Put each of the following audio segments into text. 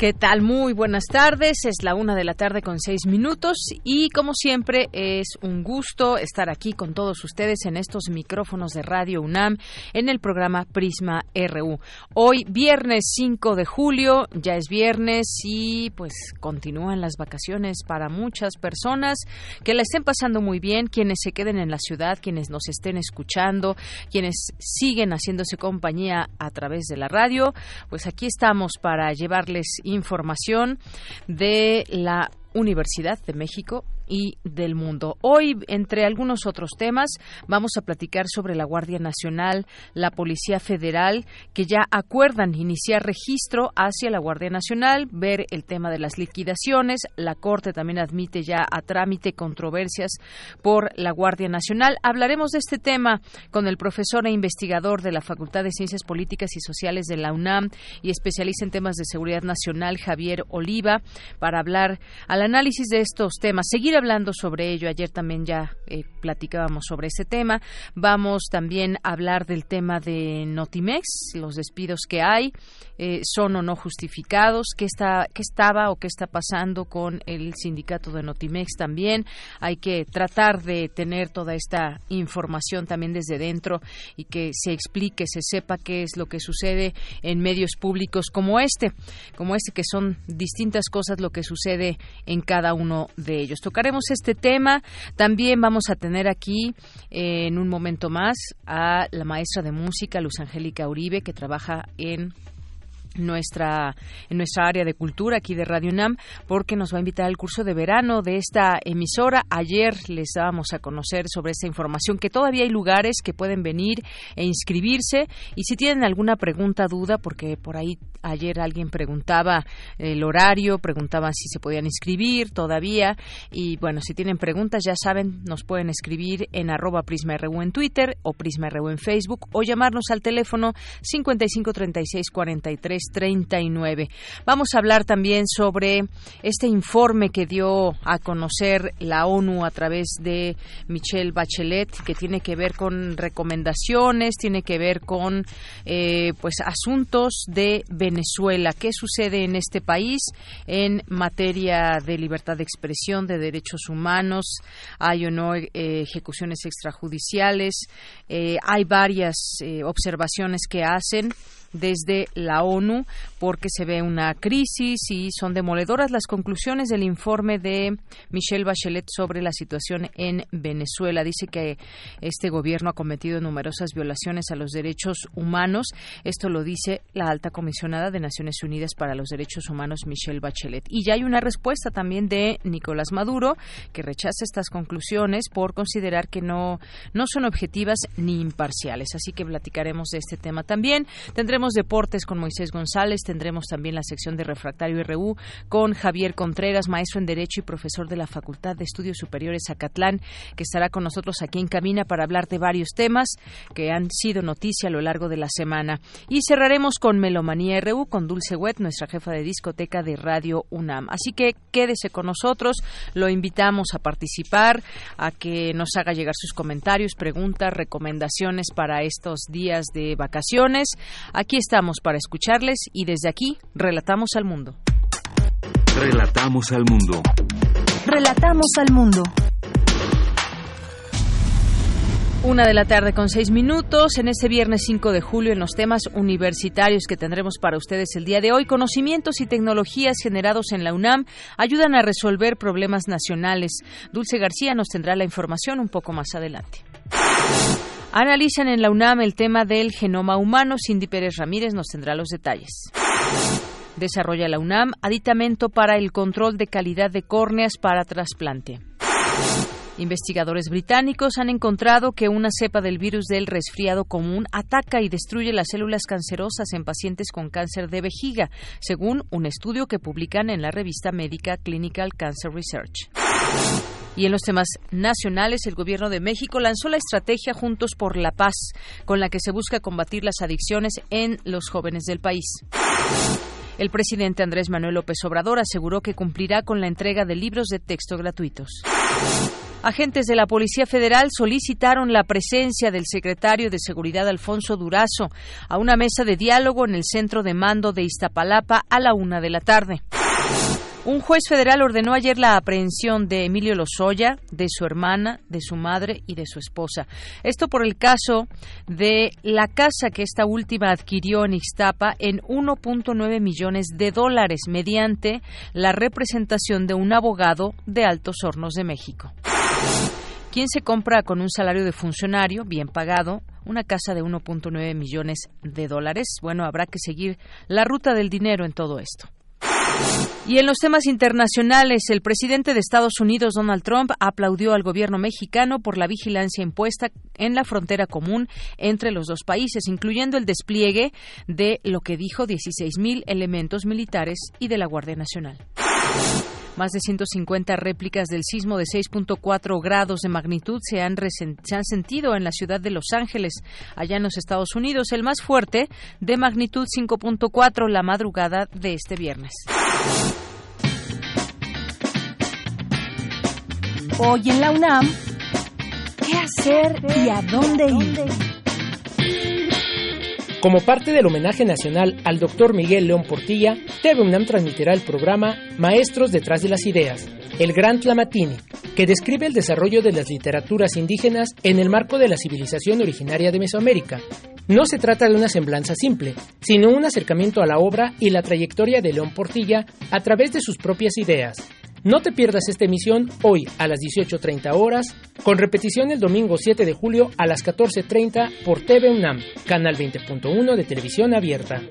¿Qué tal? Muy buenas tardes. Es la una de la tarde con seis minutos y como siempre es un gusto estar aquí con todos ustedes en estos micrófonos de Radio UNAM en el programa Prisma RU. Hoy viernes 5 de julio, ya es viernes y pues continúan las vacaciones para muchas personas que la estén pasando muy bien, quienes se queden en la ciudad, quienes nos estén escuchando, quienes siguen haciéndose compañía a través de la radio, pues aquí estamos para llevarles información de la Universidad de México y del mundo. Hoy, entre algunos otros temas, vamos a platicar sobre la Guardia Nacional, la Policía Federal, que ya acuerdan iniciar registro hacia la Guardia Nacional, ver el tema de las liquidaciones. La Corte también admite ya a trámite controversias por la Guardia Nacional. Hablaremos de este tema con el profesor e investigador de la Facultad de Ciencias Políticas y Sociales de la UNAM y especialista en temas de seguridad nacional, Javier Oliva, para hablar al análisis de estos temas. Seguir hablando sobre ello. Ayer también ya eh, platicábamos sobre ese tema. Vamos también a hablar del tema de Notimex, los despidos que hay, eh, son o no justificados, qué, está, qué estaba o qué está pasando con el sindicato de Notimex también. Hay que tratar de tener toda esta información también desde dentro y que se explique, se sepa qué es lo que sucede en medios públicos como este, como este que son distintas cosas lo que sucede en cada uno de ellos. Tocaremos este tema. También vamos a tener aquí eh, en un momento más a la maestra de música, Luz Angélica Uribe, que trabaja en nuestra en nuestra área de cultura aquí de Radio UNAM porque nos va a invitar al curso de verano de esta emisora. Ayer les dábamos a conocer sobre esta información que todavía hay lugares que pueden venir e inscribirse y si tienen alguna pregunta, duda, porque por ahí ayer alguien preguntaba el horario, preguntaba si se podían inscribir todavía y bueno, si tienen preguntas ya saben, nos pueden escribir en arroba prisma.ru en Twitter o prisma.ru en Facebook o llamarnos al teléfono 55 36 43 39. Vamos a hablar también sobre este informe que dio a conocer la ONU a través de Michelle Bachelet, que tiene que ver con recomendaciones, tiene que ver con eh, pues asuntos de Venezuela. ¿Qué sucede en este país en materia de libertad de expresión, de derechos humanos? Hay o no eh, ejecuciones extrajudiciales. Eh, hay varias observaciones que hacen desde la ONU porque se ve una crisis y son demoledoras las conclusiones del informe de Michelle Bachelet sobre la situación en Venezuela. Dice que este gobierno ha cometido numerosas violaciones a los derechos humanos. Esto lo dice la alta comisionada de Naciones Unidas para los Derechos Humanos, Michelle Bachelet. Y ya hay una respuesta también de Nicolás Maduro que rechaza estas conclusiones por considerar que no, no son objetivas ni imparciales. Así que platicaremos de este tema también. Tendremos deportes con Moisés González, tendremos también la sección de Refractario RU con Javier Contreras, maestro en Derecho y profesor de la Facultad de Estudios Superiores Acatlán, que estará con nosotros aquí en Cabina para hablar de varios temas que han sido noticia a lo largo de la semana. Y cerraremos con Melomanía RU con Dulce Wet, nuestra jefa de discoteca de Radio UNAM. Así que quédese con nosotros, lo invitamos a participar, a que nos haga llegar sus comentarios, preguntas, recomendaciones para estos días de vacaciones. Aquí estamos para escucharles y desde aquí relatamos al mundo. Relatamos al mundo. Relatamos al mundo. Una de la tarde con seis minutos en este viernes 5 de julio en los temas universitarios que tendremos para ustedes el día de hoy. Conocimientos y tecnologías generados en la UNAM ayudan a resolver problemas nacionales. Dulce García nos tendrá la información un poco más adelante. Analizan en la UNAM el tema del genoma humano. Cindy Pérez Ramírez nos tendrá los detalles. Desarrolla la UNAM aditamento para el control de calidad de córneas para trasplante. Investigadores británicos han encontrado que una cepa del virus del resfriado común ataca y destruye las células cancerosas en pacientes con cáncer de vejiga, según un estudio que publican en la revista médica Clinical Cancer Research. Y en los temas nacionales, el Gobierno de México lanzó la estrategia Juntos por la Paz, con la que se busca combatir las adicciones en los jóvenes del país. El presidente Andrés Manuel López Obrador aseguró que cumplirá con la entrega de libros de texto gratuitos. Agentes de la Policía Federal solicitaron la presencia del secretario de Seguridad Alfonso Durazo a una mesa de diálogo en el centro de mando de Iztapalapa a la una de la tarde. Un juez federal ordenó ayer la aprehensión de Emilio Lozoya, de su hermana, de su madre y de su esposa. Esto por el caso de la casa que esta última adquirió en Ixtapa en 1.9 millones de dólares mediante la representación de un abogado de Altos Hornos de México. ¿Quién se compra con un salario de funcionario bien pagado una casa de 1.9 millones de dólares? Bueno, habrá que seguir la ruta del dinero en todo esto. Y en los temas internacionales, el presidente de Estados Unidos, Donald Trump, aplaudió al gobierno mexicano por la vigilancia impuesta en la frontera común entre los dos países, incluyendo el despliegue de lo que dijo 16.000 elementos militares y de la Guardia Nacional. Más de 150 réplicas del sismo de 6.4 grados de magnitud se han, se han sentido en la ciudad de Los Ángeles, allá en los Estados Unidos, el más fuerte de magnitud 5.4 la madrugada de este viernes. Hoy en la UNAM, ¿qué hacer y a dónde ir? Como parte del homenaje nacional al doctor Miguel León Portilla, TV transmitirá el programa Maestros detrás de las ideas, el Gran Tlamatini, que describe el desarrollo de las literaturas indígenas en el marco de la civilización originaria de Mesoamérica. No se trata de una semblanza simple, sino un acercamiento a la obra y la trayectoria de León Portilla a través de sus propias ideas, no te pierdas esta emisión hoy a las 18.30 horas, con repetición el domingo 7 de julio a las 14.30 por TV UNAM, canal 20.1 de televisión abierta.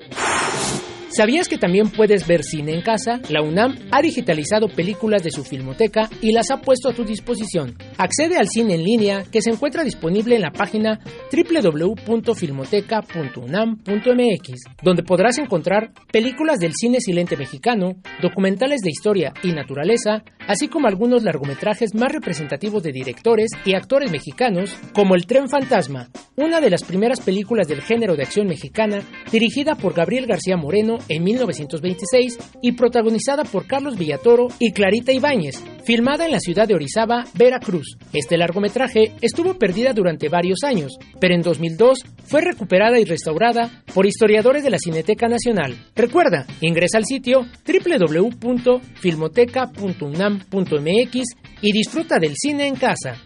¿Sabías que también puedes ver cine en casa? La UNAM ha digitalizado películas de su filmoteca y las ha puesto a tu disposición. Accede al cine en línea que se encuentra disponible en la página www.filmoteca.unam.mx, donde podrás encontrar películas del cine silente mexicano, documentales de historia y naturaleza, así como algunos largometrajes más representativos de directores y actores mexicanos, como El tren fantasma, una de las primeras películas del género de acción mexicana dirigida por Gabriel García Moreno en 1926 y protagonizada por Carlos Villatoro y Clarita Ibáñez, filmada en la ciudad de Orizaba, Veracruz. Este largometraje estuvo perdida durante varios años, pero en 2002 fue recuperada y restaurada por historiadores de la Cineteca Nacional. Recuerda, ingresa al sitio www.filmoteca.unam.mx y disfruta del cine en casa.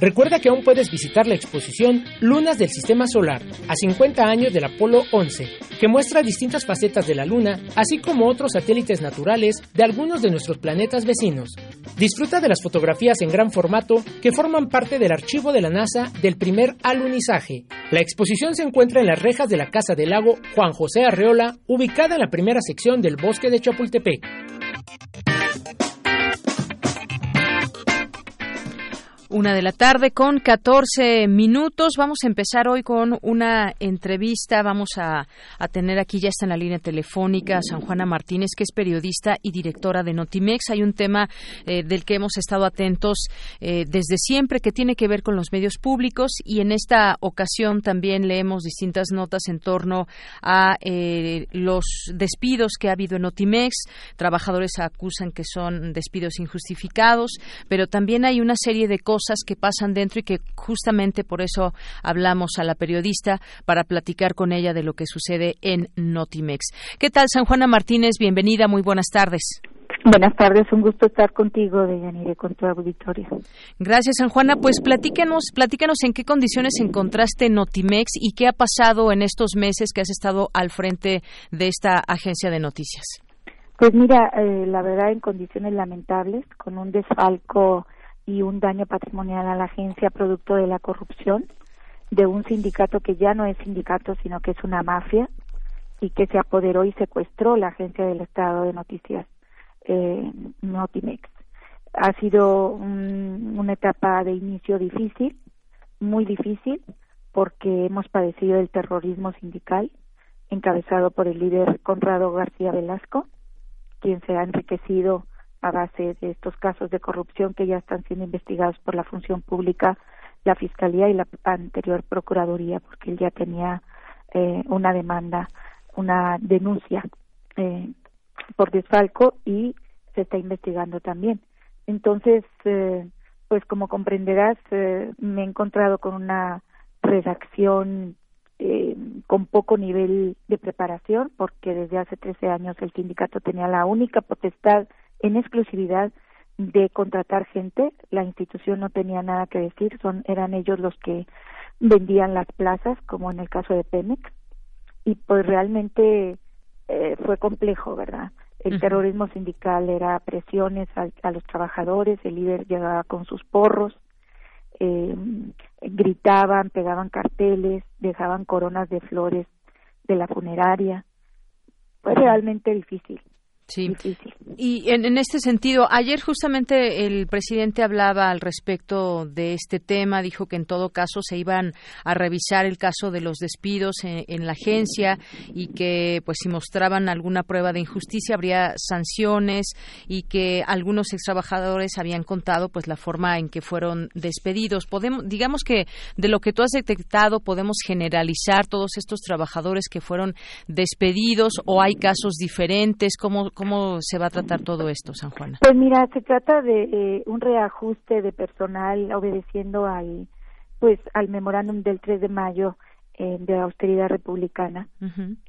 Recuerda que aún puedes visitar la exposición Lunas del Sistema Solar, a 50 años del Apolo 11, que muestra distintas facetas de la Luna, así como otros satélites naturales de algunos de nuestros planetas vecinos. Disfruta de las fotografías en gran formato que forman parte del archivo de la NASA del primer alunizaje. La exposición se encuentra en las rejas de la Casa del Lago Juan José Arreola, ubicada en la primera sección del bosque de Chapultepec. Una de la tarde con 14 minutos. Vamos a empezar hoy con una entrevista. Vamos a, tener aquí, ya está en la línea telefónica, San Juana Martínez, que es periodista y directora de Notimex. Hay un tema eh, del que hemos estado atentos eh, desde siempre que tiene que ver con los medios públicos y en esta ocasión también leemos distintas notas en torno a eh, los despidos que ha habido en Notimex. Trabajadores acusan que son despidos injustificados, pero también hay una serie de cosas cosas que pasan dentro y que justamente por eso hablamos a la periodista para platicar con ella de lo que sucede en Notimex. ¿Qué tal, San Juana Martínez? Bienvenida, muy buenas tardes. Buenas tardes, un gusto estar contigo, Deyanire, con tu auditorio. Gracias, San Juana. Pues platícanos, platícanos en qué condiciones encontraste Notimex y qué ha pasado en estos meses que has estado al frente de esta agencia de noticias. Pues mira, eh, la verdad en condiciones lamentables, con un desfalco y un daño patrimonial a la agencia producto de la corrupción de un sindicato que ya no es sindicato, sino que es una mafia, y que se apoderó y secuestró la agencia del Estado de Noticias eh, Notimex. Ha sido una etapa de inicio difícil, muy difícil, porque hemos padecido el terrorismo sindical encabezado por el líder Conrado García Velasco, quien se ha enriquecido a base de estos casos de corrupción que ya están siendo investigados por la función pública, la Fiscalía y la anterior Procuraduría, porque él ya tenía eh, una demanda, una denuncia eh, por desfalco y se está investigando también. Entonces, eh, pues como comprenderás, eh, me he encontrado con una redacción eh, con poco nivel de preparación, porque desde hace 13 años el sindicato tenía la única potestad en exclusividad de contratar gente, la institución no tenía nada que decir, son eran ellos los que vendían las plazas, como en el caso de Pemex, y pues realmente eh, fue complejo, ¿verdad? El terrorismo sindical era presiones a, los trabajadores, el líder llegaba con sus porros, eh, gritaban, pegaban carteles, dejaban coronas de flores de la funeraria. Fue realmente difícil. Sí. Y en, este sentido, ayer justamente el presidente hablaba al respecto de este tema, dijo que en todo caso se iban a revisar el caso de los despidos en, la agencia y que pues si mostraban alguna prueba de injusticia habría sanciones y que algunos ex trabajadores habían contado pues la forma en que fueron despedidos. Podemos digamos que de lo que tú has detectado podemos generalizar todos estos trabajadores que fueron despedidos o hay casos diferentes, cómo ¿Cómo se va a tratar todo esto, San Juan? Pues mira, se trata de eh, un reajuste de personal obedeciendo al pues al memorándum del 3 de mayo eh, de austeridad republicana.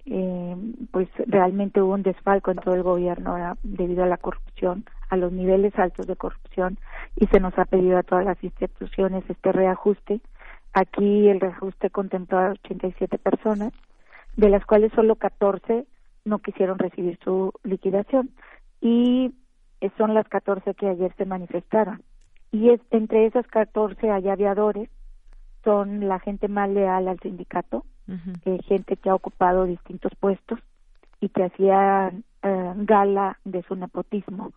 eh, pues realmente hubo un desfalco en todo el gobierno debido a la corrupción, a los niveles altos de corrupción y se nos ha pedido a todas las instituciones este reajuste. Aquí el reajuste contempló a 87 personas, de las cuales solo 14 no quisieron recibir su liquidación y son las 14 que ayer se manifestaron. Y es, entre esas 14 hay aviadores, son la gente más leal al sindicato, eh, gente que ha ocupado distintos puestos y que hacía eh, gala de su nepotismo.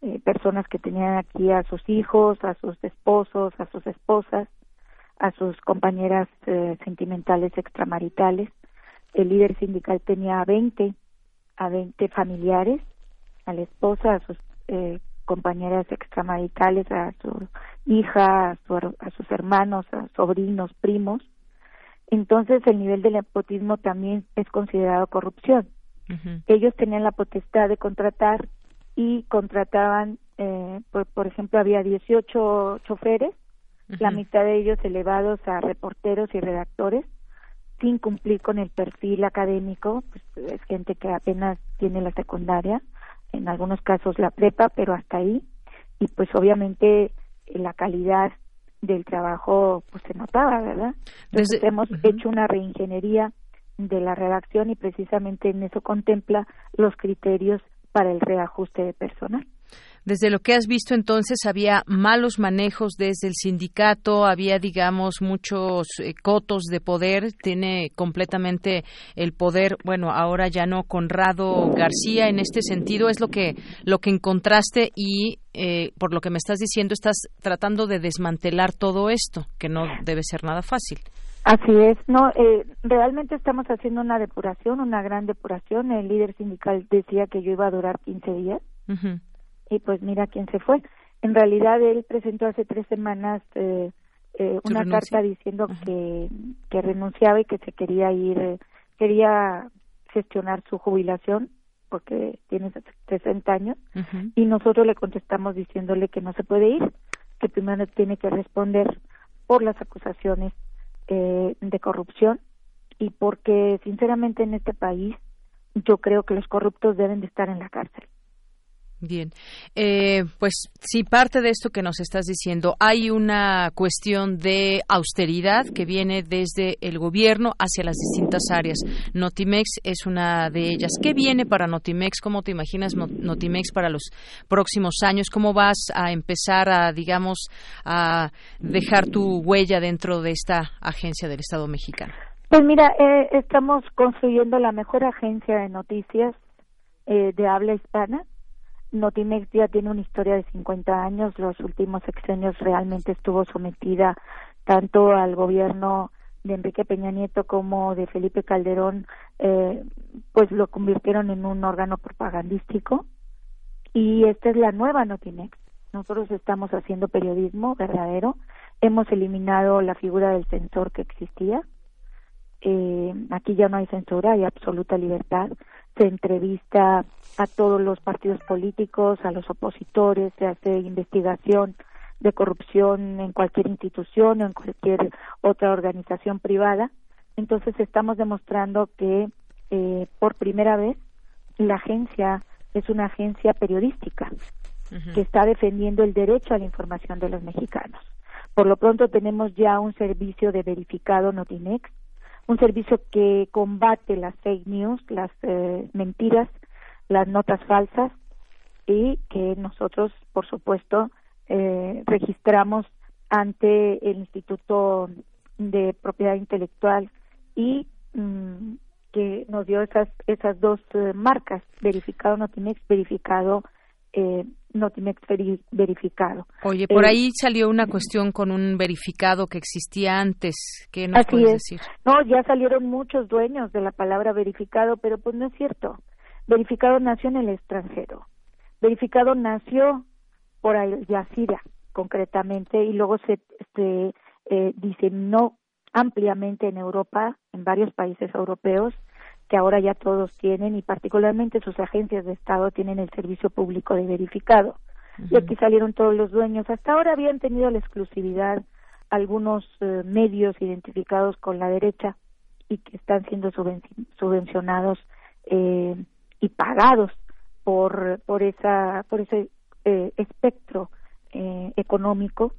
Eh, personas que tenían aquí a sus hijos, a sus esposos, a sus esposas, a sus compañeras sentimentales extramaritales. El líder sindical tenía 20 a 20 familiares, a la esposa, a sus eh, compañeras extramaritales, a su hija, a, sus hermanos, a sobrinos, primos. Entonces el nivel de nepotismo también es considerado corrupción. Ellos tenían la potestad de contratar y contrataban, eh, por, ejemplo, había 18 choferes, la mitad de ellos elevados a reporteros y redactores, sin cumplir con el perfil académico, pues es gente que apenas tiene la secundaria, en algunos casos la prepa, pero hasta ahí, y pues obviamente la calidad del trabajo pues se notaba, ¿verdad? Entonces hemos hecho una reingeniería de la redacción y precisamente en eso contempla los criterios para el reajuste de personal. Desde lo que has visto entonces, había malos manejos desde el sindicato, había, digamos, muchos eh, cotos de poder, tiene completamente el poder, bueno, ahora ya no Conrado García, en este sentido es lo que, lo que encontraste y eh, por lo que me estás diciendo, estás tratando de desmantelar todo esto, que no debe ser nada fácil. Así es, no, eh, realmente estamos haciendo una depuración, una gran depuración. El líder sindical decía que yo iba a durar 15 días y pues mira quién se fue. En realidad él presentó hace tres semanas eh, eh, una carta diciendo que, que renunciaba y que se quería ir, eh, quería gestionar su jubilación porque tiene 60 años y nosotros le contestamos diciéndole que no se puede ir, que primero tiene que responder por las acusaciones eh, de corrupción y porque sinceramente en este país yo creo que los corruptos deben de estar en la cárcel. Bien, eh, pues sí, parte de esto que nos estás diciendo, hay una cuestión de austeridad que viene desde el gobierno hacia las distintas áreas. Notimex es una de ellas. ¿Qué viene para Notimex? ¿Cómo te imaginas Notimex para los próximos años? ¿Cómo vas a empezar a, digamos, a dejar tu huella dentro de esta agencia del Estado mexicano? Pues mira, eh, estamos construyendo la mejor agencia de noticias eh, de habla hispana. Notimex ya tiene una historia de 50 años. Los últimos sexenios realmente estuvo sometida tanto al gobierno de Enrique Peña Nieto como de Felipe Calderón, eh, pues lo convirtieron en un órgano propagandístico. Y esta es la nueva Notimex. Nosotros estamos haciendo periodismo verdadero. Hemos eliminado la figura del censor que existía. Eh, aquí ya no hay censura, hay absoluta libertad. Se entrevista a todos los partidos políticos, a los opositores, se hace investigación de corrupción en cualquier institución o en cualquier otra organización privada. Entonces estamos demostrando que eh, por primera vez la agencia es una agencia periodística que está defendiendo el derecho a la información de los mexicanos. Por lo pronto tenemos ya un servicio de verificado Notinex, un servicio que combate las fake news, las eh, mentiras, las notas falsas y que nosotros, por supuesto, eh, registramos ante el Instituto de Propiedad Intelectual y mm, que nos dio esas esas dos eh, marcas verificado Notimex verificado eh, Notimex verificado. Oye, por eh, ahí salió una cuestión con un verificado que existía antes. ¿Qué nos puedes decir? No, ya salieron muchos dueños de la palabra verificado, pero pues no es cierto. Verificado nació en el extranjero. Verificado nació por Al Jazeera, concretamente, y luego se, se eh, diseminó ampliamente en Europa, en varios países europeos, que ahora ya todos tienen y particularmente sus agencias de Estado tienen el servicio público de verificado. Y aquí salieron todos los dueños. Hasta ahora habían tenido la exclusividad algunos eh, medios identificados con la derecha y que están siendo subvencionados eh, y pagados por por esa por ese eh, espectro eh, económico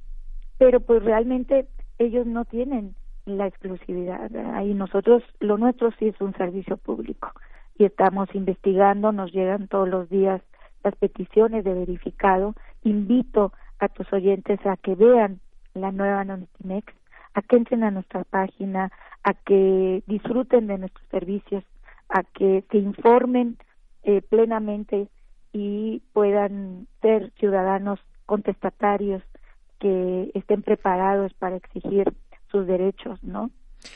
pero pues realmente ellos no tienen la exclusividad. Ahí nosotros, lo nuestro sí es un servicio público y estamos investigando, nos llegan todos los días las peticiones de verificado. Invito a tus oyentes a que vean la nueva Notimex, a que entren a nuestra página, a que disfruten de nuestros servicios, a que se informen eh, plenamente y puedan ser ciudadanos contestatarios que estén preparados para exigir sus derechos, ¿no?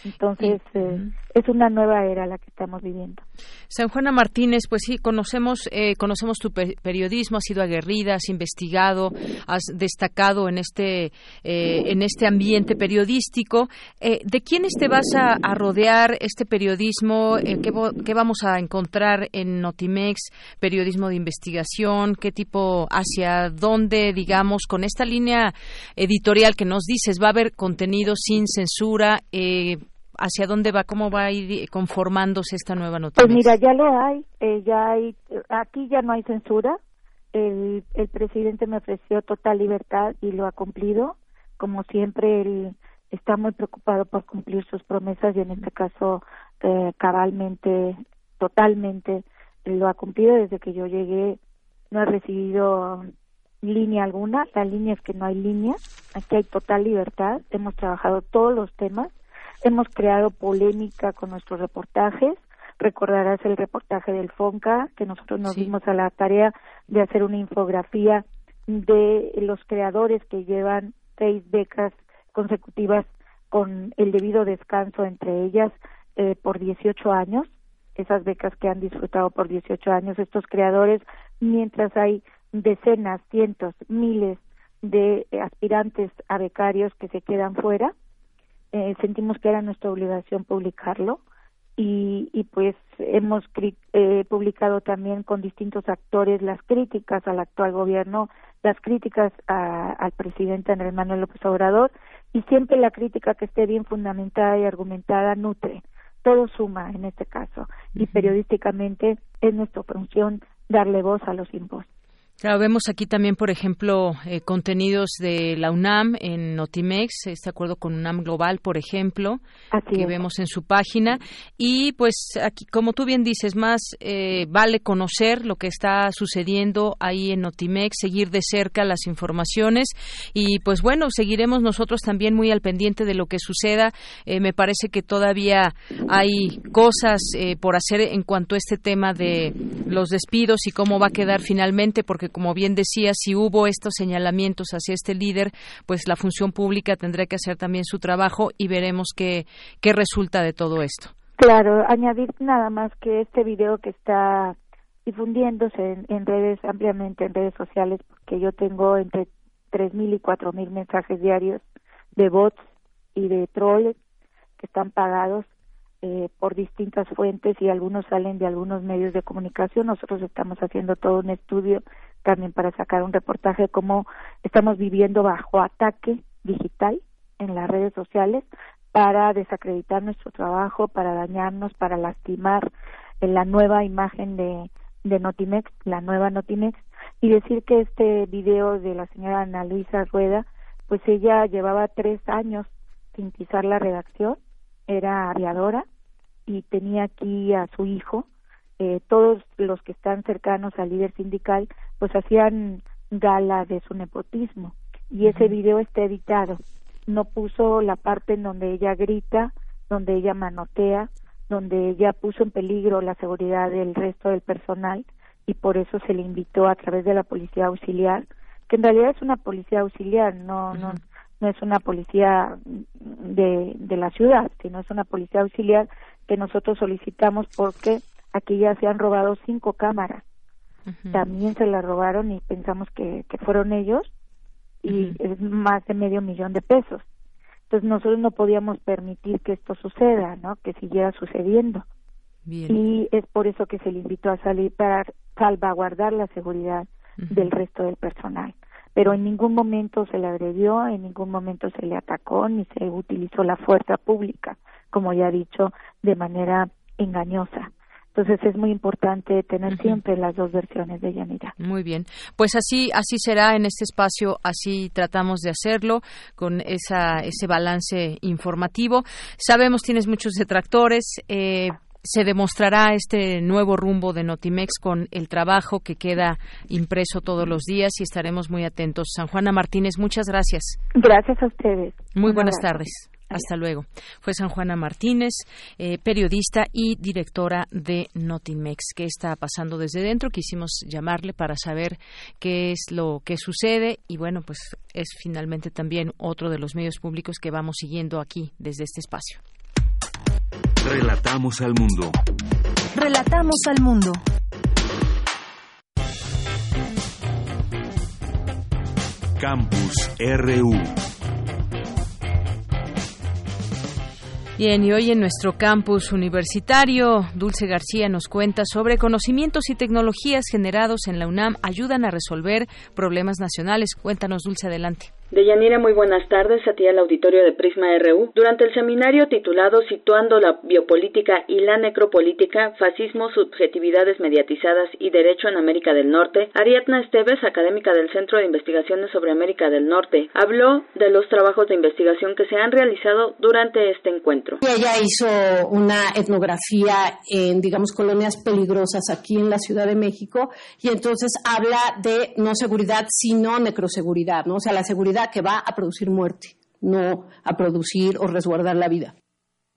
Entonces, eh, es una nueva era la que estamos viviendo. San Juana Martínez, pues sí, conocemos, eh, conocemos tu periodismo, has sido aguerrida, has investigado, has destacado en este, eh, en este ambiente periodístico. ¿De quiénes te vas a, rodear este periodismo? ¿qué, ¿qué, vamos a encontrar en Notimex? ¿Periodismo de investigación? ¿Qué tipo, hacia dónde, digamos, con esta línea editorial que nos dices, va a haber contenido sin censura? Eh, hacia dónde va, cómo va a ir conformándose esta nueva noticia. Pues mira, ya lo hay, eh, ya hay, aquí ya no hay censura. El, el presidente me ofreció total libertad y lo ha cumplido. Como siempre, él está muy preocupado por cumplir sus promesas y en este caso eh, cabalmente, totalmente lo ha cumplido desde que yo llegué. No he recibido línea alguna. La línea es que no hay línea. Aquí hay total libertad. Hemos trabajado todos los temas Hemos creado polémica con nuestros reportajes. Recordarás el reportaje del FONCA, que nosotros nos dimos a la tarea de hacer una infografía de los creadores que llevan seis becas consecutivas con el debido descanso entre ellas eh, por 18 años, esas becas que han disfrutado por 18 años estos creadores, mientras hay decenas, cientos, miles de aspirantes a becarios que se quedan fuera eh, sentimos que era nuestra obligación publicarlo y, y pues hemos eh, publicado también con distintos actores las críticas al actual gobierno, las críticas al presidente Andrés Manuel López Obrador y siempre la crítica que esté bien fundamentada y argumentada nutre. Todo suma en este caso y periodísticamente es nuestra función darle voz a los impuestos. Claro, vemos aquí también, por ejemplo, eh, contenidos de la UNAM en Notimex, este acuerdo con UNAM Global, por ejemplo, que vemos en su página. Y pues aquí, como tú bien dices, más eh, vale conocer lo que está sucediendo ahí en Notimex, seguir de cerca las informaciones y pues bueno, seguiremos nosotros también muy al pendiente de lo que suceda. Eh, me parece que todavía hay cosas por hacer en cuanto a este tema de los despidos y cómo va a quedar finalmente, porque como bien decía, si hubo estos señalamientos hacia este líder, pues la función pública tendrá que hacer también su trabajo y veremos qué, qué resulta de todo esto. Claro, añadir nada más que este video que está difundiéndose en, redes ampliamente en redes sociales, porque yo tengo entre 3.000 y 4.000 mensajes diarios de bots y de trolls que están pagados eh, por distintas fuentes y algunos salen de algunos medios de comunicación. Nosotros estamos haciendo todo un estudio también para sacar un reportaje de cómo estamos viviendo bajo ataque digital en las redes sociales para desacreditar nuestro trabajo, para dañarnos, para lastimar en la nueva imagen de, de Notimex, la nueva Notimex, y decir que este video de la señora Ana Luisa Rueda, pues ella llevaba tres años sin pisar la redacción, era aviadora y tenía aquí a su hijo. Eh, todos los que están cercanos al líder sindical, pues hacían gala de su nepotismo. Y ese video está editado. No puso la parte en donde ella grita, donde ella manotea, donde ella puso en peligro la seguridad del resto del personal y por eso se le invitó a través de la policía auxiliar, que en realidad es una policía auxiliar, no, no, no es una policía de, de la ciudad, sino es una policía auxiliar que nosotros solicitamos porque aquí ya se han robado cinco cámaras. También se las robaron y pensamos que, que fueron ellos y es más de medio millón de pesos. Entonces nosotros no podíamos permitir que esto suceda, ¿no? Que siguiera sucediendo. Y es por eso que se le invitó a salir para salvaguardar la seguridad del resto del personal pero en ningún momento se le agredió, en ningún momento se le atacó ni se utilizó la fuerza pública, como ya he dicho, de manera engañosa. Entonces es muy importante tener siempre las dos versiones de Yanira. Muy bien, pues así así será en este espacio, así tratamos de hacerlo con esa ese balance informativo. Sabemos tienes muchos detractores. Eh, se demostrará este nuevo rumbo de Notimex con el trabajo que queda impreso todos los días y estaremos muy atentos. San Juana Martínez, muchas gracias. Gracias a ustedes. Muy buenas tardes. Hasta luego. Fue San Juana Martínez, eh, periodista y directora de Notimex. ¿Qué está pasando desde dentro? Quisimos llamarle para saber qué es lo que sucede y bueno, pues es finalmente también otro de los medios públicos que vamos siguiendo aquí desde este espacio. Relatamos al mundo. Relatamos al mundo. Campus RU. Bien, y hoy en nuestro campus universitario, Dulce García nos cuenta sobre conocimientos y tecnologías generados en la UNAM ayudan a resolver problemas nacionales. Cuéntanos, Dulce, adelante. Deyanira, muy buenas tardes a ti al auditorio de Prisma RU. Durante el seminario titulado Situando la biopolítica y la necropolítica, fascismo, subjetividades mediatizadas y derecho en América del Norte, Ariadna Esteves, académica del Centro de Investigaciones sobre América del Norte, habló de los trabajos de investigación que se han realizado durante este encuentro. Ella hizo una etnografía en, digamos, colonias peligrosas aquí en la Ciudad de México y entonces habla de no seguridad, sino necroseguridad, ¿no? O sea, la seguridad que va a producir muerte, no a producir o resguardar la vida.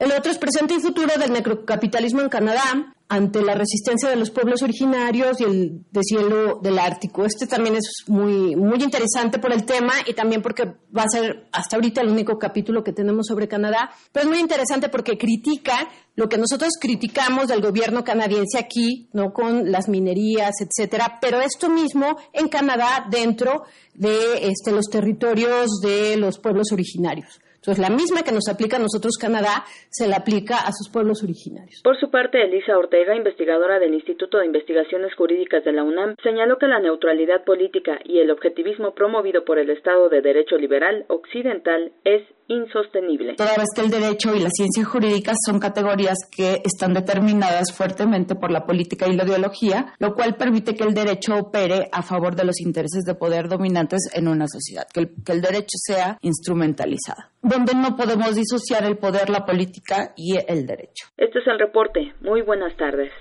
El otro es presente y futuro del necrocapitalismo en Canadá ante la resistencia de los pueblos originarios y el deshielo del Ártico. Este también es muy, muy interesante por el tema y también porque va a ser hasta ahorita el único capítulo que tenemos sobre Canadá, pero es muy interesante porque critica lo que nosotros criticamos del gobierno canadiense aquí, no con las minerías, etcétera, pero esto mismo en Canadá dentro de este, los territorios de los pueblos originarios. Entonces, la misma que nos aplica a nosotros Canadá, se la aplica a sus pueblos originarios. Por su parte, Elisa Ortega, investigadora del Instituto de Investigaciones Jurídicas de la UNAM, señaló que la neutralidad política y el objetivismo promovido por el Estado de Derecho Liberal Occidental es insostenible. Toda vez que el derecho y la ciencia jurídica son categorías que están determinadas fuertemente por la política y la ideología, lo cual permite que el derecho opere a favor de los intereses de poder dominantes en una sociedad, que el, que el derecho sea instrumentalizado, donde no podemos disociar el poder, la política y el derecho. Este es el reporte. Muy buenas tardes.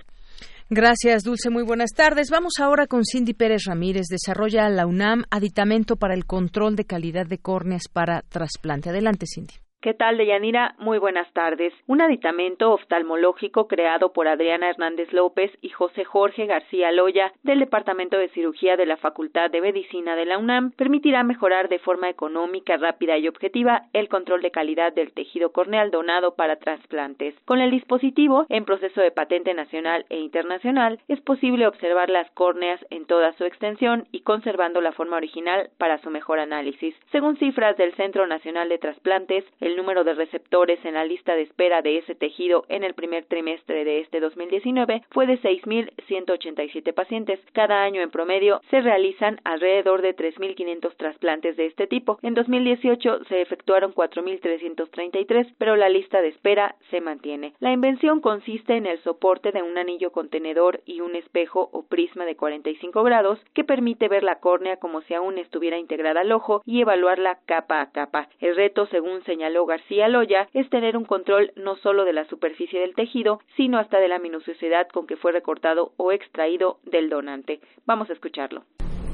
Gracias, Dulce. Muy buenas tardes. Vamos ahora con Cindy Pérez Ramírez. Desarrolla la UNAM aditamento para el control de calidad de córneas para trasplante. Adelante, Cindy. ¿Qué tal, Deyanira? Muy buenas tardes. Un aditamento oftalmológico creado por Adriana Hernández López y José Jorge García Loya del Departamento de Cirugía de la Facultad de Medicina de la UNAM permitirá mejorar de forma económica, rápida y objetiva el control de calidad del tejido corneal donado para trasplantes. Con el dispositivo, en proceso de patente nacional e internacional, es posible observar las córneas en toda su extensión y conservando la forma original para su mejor análisis. Según cifras del Centro Nacional de Trasplantes, el el número de receptores en la lista de espera de ese tejido en el primer trimestre de este 2019 fue de 6.187 pacientes. Cada año en promedio se realizan alrededor de 3.500 trasplantes de este tipo. En 2018 se efectuaron 4.333, pero la lista de espera se mantiene. La invención consiste en el soporte de un anillo contenedor y un espejo o prisma de 45 grados que permite ver la córnea como si aún estuviera integrada al ojo y evaluarla capa a capa. El reto, según señaló García Loya es tener un control no solo de la superficie del tejido, sino hasta de la minuciosidad con que fue recortado o extraído del donante. Vamos a escucharlo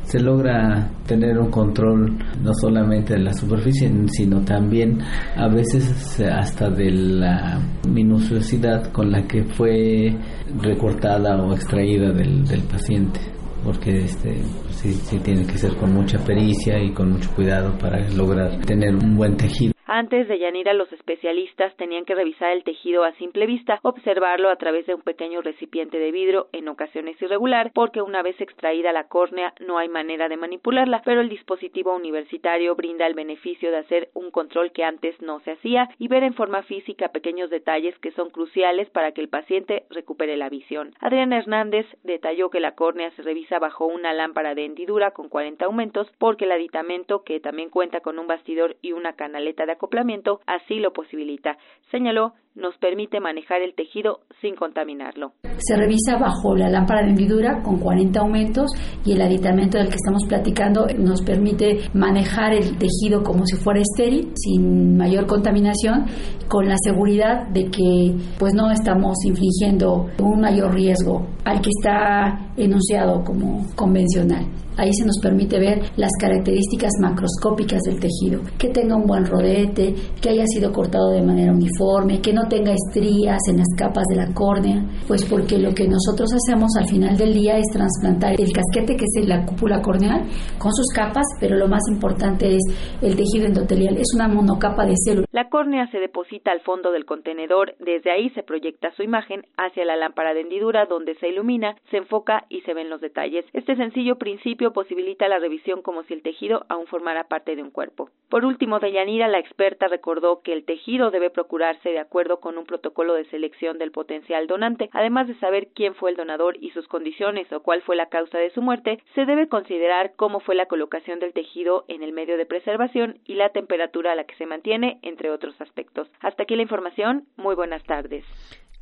se logra tener un control no solamente de la superficie, sino también a veces hasta de la minuciosidad con la que fue recortada o extraída del, paciente porque este sí tiene que ser con mucha pericia y con mucho cuidado para lograr tener un buen tejido. Antes de Yanira, los especialistas tenían que revisar el tejido a simple vista, observarlo a través de un pequeño recipiente de vidrio, en ocasiones irregular, porque una vez extraída la córnea no hay manera de manipularla, pero el dispositivo universitario brinda el beneficio de hacer un control que antes no se hacía y ver en forma física pequeños detalles que son cruciales para que el paciente recupere la visión. Adriana Hernández detalló que la córnea se revisa bajo una lámpara de hendidura con 40 aumentos porque el aditamento, que también cuenta con un bastidor y una canaleta de acoplamiento así lo posibilita. Señaló, nos permite manejar el tejido sin contaminarlo. Se revisa bajo la lámpara de hendidura con 40 aumentos y el aditamento del que estamos platicando nos permite manejar el tejido como si fuera estéril, sin mayor contaminación, con la seguridad de que pues no estamos infligiendo un mayor riesgo al que está enunciado como convencional. Ahí se nos permite ver las características macroscópicas del tejido, que tenga un buen rodete, que haya sido cortado de manera uniforme, que no tenga estrías en las capas de la córnea, pues porque lo que nosotros hacemos al final del día es trasplantar el casquete que es la cúpula corneal con sus capas, pero lo más importante es el tejido endotelial, es una monocapa de células. La córnea se deposita al fondo del contenedor, desde ahí se proyecta su imagen hacia la lámpara de hendidura donde se ilumina, se enfoca y se ven los detalles. Este sencillo principio posibilita la revisión como si el tejido aún formara parte de un cuerpo. Por último, Deyanira, la experta, recordó que el tejido debe procurarse de acuerdo con un protocolo de selección del potencial donante. Además de saber quién fue el donador y sus condiciones o cuál fue la causa de su muerte, se debe considerar cómo fue la colocación del tejido en el medio de preservación y la temperatura a la que se mantiene, entre otros aspectos. Hasta aquí la información. Muy buenas tardes.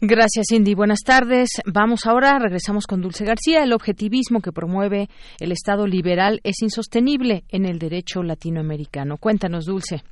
Gracias, Cindy. Buenas tardes. Vamos ahora, regresamos con Dulce García. El objetivismo que promueve el Estado liberal es insostenible en el derecho latinoamericano. Cuéntanos, Dulce.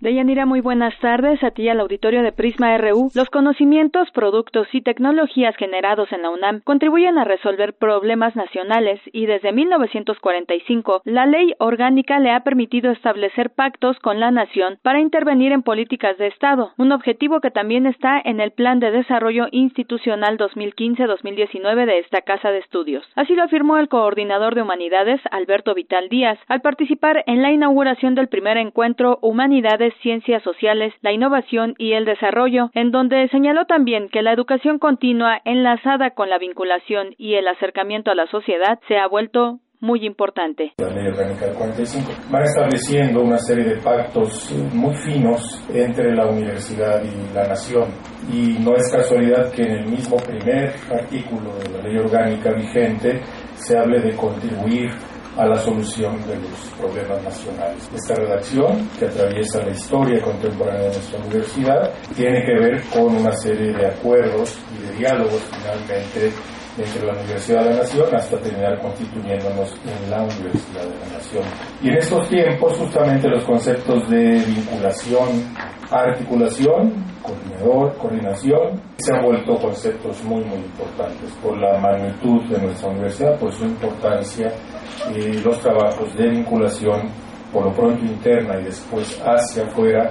Deyanira, muy buenas tardes a ti al auditorio de Prisma RU. Los conocimientos, productos y tecnologías generados en la UNAM contribuyen a resolver problemas nacionales y desde 1945 la ley orgánica le ha permitido establecer pactos con la nación para intervenir en políticas de Estado, un objetivo que también está en el Plan de Desarrollo Institucional 2015-2019 de esta Casa de Estudios. Así lo afirmó el coordinador de Humanidades, Alberto Vital Díaz, al participar en la inauguración del primer encuentro Humanidades Ciencias Sociales, la Innovación y el Desarrollo, en donde señaló también que la educación continua enlazada con la vinculación y el acercamiento a la sociedad se ha vuelto muy importante. La ley orgánica del 45 va estableciendo una serie de pactos eh, muy finos entre la universidad y la nación. Y no es casualidad que en el mismo primer artículo de la ley orgánica vigente se hable de contribuir a la solución de los problemas nacionales. Esta redacción, que atraviesa la historia contemporánea de nuestra universidad, tiene que ver con una serie de acuerdos y de diálogos finalmente entre la Universidad de la Nación hasta terminar constituyéndonos en la Universidad de la Nación. Y en estos tiempos justamente los conceptos de vinculación, articulación, coordinador, coordinación, se han vuelto conceptos muy muy importantes. Por la magnitud de nuestra universidad, por su importancia y los trabajos de vinculación por lo pronto interna y después hacia afuera,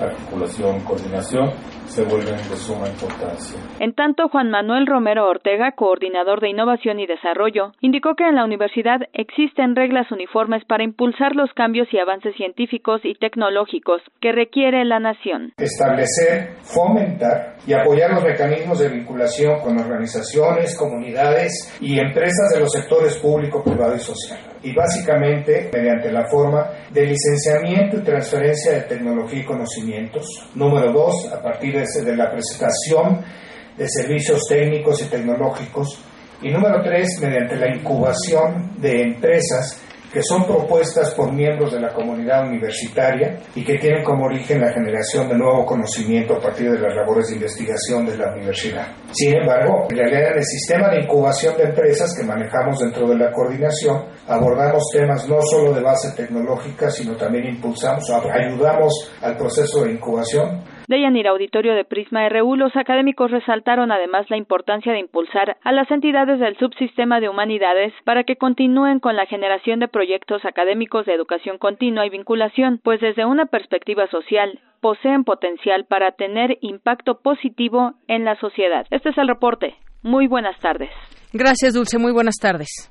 articulación, coordinación, se vuelven de suma importancia. En tanto, Juan Manuel Romero Ortega, coordinador de Innovación y Desarrollo, indicó que en la universidad existen reglas uniformes para impulsar los cambios y avances científicos y tecnológicos que requiere la nación. Establecer, fomentar y apoyar los mecanismos de vinculación con organizaciones, comunidades y empresas de los sectores público, privado y social y básicamente mediante la forma de licenciamiento y transferencia de tecnología y conocimientos. Número dos, a partir de la presentación de servicios técnicos y tecnológicos. Y número tres, mediante la incubación de empresas que son propuestas por miembros de la comunidad universitaria y que tienen como origen la generación de nuevo conocimiento a partir de las labores de investigación de la universidad. Sin embargo, en realidad en el sistema de incubación de empresas que manejamos dentro de la coordinación, abordamos temas no solo de base tecnológica, sino también impulsamos, ayudamos al proceso de incubación de Yanir Auditorio de Prisma RU, los académicos resaltaron además la importancia de impulsar a las entidades del subsistema de humanidades para que continúen con la generación de proyectos académicos de educación continua y vinculación, pues desde una perspectiva social poseen potencial para tener impacto positivo en la sociedad. Este es el reporte. Muy buenas tardes. Gracias, Dulce. Muy buenas tardes.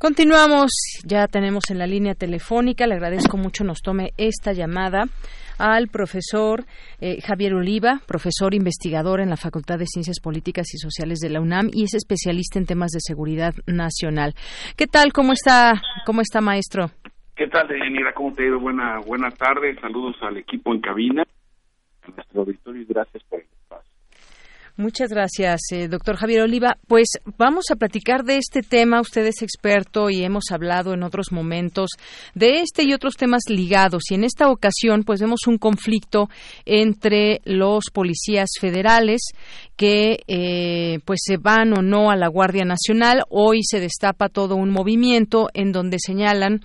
Continuamos, ya tenemos en la línea telefónica, le agradezco mucho nos tome esta llamada al profesor eh, Javier Oliva, profesor investigador en la Facultad de Ciencias Políticas y Sociales de la UNAM y es especialista en temas de seguridad nacional. ¿Qué tal? ¿Cómo está, cómo está maestro? ¿Qué tal, Deyanira? ¿Cómo te ha ido? Buena, buena tarde. Saludos al equipo en cabina, a nuestro auditorio y gracias por Muchas gracias, eh, doctor Javier Oliva. Pues vamos a platicar de este tema. Usted es experto y hemos hablado en otros momentos de este y otros temas ligados. Y en esta ocasión, pues vemos un conflicto entre los policías federales que eh, pues se van o no a la Guardia Nacional. Hoy se destapa todo un movimiento en donde señalan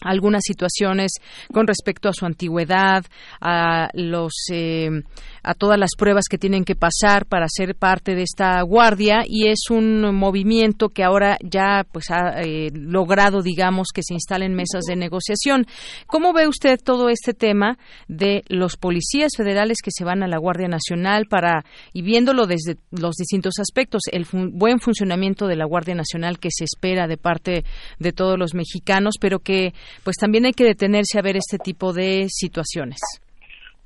algunas situaciones con respecto a su antigüedad, a los eh, a todas las pruebas que tienen que pasar para ser parte de esta guardia y es un movimiento que ahora ya pues ha eh, logrado digamos que se instalen mesas de negociación. ¿Cómo ve usted todo este tema de los policías federales que se van a la Guardia Nacional para y viéndolo desde los distintos aspectos, el buen funcionamiento de la Guardia Nacional que se espera de parte de todos los mexicanos, pero que pues también hay que detenerse a ver este tipo de situaciones.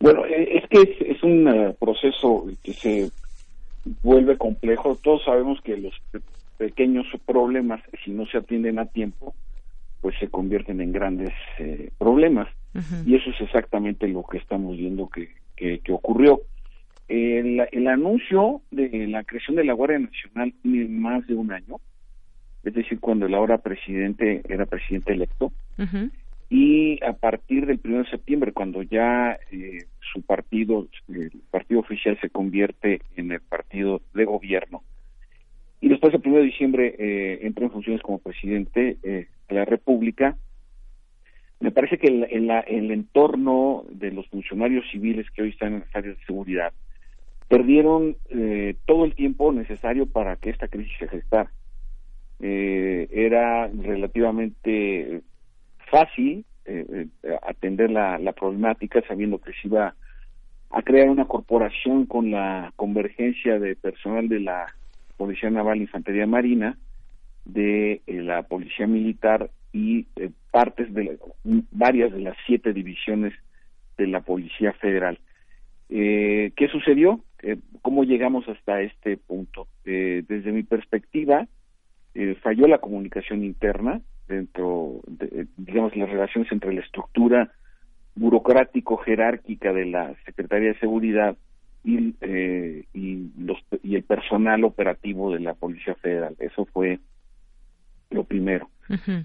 Bueno, eh, es que un eh, proceso que se vuelve complejo. Todos sabemos que los pequeños problemas, si no se atienden a tiempo, pues se convierten en grandes eh, problemas. Y eso es exactamente lo que estamos viendo que, que, ocurrió. El, el, anuncio de la creación de la Guardia Nacional tiene más de un año es decir, cuando el ahora presidente era presidente electo, y a partir del 1 de septiembre, cuando ya eh, su partido, el partido oficial se convierte en el partido de gobierno, y después del 1 de diciembre eh, entra en funciones como presidente eh, de la República, me parece que el, el, entorno de los funcionarios civiles que hoy están en las áreas de seguridad perdieron eh, todo el tiempo necesario para que esta crisis se gestara. Eh, era relativamente fácil eh, eh, atender la, problemática sabiendo que se iba a crear una corporación con la convergencia de personal de la Policía Naval Infantería Marina, de eh, la Policía Militar y partes de varias de las siete divisiones de la Policía Federal. ¿Qué sucedió? ¿Cómo llegamos hasta este punto? desde mi perspectiva, falló la comunicación interna dentro, de, digamos, las relaciones entre la estructura burocrático-jerárquica de la Secretaría de Seguridad y, y, los, y el personal operativo de la Policía Federal. Eso fue lo primero.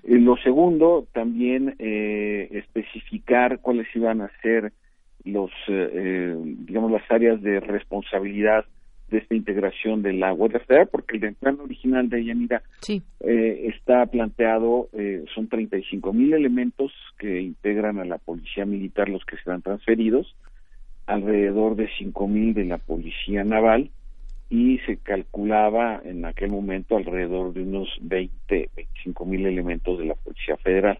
lo segundo, también eh, especificar cuáles iban a ser los, eh, eh, digamos, las áreas de responsabilidad de esta integración de la Guardia Federal, porque el plan original de Yanira sí. está planteado, son 35 mil elementos que integran a la Policía Militar, los que serán transferidos, alrededor de 5 mil de la Policía Naval, y se calculaba en aquel momento alrededor de unos 20, 25 mil elementos de la Policía Federal.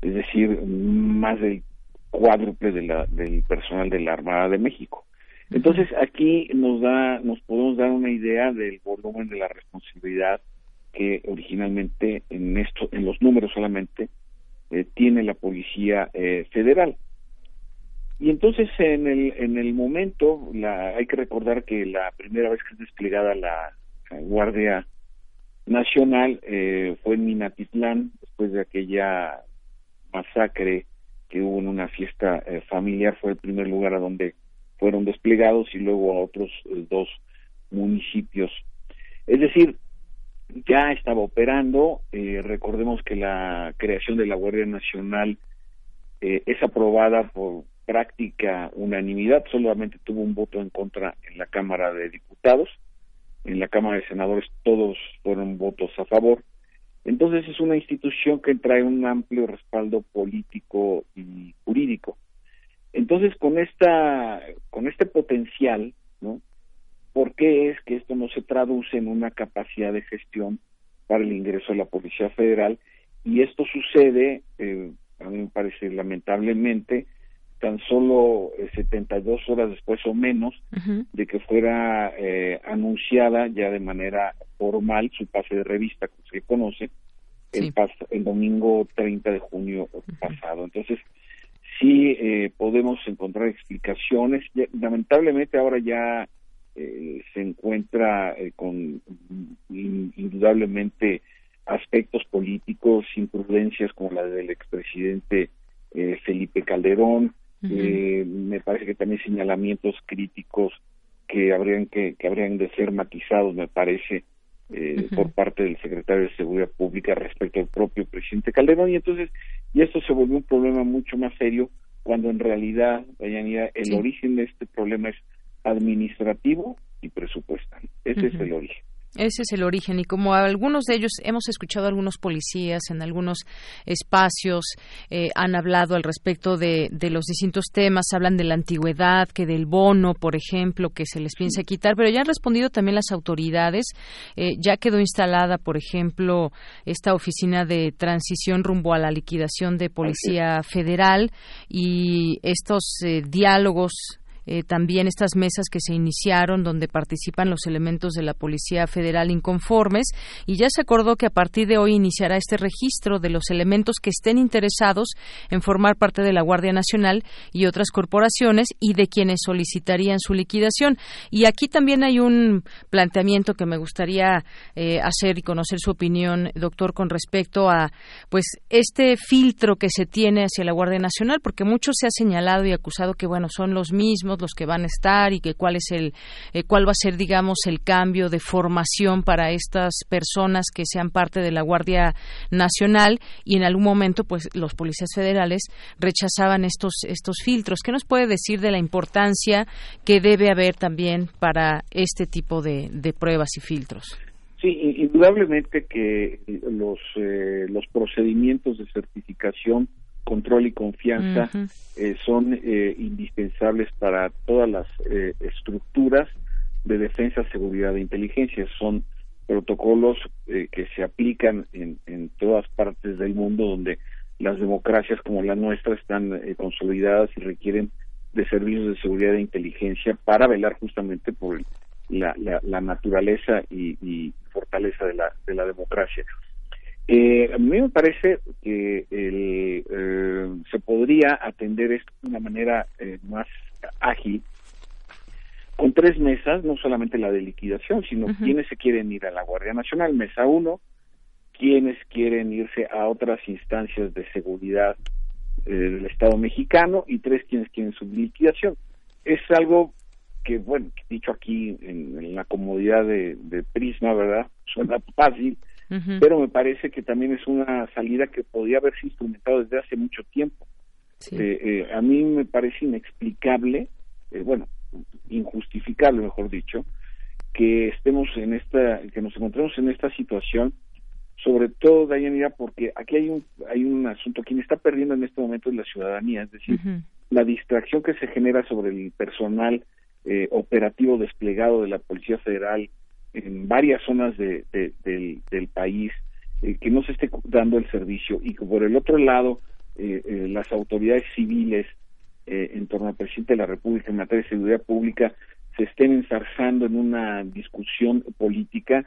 Es decir, más del cuádruple de la, del personal de la Armada de México. Entonces aquí nos da, nos podemos dar una idea del volumen de la responsabilidad que originalmente en esto, en los números solamente eh, tiene la Policía eh, Federal. Y entonces en el, en el momento, la, hay que recordar que la primera vez que es desplegada la, Guardia Nacional eh, fue en Minatitlán, después de aquella masacre que hubo en una fiesta eh, familiar, fue el primer lugar a donde fueron desplegados y luego a otros eh, dos municipios. Es decir, ya estaba operando, recordemos que la creación de la Guardia Nacional es aprobada por práctica unanimidad, solamente tuvo un voto en contra en la Cámara de Diputados, en la Cámara de Senadores todos fueron votos a favor. Entonces es una institución que trae un amplio respaldo político y jurídico. Entonces con esta con este potencial, ¿no? ¿Por qué es que esto no se traduce en una capacidad de gestión para el ingreso a la Policía Federal? Y esto sucede, eh, a mí me parece lamentablemente, tan solo 72 eh, horas después o menos de que fuera eh, anunciada ya de manera formal su pase de revista, como se conoce, el, el domingo 30 de junio pasado. Entonces, sí eh, podemos encontrar explicaciones. lamentablemente ahora ya se encuentra con indudablemente aspectos políticos, imprudencias como la del expresidente Felipe Calderón, eh, me parece que también señalamientos críticos que habrían que, que habrían de ser matizados, me parece, eh, por parte del secretario de Seguridad Pública respecto al propio presidente Calderón. Y entonces, y esto se volvió un problema mucho más serio cuando en realidad, el origen de este problema es administrativo y presupuestal. Ese es el origen. Ese es el origen. Y como algunos de ellos hemos escuchado a algunos policías en algunos espacios eh, han hablado al respecto de, los distintos temas, hablan de la antigüedad, que del bono, por ejemplo, que se les piensa quitar, pero ya han respondido también las autoridades. Eh, ya quedó instalada, por ejemplo, esta oficina de transición rumbo a la liquidación de policía federal. Y estos eh, diálogos eh, también estas mesas que se iniciaron donde participan los elementos de la Policía Federal inconformes y ya se acordó que a partir de hoy iniciará este registro de los elementos que estén interesados en formar parte de la Guardia Nacional y otras corporaciones y de quienes solicitarían su liquidación. Y aquí también hay un planteamiento que me gustaría eh, hacer y conocer su opinión, doctor, con respecto a pues este filtro que se tiene hacia la Guardia Nacional, porque mucho se ha señalado y acusado que bueno son los mismos los que van a estar y que cuál es el eh, cuál va a ser digamos el cambio de formación para estas personas que sean parte de la Guardia Nacional y en algún momento pues los policías federales rechazaban estos estos filtros. ¿Qué nos puede decir de la importancia que debe haber también para este tipo de, pruebas y filtros? Sí, indudablemente que los, eh, los procedimientos de certificación control y confianza eh, son eh, indispensables para todas las eh, estructuras de defensa, seguridad e inteligencia. Son protocolos que se aplican en, en, todas partes del mundo donde las democracias como la nuestra están consolidadas y requieren de servicios de seguridad e inteligencia para velar justamente por la, la, naturaleza y, y, fortaleza de la, de la democracia. Eh, a mí me parece que eh, se podría atender esto de una manera eh, más ágil, son tres mesas, no solamente la de liquidación, sino quienes se quieren ir a la Guardia Nacional, mesa uno, quienes quieren irse a otras instancias de seguridad eh, del Estado mexicano y tres quienes quieren su liquidación. Es algo que, bueno, dicho aquí en, la comodidad de, Prisma, ¿verdad? Suena fácil, pero me parece que también es una salida que podría haberse instrumentado desde hace mucho tiempo. Eh, eh, a mí me parece inexplicable, bueno, injustificable, mejor dicho, que estemos en esta, que nos encontremos en esta situación, sobre todo, Dayanira, porque aquí hay un, hay un asunto, quien está perdiendo en este momento es la ciudadanía, es decir, la distracción que se genera sobre el personal eh, operativo desplegado de la Policía Federal en varias zonas de, del, país, eh, que no se esté dando el servicio y que por el otro lado eh, las autoridades civiles en torno al presidente de la República en materia de seguridad pública se estén ensarzando en una discusión política,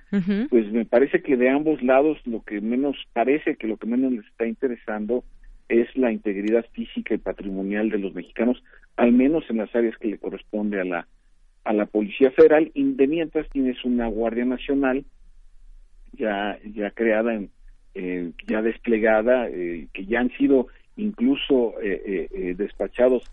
pues me parece que de ambos lados lo que menos parece que lo que menos les está interesando es la integridad física y patrimonial de los mexicanos, al menos en las áreas que le corresponde a la a la Policía Federal, y de mientras tienes una Guardia Nacional ya ya creada en, eh, ya desplegada eh, que ya han sido incluso eh, despachados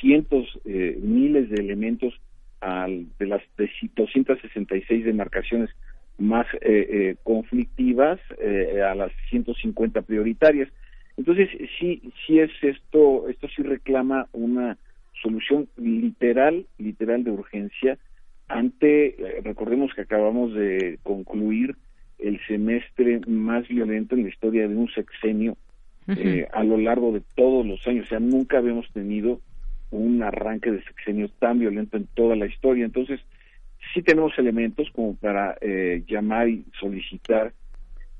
cientos miles de elementos de las de 266 demarcaciones más eh, eh, conflictivas eh, a las 150 prioritarias. Entonces, sí, sí es esto, esto sí reclama una solución literal, literal de urgencia ante, recordemos que acabamos de concluir el semestre más violento en la historia de un sexenio a lo largo de todos los años, o sea, nunca habíamos tenido un arranque de sexenio tan violento en toda la historia. Entonces, sí tenemos elementos como para eh, llamar y solicitar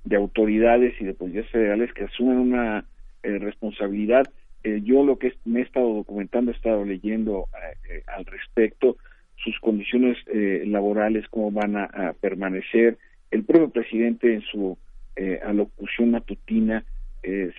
de autoridades y de policías federales que asumen una eh, responsabilidad. Eh, yo lo que me he estado documentando, he estado leyendo al respecto, sus condiciones laborales, cómo van a, permanecer. El propio presidente en su alocución matutina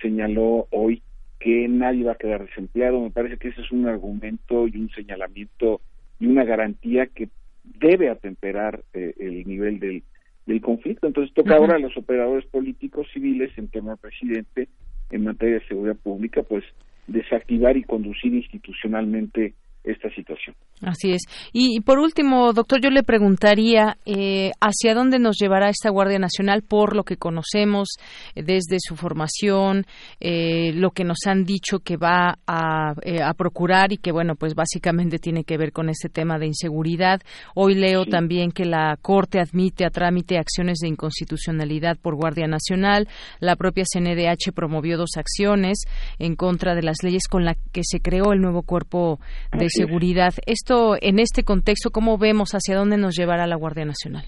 señaló hoy que nadie va a quedar desempleado. Me parece que ese es un argumento y un señalamiento y una garantía que debe atemperar eh, el nivel del, del conflicto. Entonces toca ahora a los operadores políticos civiles en torno al presidente en materia de seguridad pública, pues desactivar y conducir institucionalmente esta situación. Así es. Y, por último, doctor, yo le preguntaría eh, hacia dónde nos llevará esta Guardia Nacional por lo que conocemos eh, desde su formación, eh, lo que nos han dicho que va a, a, procurar y que, bueno, pues básicamente tiene que ver con este tema de inseguridad. Hoy leo también que la Corte admite a trámite acciones de inconstitucionalidad por Guardia Nacional. La propia CNDH promovió dos acciones en contra de las leyes con las que se creó el nuevo cuerpo de seguridad. Esto, en este contexto, ¿cómo vemos hacia dónde nos llevará la Guardia Nacional?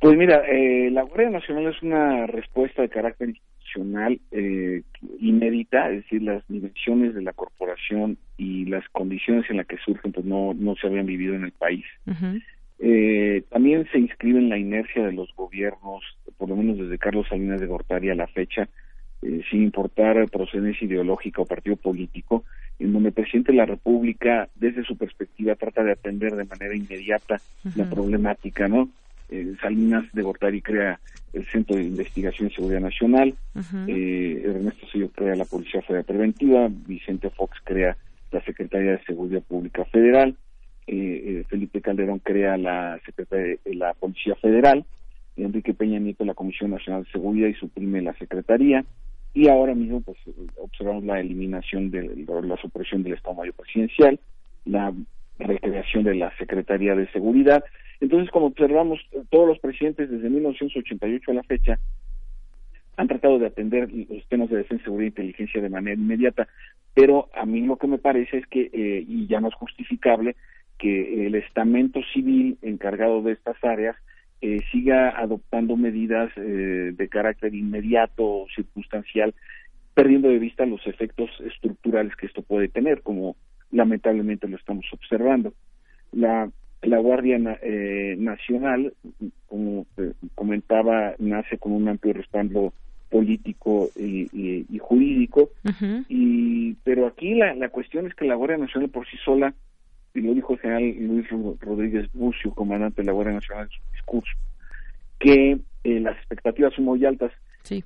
Pues mira, eh, la Guardia Nacional es una respuesta de carácter institucional eh, inédita, es decir, las dimensiones de la corporación y las condiciones en las que surgen pues no, no se habían vivido en el país. eh, también se inscribe en la inercia de los gobiernos, por lo menos desde Carlos Salinas de Gortari a la fecha, eh, sin importar procedencia ideológica o partido político, en donde el presidente de la República, desde su perspectiva, trata de atender de manera inmediata la problemática, ¿no? Eh, Salinas de Gortari crea el Centro de Investigación y Seguridad Nacional, eh, Ernesto Sello crea la Policía Federal Preventiva, Vicente Fox crea la Secretaría de Seguridad Pública Federal, Felipe Calderón crea la Secretaría de la Policía Federal, Enrique Peña Nieto la Comisión Nacional de Seguridad y suprime la Secretaría, y ahora mismo pues observamos la eliminación de la supresión del Estado Mayor Presidencial, la recreación de la Secretaría de Seguridad. Entonces, como observamos, todos los presidentes desde 1988 a la fecha han tratado de atender los temas de defensa, seguridad e inteligencia de manera inmediata, pero a mí lo que me parece es que, eh, y ya no es justificable, que el estamento civil encargado de estas áreas eh, siga adoptando medidas eh, de carácter inmediato o circunstancial, perdiendo de vista los efectos estructurales que esto puede tener, como lamentablemente lo estamos observando. La, la Guardia eh, Nacional, como comentaba, nace con un amplio respaldo político y, y, jurídico, y, pero aquí la, la cuestión es que la Guardia Nacional por sí sola y lo dijo el general Luis Rodríguez Bucio, comandante de la Guardia Nacional en su discurso, que eh, las expectativas son muy altas.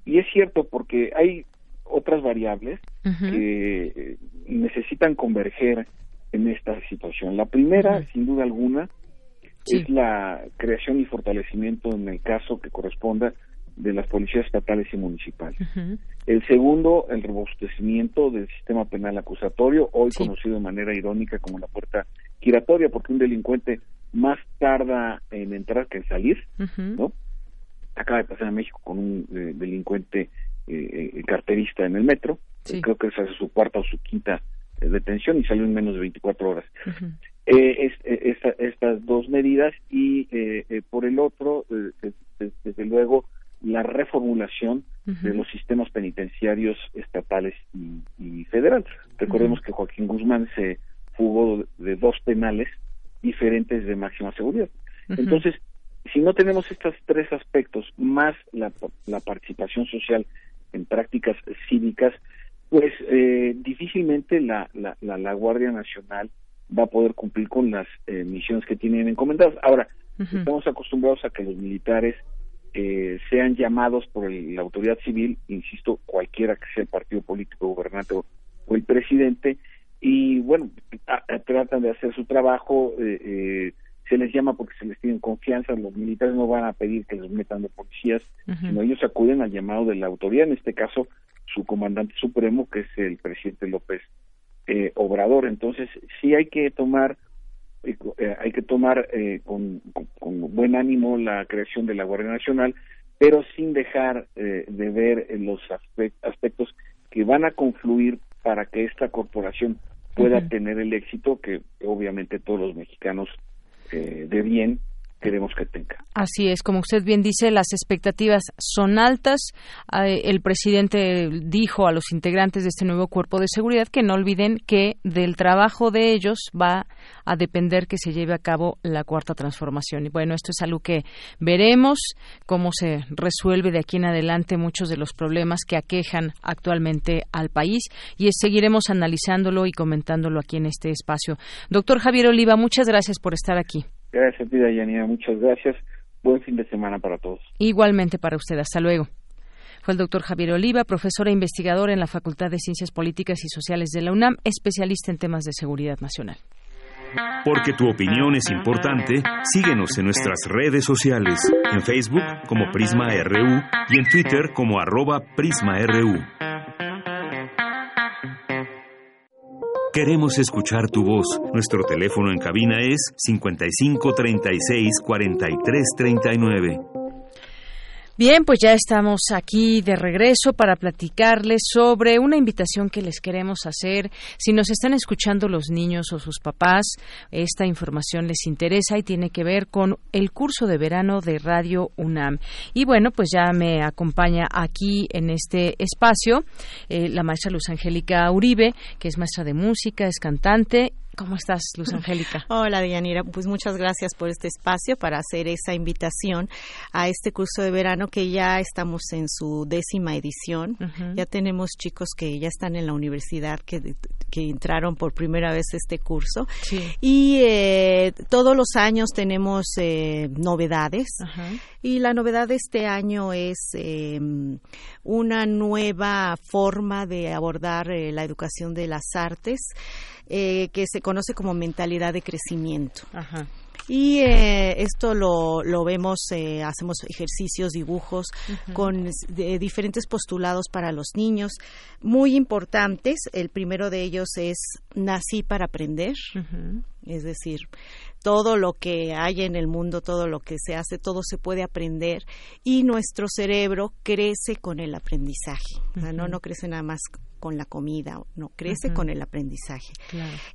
Y es cierto porque hay otras variables que eh, necesitan converger en esta situación. La primera, sin duda alguna, es la creación y fortalecimiento en el caso que corresponda de las policías estatales y municipales. El segundo, el robustecimiento del sistema penal acusatorio, hoy conocido de manera irónica como la puerta giratoria, porque un delincuente más tarda en entrar que en salir, ¿no? Acaba de pasar en México con un eh, delincuente eh, eh, carterista en el metro, creo que esa es su cuarta o su quinta detención y salió en menos de 24 horas. estas dos medidas y por el otro, desde luego, la reformulación de los sistemas penitenciarios estatales y, federales. Recordemos que Joaquín Guzmán se fugó de dos penales diferentes de máxima seguridad. Entonces, si no tenemos estos tres aspectos, más la, participación social en prácticas cívicas, pues eh, difícilmente la, la, la, Guardia Nacional va a poder cumplir con las eh, misiones que tienen encomendadas. Ahora, estamos acostumbrados a que los militares eh, sean llamados por la autoridad civil, insisto, cualquiera que sea el partido político, gobernante o, el presidente, y bueno, tratan de hacer su trabajo, eh, eh, se les llama porque se les tienen confianza, los militares no van a pedir que los metan de policías, sino ellos acuden al llamado de la autoridad, en este caso su comandante supremo, que es el presidente López Obrador. Entonces, sí hay que tomar eh, hay que tomar eh, con, buen ánimo la creación de la Guardia Nacional, pero sin dejar eh, de ver los aspectos que van a confluir para que esta corporación pueda tener el éxito que obviamente todos los mexicanos de bien queremos que tenga. Así es, como usted bien dice, las expectativas son altas. Eh, el presidente dijo a los integrantes de este nuevo cuerpo de seguridad que no olviden que del trabajo de ellos va a depender que se lleve a cabo la cuarta transformación. Y bueno, esto es algo que veremos cómo se resuelve de aquí en adelante muchos de los problemas que aquejan actualmente al país y seguiremos analizándolo y comentándolo aquí en este espacio. Doctor Javier Oliva, muchas gracias por estar aquí. Gracias a ti, Dayanira. Muchas gracias. Buen fin de semana para todos. Igualmente para usted. Hasta luego. Fue el doctor Javier Oliva, profesor e investigador en la Facultad de Ciencias Políticas y Sociales de la UNAM, especialista en temas de seguridad nacional. Porque tu opinión es importante, síguenos en nuestras redes sociales, en Facebook como Prisma RU y en Twitter como arroba PrismaRU. Queremos escuchar tu voz. Nuestro teléfono en cabina es 55 36 43 39. Bien, pues ya estamos aquí de regreso para platicarles sobre una invitación que les queremos hacer. Si nos están escuchando los niños o sus papás, esta información les interesa y tiene que ver con el curso de verano de Radio UNAM. Y bueno, pues ya me acompaña aquí en este espacio eh, la maestra Luz Angélica Uribe, que es maestra de música, es cantante ¿Cómo estás, Luz Angélica? Hola, Dianira. Pues muchas gracias por este espacio para hacer esa invitación a este curso de verano que ya estamos en su décima edición. Ya tenemos chicos que ya están en la universidad, que, entraron por primera vez a este curso. Y eh, todos los años tenemos eh, novedades. Y la novedad de este año es em, una nueva forma de abordar eh, la educación de las artes eh, que se conoce como mentalidad de crecimiento. Y eh, esto lo, lo vemos, eh, hacemos ejercicios, dibujos con diferentes postulados para los niños, muy importantes. El primero de ellos es Nací para aprender, es decir, todo lo que hay en el mundo, todo lo que se hace, todo se puede aprender y nuestro cerebro crece con el aprendizaje. no, no crece nada más con la comida, no crece con el aprendizaje.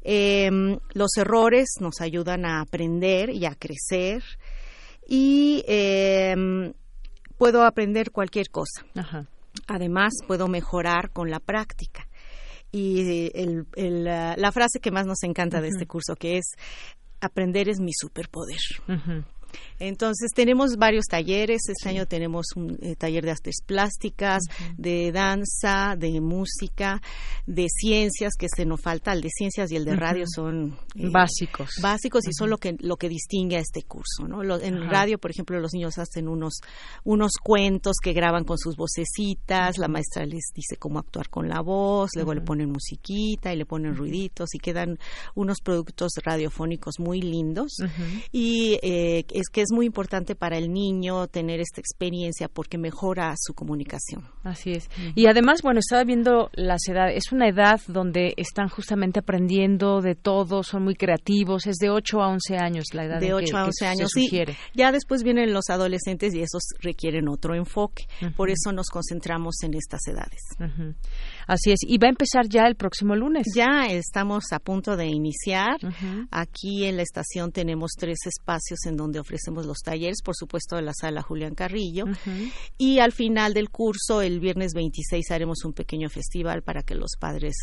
Em, los errores nos ayudan a aprender y a crecer y em, puedo aprender cualquier cosa. Además, puedo mejorar con la práctica. Y la frase que más nos encanta de este curso, que es aprender es mi superpoder. Entonces tenemos varios talleres. Este año tenemos un eh, taller de artes plásticas, de danza, de música, de ciencias, que se nos falta. El de ciencias y el de radio son eh, básicos. Básicos y son lo que lo que distingue a este curso. ¿no? en radio, por ejemplo, los niños hacen unos unos cuentos que graban con sus vocecitas. La maestra les dice cómo actuar con la voz. Luego le ponen musiquita y le ponen ruiditos y quedan unos productos radiofónicos muy lindos. Y eh, es que es muy importante para el niño tener esta experiencia porque mejora su comunicación. Así es. Y además, bueno, estaba viendo las edades. Es una edad donde están justamente aprendiendo de todo, son muy creativos. Es de 8 a 11 años la edad. De 8 a 11 años, sí. Ya después vienen los adolescentes y esos requieren otro enfoque. Por eso nos concentramos en estas edades. Así es. Y va a empezar ya el próximo lunes. Ya estamos a punto de iniciar. Aquí en la estación tenemos tres espacios en donde ofrecemos los talleres, por supuesto, de la sala Julián Carrillo. Y al final del curso, el viernes 26, haremos un pequeño festival para que los padres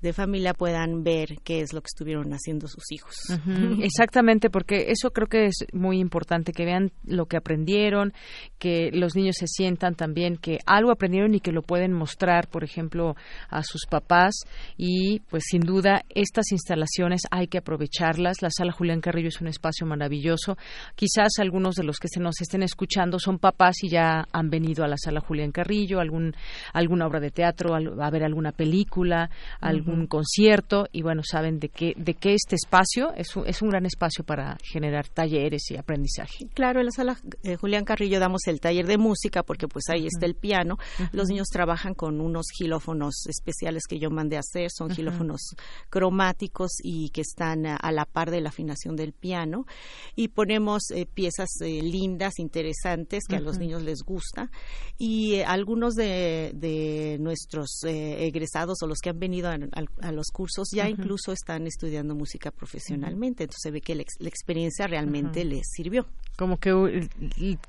de familia puedan ver qué es lo que estuvieron haciendo sus hijos. Exactamente, porque eso creo que es muy importante, que vean lo que aprendieron, que los niños se sientan también que algo aprendieron y que lo pueden mostrar, por ejemplo, a sus papás y pues sin duda estas instalaciones hay que aprovecharlas. La sala Julián Carrillo es un espacio maravilloso. Quizás algunos de los que se nos estén escuchando son papás y ya han venido a la sala Julián Carrillo, algún, alguna obra de teatro, a ver alguna película, algún concierto y bueno, saben de qué, de qué este espacio es un, es un gran espacio para generar talleres y aprendizaje. Claro, en la sala eh, Julián Carrillo damos el taller de música porque pues ahí está el piano. Los niños trabajan con unos gilófonos especiales que yo mandé a hacer, son gilófonos cromáticos y que están a, la par de la afinación del piano. Y ponemos eh, piezas eh, lindas, interesantes, que a los niños les gusta. Y eh, algunos de, nuestros egresados o los que han venido a, los cursos ya incluso están estudiando música profesionalmente. Entonces se ve que la, experiencia realmente les sirvió como que,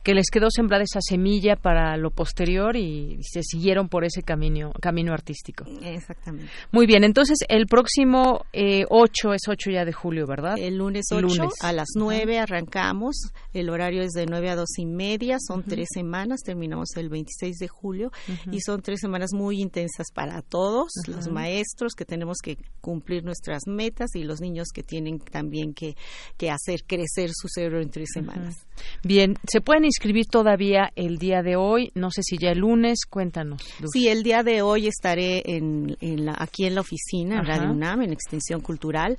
que les quedó sembrada esa semilla para lo posterior y se siguieron por ese camino, camino artístico. Exactamente. Muy bien, entonces el próximo eh, 8 es 8 ya de julio, ¿verdad? El lunes 8 a las 9 arrancamos, el horario es de 9 a 2 y media, son tres semanas, terminamos el 26 de julio y son tres semanas muy intensas para todos, los maestros que tenemos que cumplir nuestras metas y los niños que tienen también que, que hacer crecer su cerebro en tres semanas. Bien, ¿se pueden inscribir todavía el día de hoy? No sé si ya el lunes, cuéntanos. Sí, el día de hoy estaré en, aquí en la oficina, en Radio UNAM, en Extensión Cultural,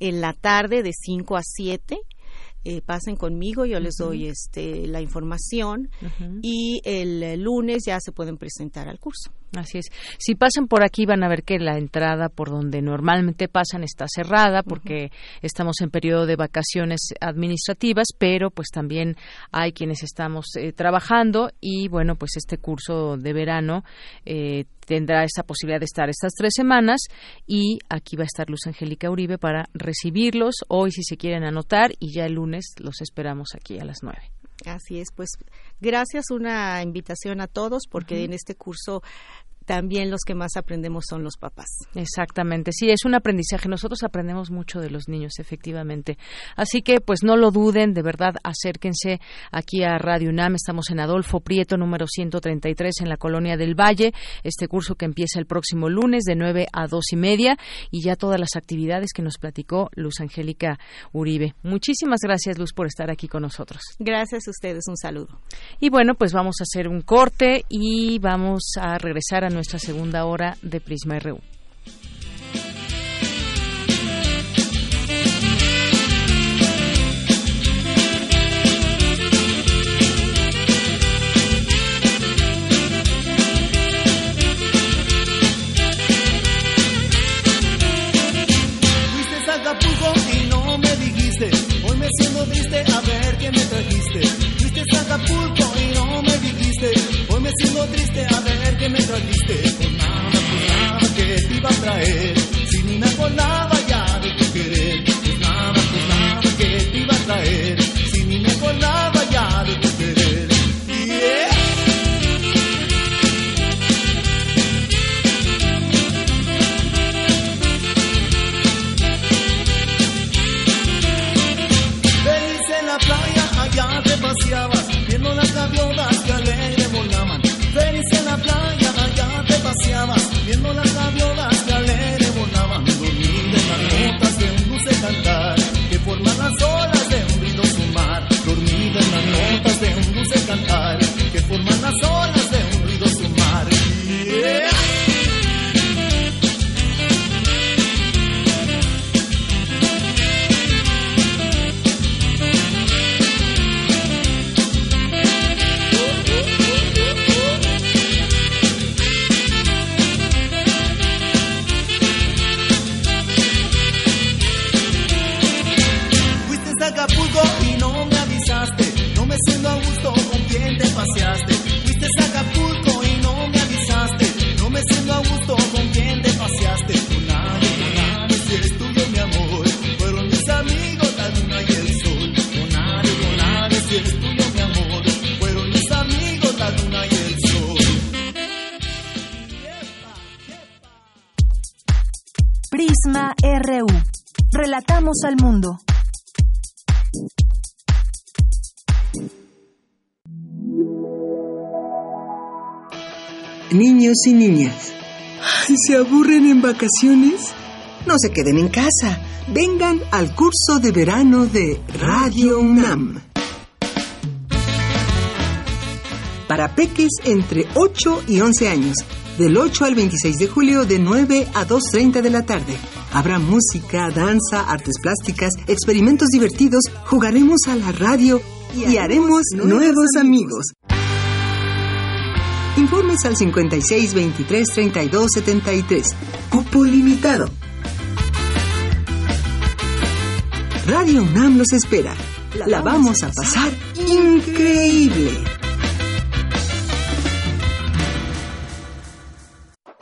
en la tarde de 5 a 7 eh, pasen conmigo, yo les doy este, la información y el lunes ya se pueden presentar al curso. Así es. Si pasan por aquí van a ver que la entrada por donde normalmente pasan está cerrada porque estamos en periodo de vacaciones administrativas, pero pues también hay quienes estamos eh, trabajando y bueno, pues este curso de verano eh, tendrá esa posibilidad de estar estas tres semanas y aquí va a estar Luz Angélica Uribe para recibirlos hoy si se quieren anotar y ya el lunes los esperamos aquí a las nueve. Así es, pues gracias, una invitación a todos porque en este curso también los que más aprendemos son los papás. Exactamente, sí, es un aprendizaje. Nosotros aprendemos mucho de los niños, efectivamente. Así que, pues no lo duden, de verdad, acérquense aquí a Radio UNAM. Estamos en Adolfo Prieto, número 133, en la Colonia del Valle. Este curso que empieza el próximo lunes de 9 a 2 y media y ya todas las actividades que nos platicó Luz Angélica Uribe. Muchísimas gracias, Luz, por estar aquí con nosotros. Gracias a ustedes, un saludo. Y bueno, pues vamos a hacer un corte y vamos a regresar a nuestra segunda hora de Prisma RU. Que me trajiste con nada, con nada que te iba a traer. Si ni me acordaba mundo. Niños y niñas, ¿y ¿se aburren en vacaciones? No se queden en casa. Vengan al curso de verano de Radio UNAM. Para peques entre 8 y 11 años, del 8 al 26 de julio de 9 a 2.30 de la tarde. Habrá música, danza, artes plásticas, experimentos divertidos, jugaremos a la radio y, haremos nuevos amigos. Informes al 56 23 32 73. Cupo limitado. Radio UNAM los espera. La vamos a pasar increíble.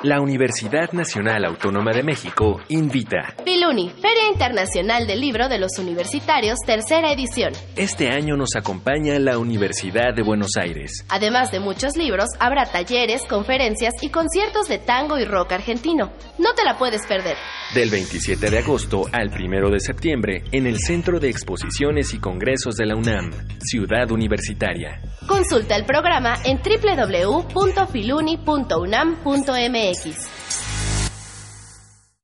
La Universidad Nacional Autónoma de México invita. Filuni, Feria Internacional del Libro de los Universitarios, tercera edición. Este año nos acompaña la Universidad de Buenos Aires. Además de muchos libros, habrá talleres, conferencias y conciertos de tango y rock argentino. No te la puedes perder. Del 27 de agosto al 1 de septiembre en el Centro de Exposiciones y Congresos de la UNAM, Ciudad Universitaria. Consulta el programa en www.filuni.unam.mx. Yankees.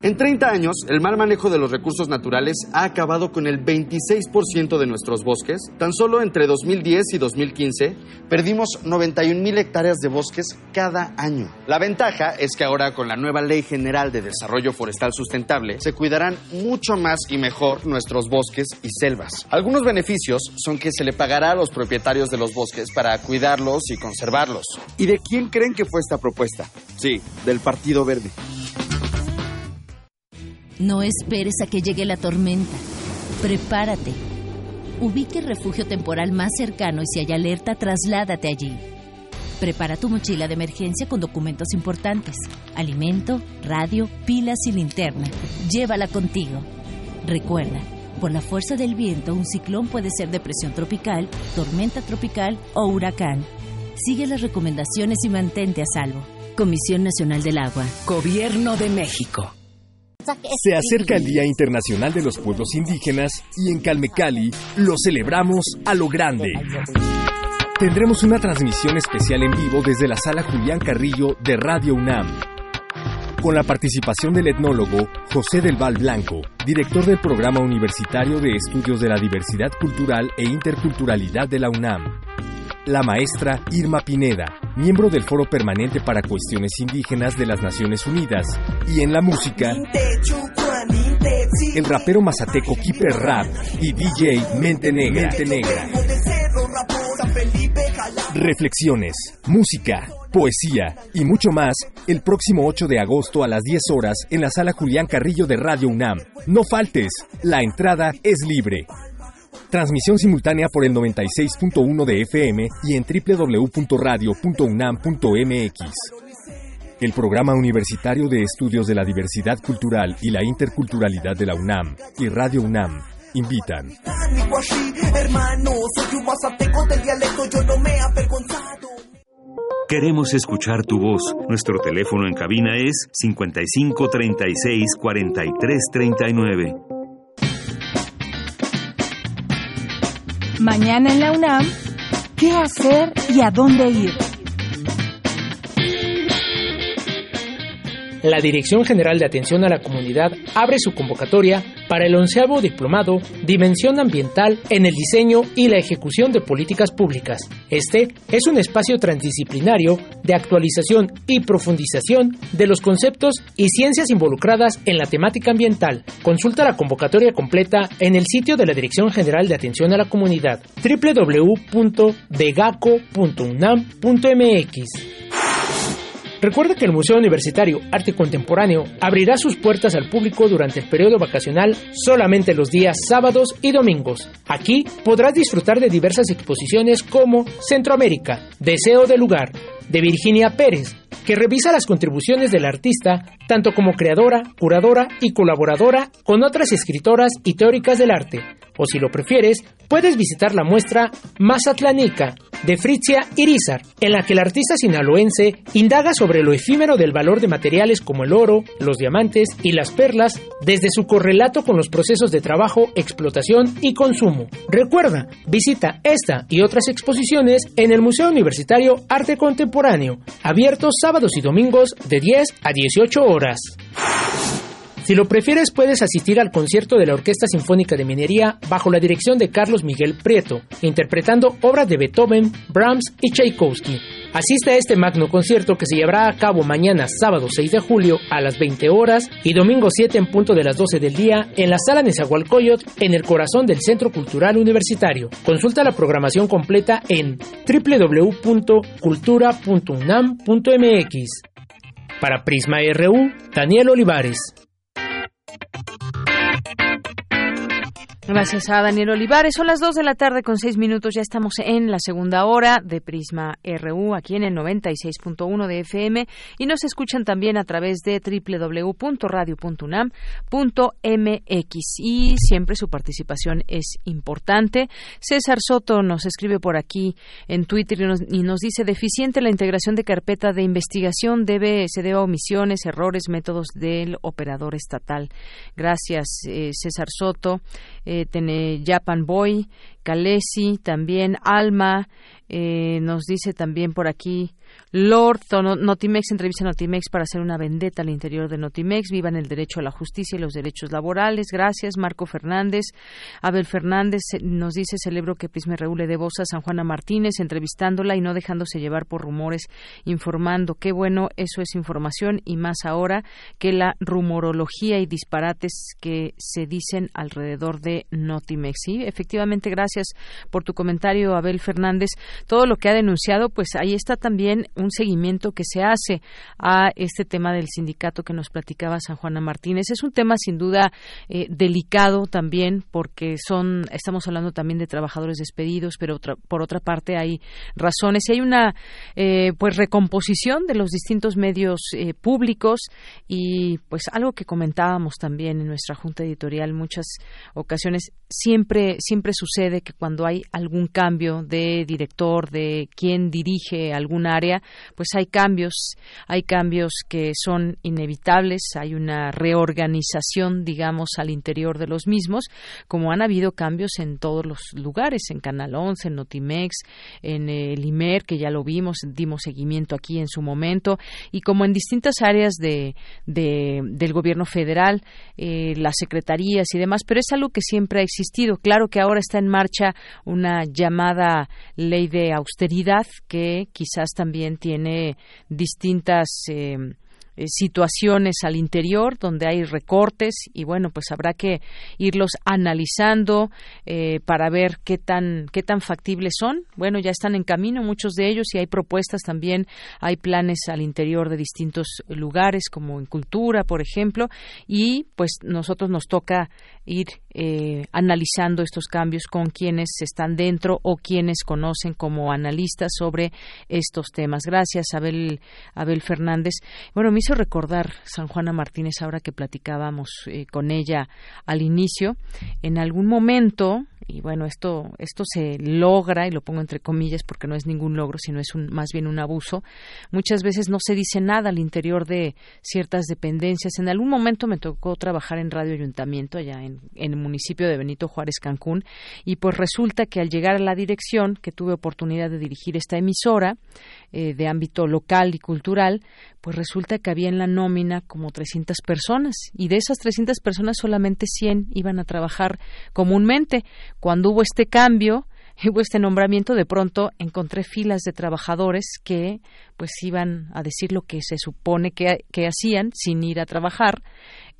En 30 años, el mal manejo de los recursos naturales ha acabado con el 26% de nuestros bosques. Tan solo entre 2010 y 2015 perdimos 91 mil hectáreas de bosques cada año. La ventaja es que ahora con la nueva Ley General de Desarrollo Forestal Sustentable se cuidarán mucho más y mejor nuestros bosques y selvas. Algunos beneficios son que se le pagará a los propietarios de los bosques para cuidarlos y conservarlos. ¿Y de quién creen que fue esta propuesta? Sí, del Partido Verde. No esperes a que llegue la tormenta. Prepárate. Ubique el refugio temporal más cercano y si hay alerta, trasládate allí. Prepara tu mochila de emergencia con documentos importantes, alimento, radio, pilas y linterna. Llévala contigo. Recuerda, por la fuerza del viento, un ciclón puede ser depresión tropical, tormenta tropical o huracán. Sigue las recomendaciones y mantente a salvo. Comisión Nacional del Agua. Gobierno de México. Se acerca el Día Internacional de los Pueblos Indígenas y en Calmecali lo celebramos a lo grande. Tendremos una transmisión especial en vivo desde la sala Julián Carrillo de Radio UNAM. Con la participación del etnólogo José del Val Blanco, director del Programa Universitario de Estudios de la Diversidad Cultural e Interculturalidad de la UNAM. La maestra Irma Pineda, miembro del Foro Permanente para Cuestiones Indígenas de las Naciones Unidas. Y en la música, el rapero mazateco Keeper Rap y DJ Mente Negra. Mente Negra. Reflexiones, música, poesía y mucho más el próximo 8 de agosto a las 10 horas en la sala Julián Carrillo de Radio UNAM. No faltes, la entrada es libre. Transmisión simultánea por el 96.1 de FM y en www.radio.unam.mx. El Programa Universitario de Estudios de la Diversidad Cultural y la Interculturalidad de la UNAM y Radio UNAM invitan. Queremos escuchar tu voz. Nuestro teléfono en cabina es 55 36 Mañana en la UNAM, ¿qué hacer y a dónde ir? La Dirección General de Atención a la Comunidad abre su convocatoria para el onceavo diplomado Dimensión Ambiental en el Diseño y la Ejecución de Políticas Públicas. Este es un espacio transdisciplinario de actualización y profundización de los conceptos y ciencias involucradas en la temática ambiental. Consulta la convocatoria completa en el sitio de la Dirección General de Atención a la Comunidad www.degaco.unam.mx. Recuerda que el Museo Universitario Arte Contemporáneo abrirá sus puertas al público durante el periodo vacacional solamente los días sábados y domingos. Aquí podrás disfrutar de diversas exposiciones como Centroamérica, Deseo de Lugar, de Virginia Pérez, que revisa las contribuciones del artista tanto como creadora, curadora y colaboradora con otras escritoras y teóricas del arte. O si lo prefieres, puedes visitar la muestra Mazatlanica de Fritzia Irizar, en la que el artista sinaloense indaga sobre lo efímero del valor de materiales como el oro, los diamantes y las perlas desde su correlato con los procesos de trabajo, explotación y consumo. Recuerda, visita esta y otras exposiciones en el Museo Universitario Arte Contemporáneo, abiertos sábados y domingos de 10 a 18 horas. Si lo prefieres, puedes asistir al concierto de la Orquesta Sinfónica de Minería bajo la dirección de Carlos Miguel Prieto, interpretando obras de Beethoven, Brahms y Tchaikovsky. Asiste a este magno concierto que se llevará a cabo mañana sábado 6 de julio a las 20 horas y domingo 7 en punto de las 12 del día en la sala Nezahualcóyotl en el corazón del Centro Cultural Universitario. Consulta la programación completa en www.cultura.unam.mx. Para Prisma RU, Daniel Olivares. Gracias a Daniel Olivares. Son las 2 de la tarde con 6 minutos. Ya estamos en la segunda hora de Prisma RU aquí en el 96.1 de FM y nos escuchan también a través de www.radio.unam.mx y siempre su participación es importante. César Soto nos escribe por aquí en Twitter y nos, y nos dice deficiente la integración de carpeta de investigación debe se debe a omisiones, errores, métodos del operador estatal. Gracias eh, César Soto tiene Japan Boy, Kalesi, también Alma, eh, nos dice también por aquí Lord Notimex entrevista a Notimex para hacer una vendetta al interior de Notimex. Vivan el derecho a la justicia y los derechos laborales. Gracias, Marco Fernández. Abel Fernández nos dice: celebro que Prisma Reúl le dé voz a San Juana Martínez, entrevistándola y no dejándose llevar por rumores, informando. Qué bueno, eso es información y más ahora que la rumorología y disparates que se dicen alrededor de Notimex. Sí, efectivamente, gracias por tu comentario, Abel Fernández. Todo lo que ha denunciado, pues ahí está también un seguimiento que se hace a este tema del sindicato que nos platicaba San Juana Martínez. Es un tema sin duda eh, delicado también porque son estamos hablando también de trabajadores despedidos, pero por otra parte hay razones y hay una eh, pues recomposición de los distintos medios eh, públicos y pues algo que comentábamos también en nuestra junta editorial muchas ocasiones siempre siempre sucede que cuando hay algún cambio de director de quien dirige alguna área pues hay cambios, hay cambios que son inevitables, hay una reorganización, digamos, al interior de los mismos, como han habido cambios en todos los lugares, en Canal 11, en Notimex, en el IMER, que ya lo vimos, dimos seguimiento aquí en su momento, y como en distintas áreas de, del gobierno federal, eh, las secretarías y demás, pero es algo que siempre ha existido. Claro que ahora está en marcha una llamada ley de austeridad que quizás también tiene distintas eh, eh, situaciones al interior donde hay recortes y bueno pues habrá que irlos analizando eh, para ver qué tan qué tan factibles son. Bueno ya están en camino muchos de ellos y hay propuestas también hay planes al interior de distintos lugares como en cultura por ejemplo y pues nosotros nos toca ir eh, analizando estos cambios con quienes están dentro o quienes conocen como analistas sobre estos temas. Gracias Abel Abel Fernández. Bueno hizo recordar San Juana Martínez ahora que platicábamos eh, con ella al inicio. En algún momento y bueno, esto, esto se logra, y lo pongo entre comillas porque no es ningún logro, sino es un, más bien un abuso. Muchas veces no se dice nada al interior de ciertas dependencias. En algún momento me tocó trabajar en Radio Ayuntamiento, allá en, el municipio de Benito Juárez, Cancún, y pues resulta que al llegar a la dirección, que tuve oportunidad de dirigir esta emisora eh, de ámbito local y cultural, pues resulta que había en la nómina como 300 personas, y de esas 300 personas solamente 100 iban a trabajar comúnmente. Cuando hubo este cambio, hubo este nombramiento, de pronto encontré filas de trabajadores que pues iban a decir lo que se supone que, que hacían sin ir a trabajar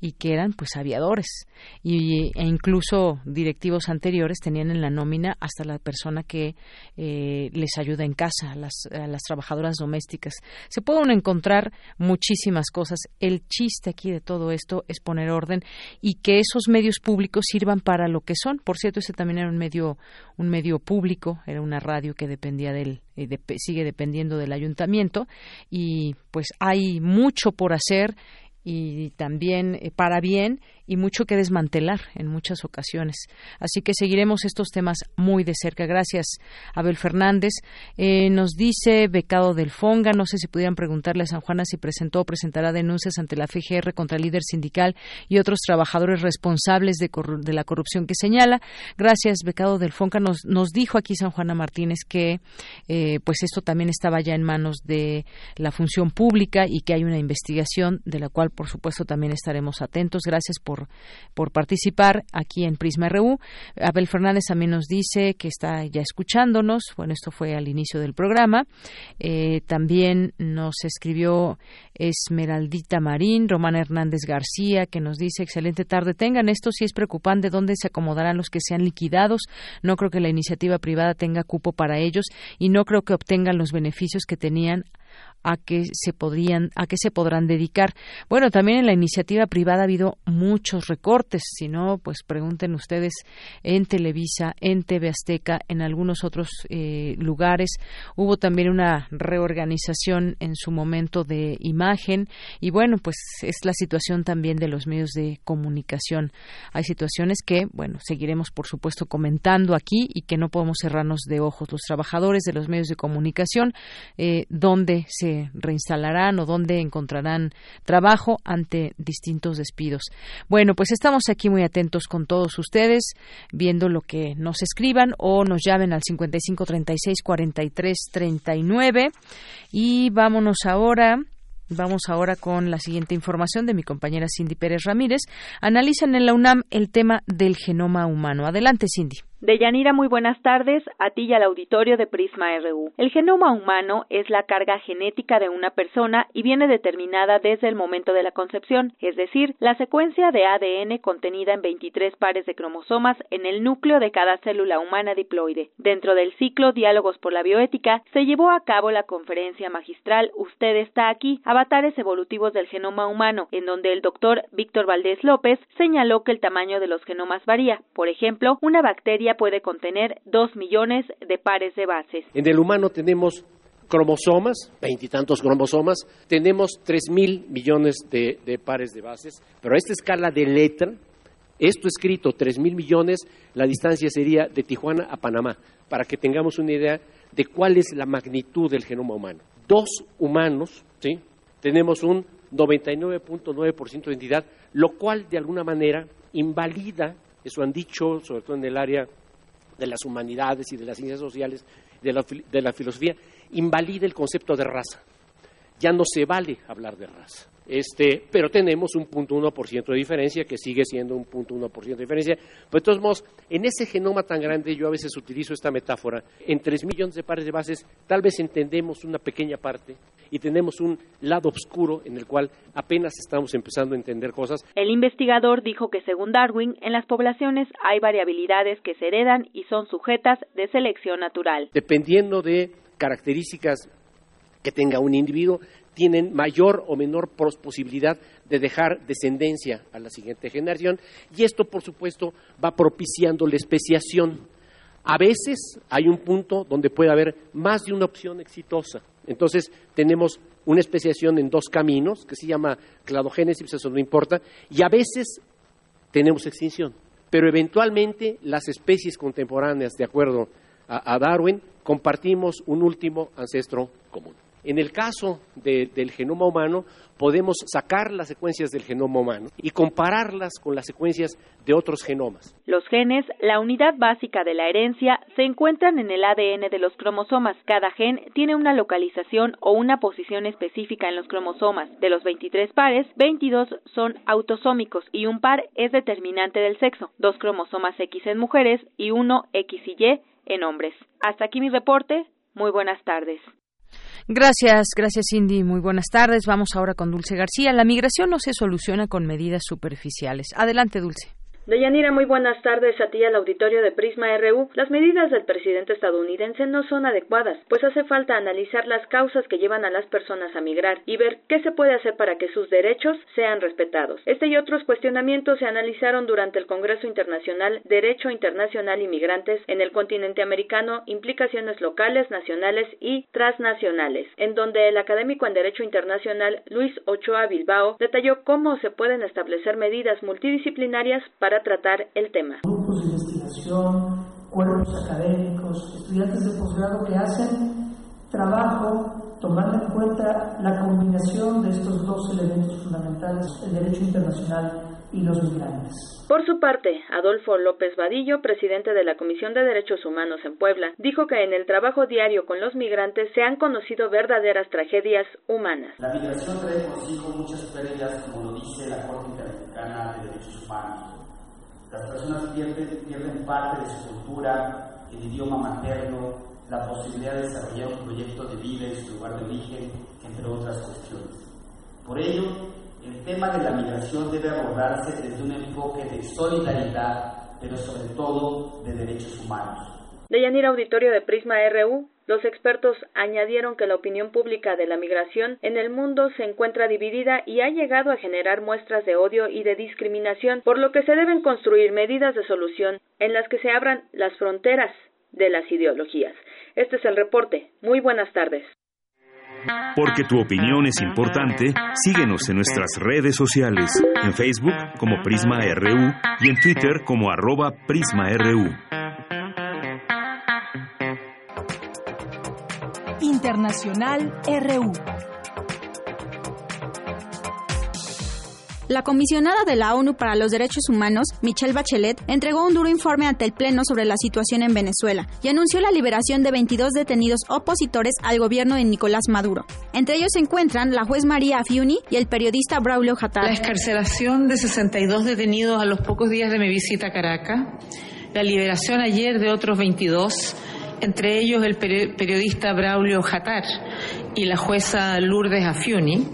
y que eran pues aviadores. Y, e incluso directivos anteriores tenían en la nómina hasta la persona que eh, les ayuda en casa a las, a las trabajadoras domésticas. Se pueden encontrar muchísimas cosas. El chiste aquí de todo esto es poner orden y que esos medios públicos sirvan para lo que son. Por cierto ese también era un medio un medio público era una radio que dependía del eh, sigue dependiendo del ayuntamiento y pues hay mucho por hacer y también eh, para bien y mucho que desmantelar en muchas ocasiones. Así que seguiremos estos temas muy de cerca. Gracias, Abel Fernández. Eh, nos dice Becado del Fonga, no sé si pudieran preguntarle a San Juana si presentó o presentará denuncias ante la FGR contra el líder sindical y otros trabajadores responsables de, de la corrupción que señala. Gracias, Becado del Fonga. Nos, nos dijo aquí San Juana Martínez que eh, pues esto también estaba ya en manos de la función pública y que hay una investigación de la cual, por supuesto, también estaremos atentos. Gracias por por, participar aquí en Prisma RU. Abel Fernández también nos dice que está ya escuchándonos. Bueno, esto fue al inicio del programa. Eh, también nos escribió Esmeraldita Marín, Román Hernández García, que nos dice excelente tarde. Tengan esto si es preocupante dónde se acomodarán los que sean liquidados. No creo que la iniciativa privada tenga cupo para ellos y no creo que obtengan los beneficios que tenían a qué se podrían a qué se podrán dedicar. Bueno, también en la iniciativa privada ha habido muchos recortes, si no, pues pregunten ustedes en Televisa, en TV Azteca, en algunos otros eh, lugares. Hubo también una reorganización en su momento de imagen y bueno, pues es la situación también de los medios de comunicación. Hay situaciones que, bueno, seguiremos por supuesto comentando aquí y que no podemos cerrarnos de ojos. Los trabajadores de los medios de comunicación, eh, donde se reinstalarán o dónde encontrarán trabajo ante distintos despidos. Bueno, pues estamos aquí muy atentos con todos ustedes, viendo lo que nos escriban o nos llamen al 55 36 43 39 y vámonos ahora Vamos ahora con la siguiente información de mi compañera Cindy Pérez Ramírez. Analizan en la UNAM el tema del genoma humano. Adelante, Cindy. Deyanira, muy buenas tardes a ti y al auditorio de Prisma RU. El genoma humano es la carga genética de una persona y viene determinada desde el momento de la concepción, es decir, la secuencia de ADN contenida en 23 pares de cromosomas en el núcleo de cada célula humana diploide. Dentro del ciclo Diálogos por la Bioética se llevó a cabo la conferencia magistral Usted está aquí, avatares evolutivos del genoma humano, en donde el doctor Víctor Valdés López señaló que el tamaño de los genomas varía. Por ejemplo, una bacteria puede contener dos millones de pares de bases. En el humano tenemos cromosomas, veintitantos cromosomas, tenemos tres mil millones de, pares de bases, pero a esta escala de letra, esto escrito tres mil millones, la distancia sería de Tijuana a Panamá, para que tengamos una idea de cuál es la magnitud del genoma humano. Dos humanos, ¿sí? tenemos un 99.9% de entidad, lo cual de alguna manera invalida, eso han dicho, sobre todo en el área de las humanidades y de las ciencias sociales, de la, de la filosofía, invalida el concepto de raza. Ya no se vale hablar de raza. Este, pero tenemos un punto uno por ciento de diferencia, que sigue siendo un punto uno por ciento de diferencia. Pero de todos modos, en ese genoma tan grande, yo a veces utilizo esta metáfora, en tres millones de pares de bases, tal vez entendemos una pequeña parte y tenemos un lado oscuro en el cual apenas estamos empezando a entender cosas. El investigador dijo que según Darwin, en las poblaciones hay variabilidades que se heredan y son sujetas de selección natural. Dependiendo de características que tenga un individuo, tienen mayor o menor posibilidad de dejar descendencia a la siguiente generación y esto, por supuesto, va propiciando la especiación. A veces hay un punto donde puede haber más de una opción exitosa. Entonces tenemos una especiación en dos caminos que se llama cladogénesis, eso no importa, y a veces tenemos extinción. Pero eventualmente las especies contemporáneas, de acuerdo a, a Darwin, compartimos un último ancestro común. En el caso de, del genoma humano, podemos sacar las secuencias del genoma humano y compararlas con las secuencias de otros genomas. Los genes, la unidad básica de la herencia, se encuentran en el ADN de los cromosomas. Cada gen tiene una localización o una posición específica en los cromosomas. De los 23 pares, 22 son autosómicos y un par es determinante del sexo. Dos cromosomas X en mujeres y uno X y Y en hombres. Hasta aquí mi reporte. Muy buenas tardes. Gracias, gracias Cindy. Muy buenas tardes. Vamos ahora con Dulce García. La migración no se soluciona con medidas superficiales. Adelante, Dulce. Deyanira, muy buenas tardes a ti al auditorio de Prisma RU. Las medidas del presidente estadounidense no son adecuadas, pues hace falta analizar las causas que llevan a las personas a migrar y ver qué se puede hacer para que sus derechos sean respetados. Este y otros cuestionamientos se analizaron durante el Congreso Internacional Derecho Internacional y Migrantes en el continente americano, implicaciones locales, nacionales y transnacionales, en donde el académico en Derecho Internacional Luis Ochoa Bilbao detalló cómo se pueden establecer medidas multidisciplinarias para tratar el tema. Grupos de investigación, cuerpos académicos, estudiantes de posgrado que hacen trabajo tomando en cuenta la combinación de estos dos elementos fundamentales, el derecho internacional y los migrantes. Por su parte, Adolfo López Vadillo, presidente de la Comisión de Derechos Humanos en Puebla, dijo que en el trabajo diario con los migrantes se han conocido verdaderas tragedias humanas. La migración trae consigo muchas pérdidas, como lo dice la Corte Interamericana de Derechos Humanos las personas pierden, parte de su cultura, el idioma materno, la posibilidad de desarrollar un proyecto de vida en su lugar de origen, entre otras cuestiones. Por ello, el tema de la migración debe abordarse desde un enfoque de solidaridad, pero sobre todo de derechos humanos. De Yanira Auditorio de Prisma RU, los expertos añadieron que la opinión pública de la migración en el mundo se encuentra dividida y ha llegado a generar muestras de odio y de discriminación, por lo que se deben construir medidas de solución en las que se abran las fronteras de las ideologías. Este es el reporte. Muy buenas tardes. Porque tu opinión es importante, síguenos en nuestras redes sociales, en Facebook como Prisma RU y en Twitter como arroba PrismaRU. Internacional RU. La comisionada de la ONU para los Derechos Humanos, Michelle Bachelet, entregó un duro informe ante el Pleno sobre la situación en Venezuela y anunció la liberación de 22 detenidos opositores al gobierno de Nicolás Maduro. Entre ellos se encuentran la juez María Afiuni y el periodista Braulio Jatar. La escarcelación de 62 detenidos a los pocos días de mi visita a Caracas, la liberación ayer de otros 22 entre ellos el periodista Braulio Jatar y la jueza Lourdes Afiuni,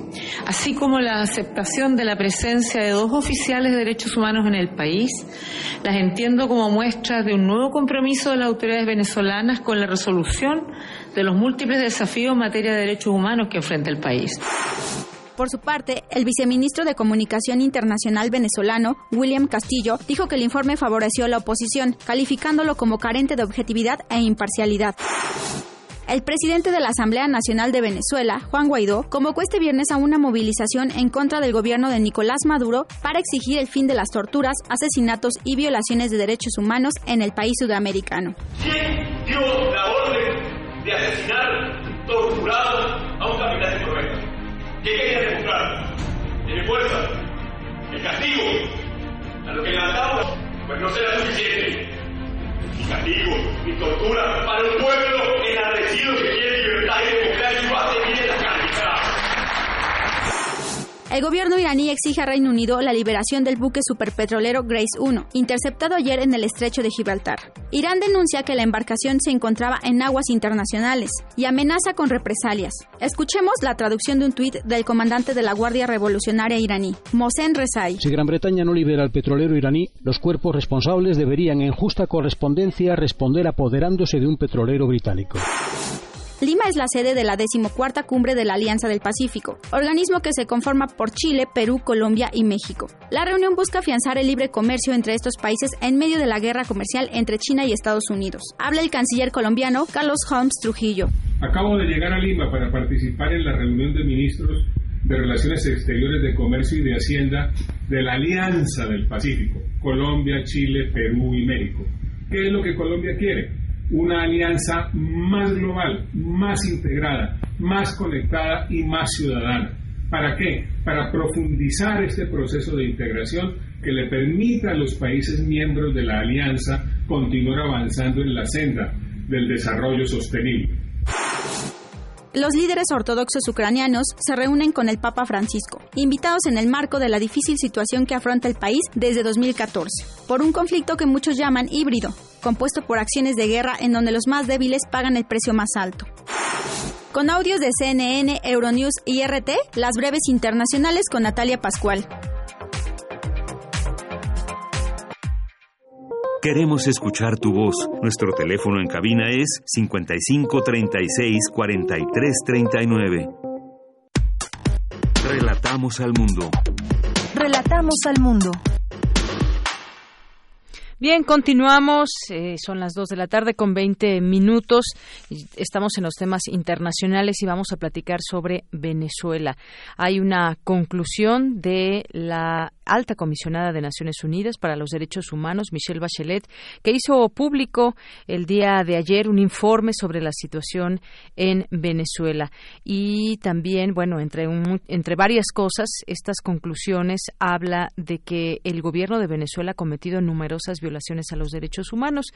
así como la aceptación de la presencia de dos oficiales de derechos humanos en el país, las entiendo como muestras de un nuevo compromiso de las autoridades venezolanas con la resolución de los múltiples desafíos en materia de derechos humanos que enfrenta el país. Por su parte, el viceministro de Comunicación Internacional venezolano, William Castillo, dijo que el informe favoreció a la oposición, calificándolo como carente de objetividad e imparcialidad. El presidente de la Asamblea Nacional de Venezuela, Juan Guaidó, convocó este viernes a una movilización en contra del gobierno de Nicolás Maduro para exigir el fin de las torturas, asesinatos y violaciones de derechos humanos en el país sudamericano. ¿Quién dio la orden de asesinar, torturar a un ¿Qué quería demostrar? ¿Tiene fuerza? ¿El castigo? A lo que levantamos, pues no será suficiente. Ni castigo, ni tortura para un pueblo enardecido que quiere libertad y democracia y va a. El gobierno iraní exige a Reino Unido la liberación del buque superpetrolero Grace 1, interceptado ayer en el estrecho de Gibraltar. Irán denuncia que la embarcación se encontraba en aguas internacionales y amenaza con represalias. Escuchemos la traducción de un tuit del comandante de la Guardia Revolucionaria iraní, Mohsen Rezai. Si Gran Bretaña no libera al petrolero iraní, los cuerpos responsables deberían en justa correspondencia responder apoderándose de un petrolero británico. Lima es la sede de la decimocuarta cumbre de la Alianza del Pacífico, organismo que se conforma por Chile, Perú, Colombia y México. La reunión busca afianzar el libre comercio entre estos países en medio de la guerra comercial entre China y Estados Unidos. Habla el canciller colombiano Carlos Holmes Trujillo. Acabo de llegar a Lima para participar en la reunión de ministros de Relaciones Exteriores de Comercio y de Hacienda de la Alianza del Pacífico, Colombia, Chile, Perú y México. ¿Qué es lo que Colombia quiere? Una alianza más global, más integrada, más conectada y más ciudadana. ¿Para qué? Para profundizar este proceso de integración que le permita a los países miembros de la alianza continuar avanzando en la senda del desarrollo sostenible. Los líderes ortodoxos ucranianos se reúnen con el Papa Francisco, invitados en el marco de la difícil situación que afronta el país desde 2014, por un conflicto que muchos llaman híbrido, compuesto por acciones de guerra en donde los más débiles pagan el precio más alto. Con audios de CNN, Euronews y RT, las breves internacionales con Natalia Pascual. Queremos escuchar tu voz. Nuestro teléfono en cabina es 55 36 43 39. Relatamos al mundo. Relatamos al mundo. Bien, continuamos. Eh, son las 2 de la tarde con 20 minutos. Estamos en los temas internacionales y vamos a platicar sobre Venezuela. Hay una conclusión de la alta comisionada de Naciones Unidas para los Derechos Humanos, Michelle Bachelet, que hizo público el día de ayer un informe sobre la situación en Venezuela. Y también, bueno, entre, entre varias cosas, estas conclusiones habla de que el gobierno de Venezuela ha cometido numerosas violaciones a los derechos humanos.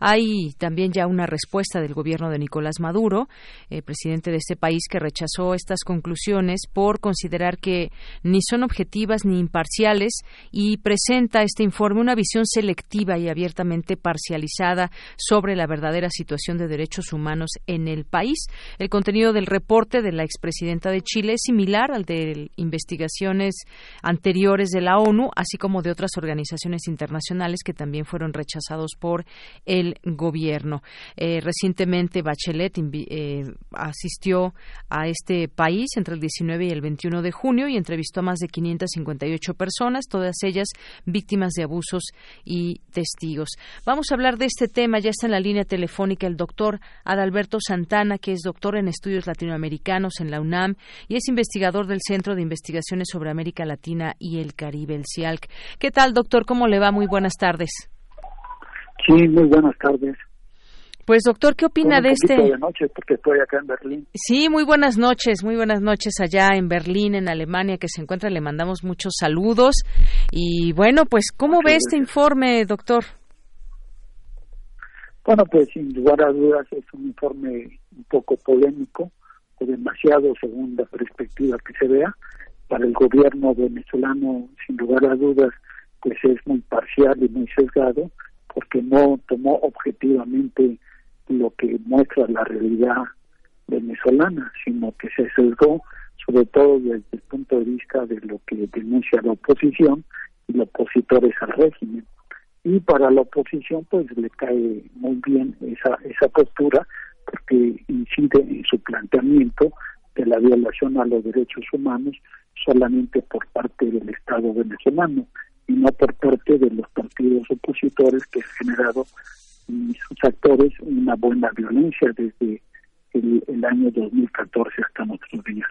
Hay también ya una respuesta del gobierno de Nicolás Maduro, eh, presidente de este país, que rechazó estas conclusiones por considerar que ni son objetivas ni imparciales y presenta este informe una visión selectiva y abiertamente parcializada sobre la verdadera situación de derechos humanos en el país. El contenido del reporte de la expresidenta de Chile es similar al de investigaciones anteriores de la ONU, así como de otras organizaciones internacionales que también fueron rechazados por el gobierno. Eh, recientemente Bachelet eh, asistió a este país entre el 19 y el 21 de junio y entrevistó a más de 558 personas todas ellas víctimas de abusos y testigos. Vamos a hablar de este tema, ya está en la línea telefónica el doctor Adalberto Santana, que es doctor en estudios latinoamericanos en la UNAM y es investigador del Centro de Investigaciones sobre América Latina y el Caribe, el CIALC. ¿Qué tal, doctor? ¿Cómo le va? Muy buenas tardes. Sí, muy buenas tardes. Pues doctor, ¿qué opina de este? De noche porque estoy acá en Berlín. Sí, muy buenas noches, muy buenas noches allá en Berlín, en Alemania, que se encuentra. Le mandamos muchos saludos y bueno, pues ¿cómo ve este informe, doctor? Bueno, pues sin lugar a dudas es un informe un poco polémico o demasiado según la perspectiva que se vea. Para el gobierno venezolano, sin lugar a dudas, pues es muy parcial y muy sesgado porque no tomó objetivamente lo que muestra la realidad venezolana, sino que se sesgó sobre todo desde el punto de vista de lo que denuncia la oposición y los opositores al régimen. Y para la oposición pues le cae muy bien esa, esa postura porque incide en su planteamiento de la violación a los derechos humanos solamente por parte del Estado venezolano y no por parte de los partidos opositores que han generado y sus actores una buena violencia desde el, el año 2014 hasta nuestros días.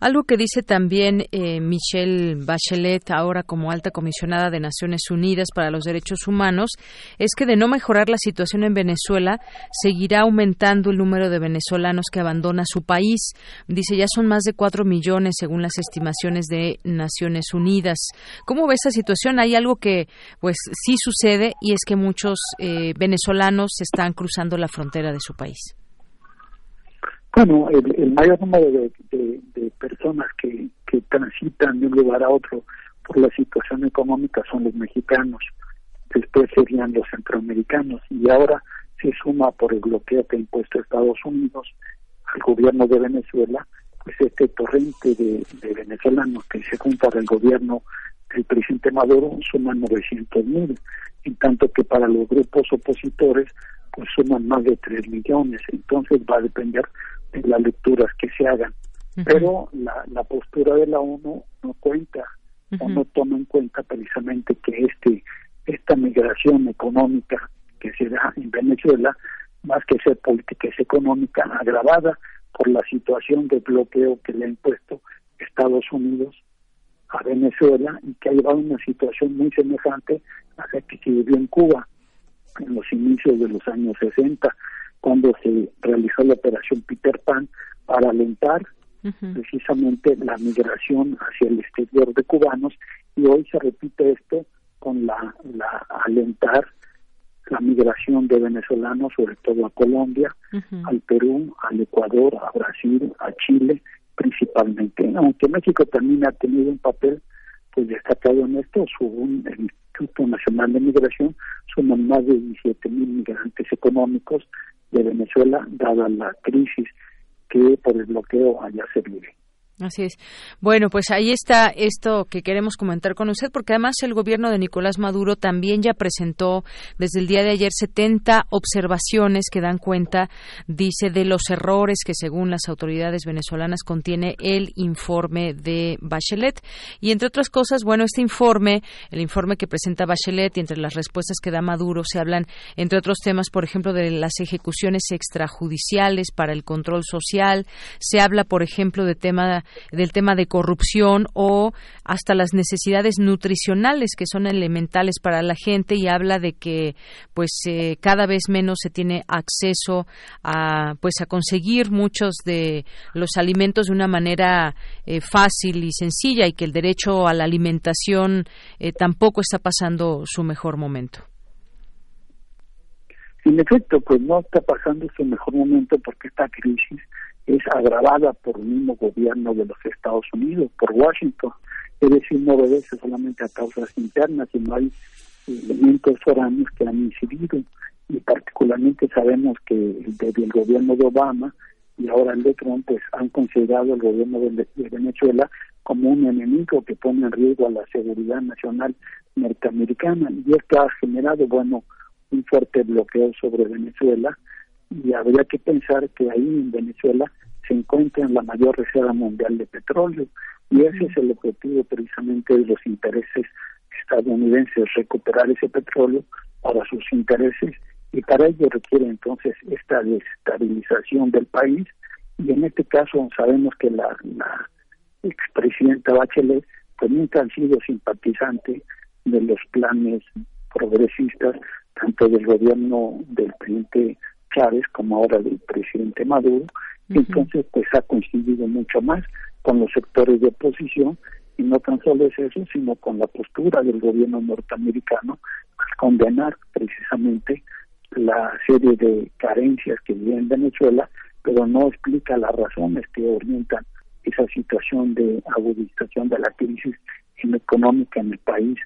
Algo que dice también eh, Michelle Bachelet, ahora como alta comisionada de Naciones Unidas para los Derechos Humanos, es que de no mejorar la situación en Venezuela, seguirá aumentando el número de venezolanos que abandona su país. Dice, ya son más de cuatro millones según las estimaciones de Naciones Unidas. ¿Cómo ve esta situación? Hay algo que, pues, sí sucede y es que muchos eh, venezolanos están cruzando la frontera de su país. Bueno, el, mayor número de, personas que, que transitan de un lugar a otro por la situación económica son los mexicanos, después serían los centroamericanos y ahora se suma por el bloqueo que ha impuesto Estados Unidos al gobierno de Venezuela, pues este torrente de, venezolanos que se junta al gobierno del presidente Maduro suma 900 mil, en tanto que para los grupos opositores pues suman más de 3 millones, entonces va a depender de las lecturas que se hagan. Pero la, la postura de la ONU no cuenta o no toma en cuenta precisamente que este esta migración económica que se da en Venezuela, más que ser política, es económica agravada por la situación de bloqueo que le ha impuesto Estados Unidos a Venezuela y que ha llevado a una situación muy semejante a la que se vivió en Cuba en los inicios de los años 60, cuando se realizó la operación Peter Pan para alentar precisamente la migración hacia el exterior de cubanos y hoy se repite esto con la, la alentar la migración de venezolanos, sobre todo a Colombia, al Perú, al Ecuador, a Brasil, a Chile, principalmente. Aunque México también ha tenido un papel pues destacado en esto, según el Instituto Nacional de Migración, suman más de 17 mil migrantes económicos de Venezuela, dada la crisis que por el bloqueo allá se vive. Así es. Bueno, pues ahí está esto que queremos comentar con usted, porque además el gobierno de Nicolás Maduro también ya presentó desde el día de ayer 70 observaciones que dan cuenta, dice, de los errores que según las autoridades venezolanas contiene el informe de Bachelet. Y entre otras cosas, bueno, este informe, el informe que presenta Bachelet y entre las respuestas que da Maduro se hablan, entre otros temas, por ejemplo, de las ejecuciones extrajudiciales para el control social, se habla, por ejemplo, de tema del tema de corrupción o hasta las necesidades nutricionales que son elementales para la gente y habla de que pues eh, cada vez menos se tiene acceso a pues a conseguir muchos de los alimentos de una manera eh, fácil y sencilla y que el derecho a la alimentación eh, tampoco está pasando su mejor momento. En efecto, pues no está pasando su mejor momento porque esta crisis es agravada por el mismo gobierno de los Estados Unidos, por Washington. Es decir, no obedece solamente a causas internas, sino hay elementos foráneos que han incidido. Y particularmente sabemos que desde el gobierno de Obama y ahora el de Trump, pues han considerado el gobierno de, Venezuela como un enemigo que pone en riesgo a la seguridad nacional norteamericana. Y esto ha generado, bueno, un fuerte bloqueo sobre Venezuela y habría que pensar que ahí en Venezuela se encuentra la mayor reserva mundial de petróleo y ese es el objetivo precisamente de los intereses estadounidenses, recuperar ese petróleo para sus intereses y para ello requiere entonces esta desestabilización del país y en este caso sabemos que la, la expresidenta Bachelet también ha sido simpatizante de los planes progresistas tanto del gobierno del presidente Chávez como ahora del presidente Maduro, entonces pues ha coincidido mucho más con los sectores de oposición y no tan solo es eso, sino con la postura del gobierno norteamericano al condenar precisamente la serie de carencias que vive en Venezuela, pero no explica las razones que orientan esa situación de agudización de la crisis económica en el país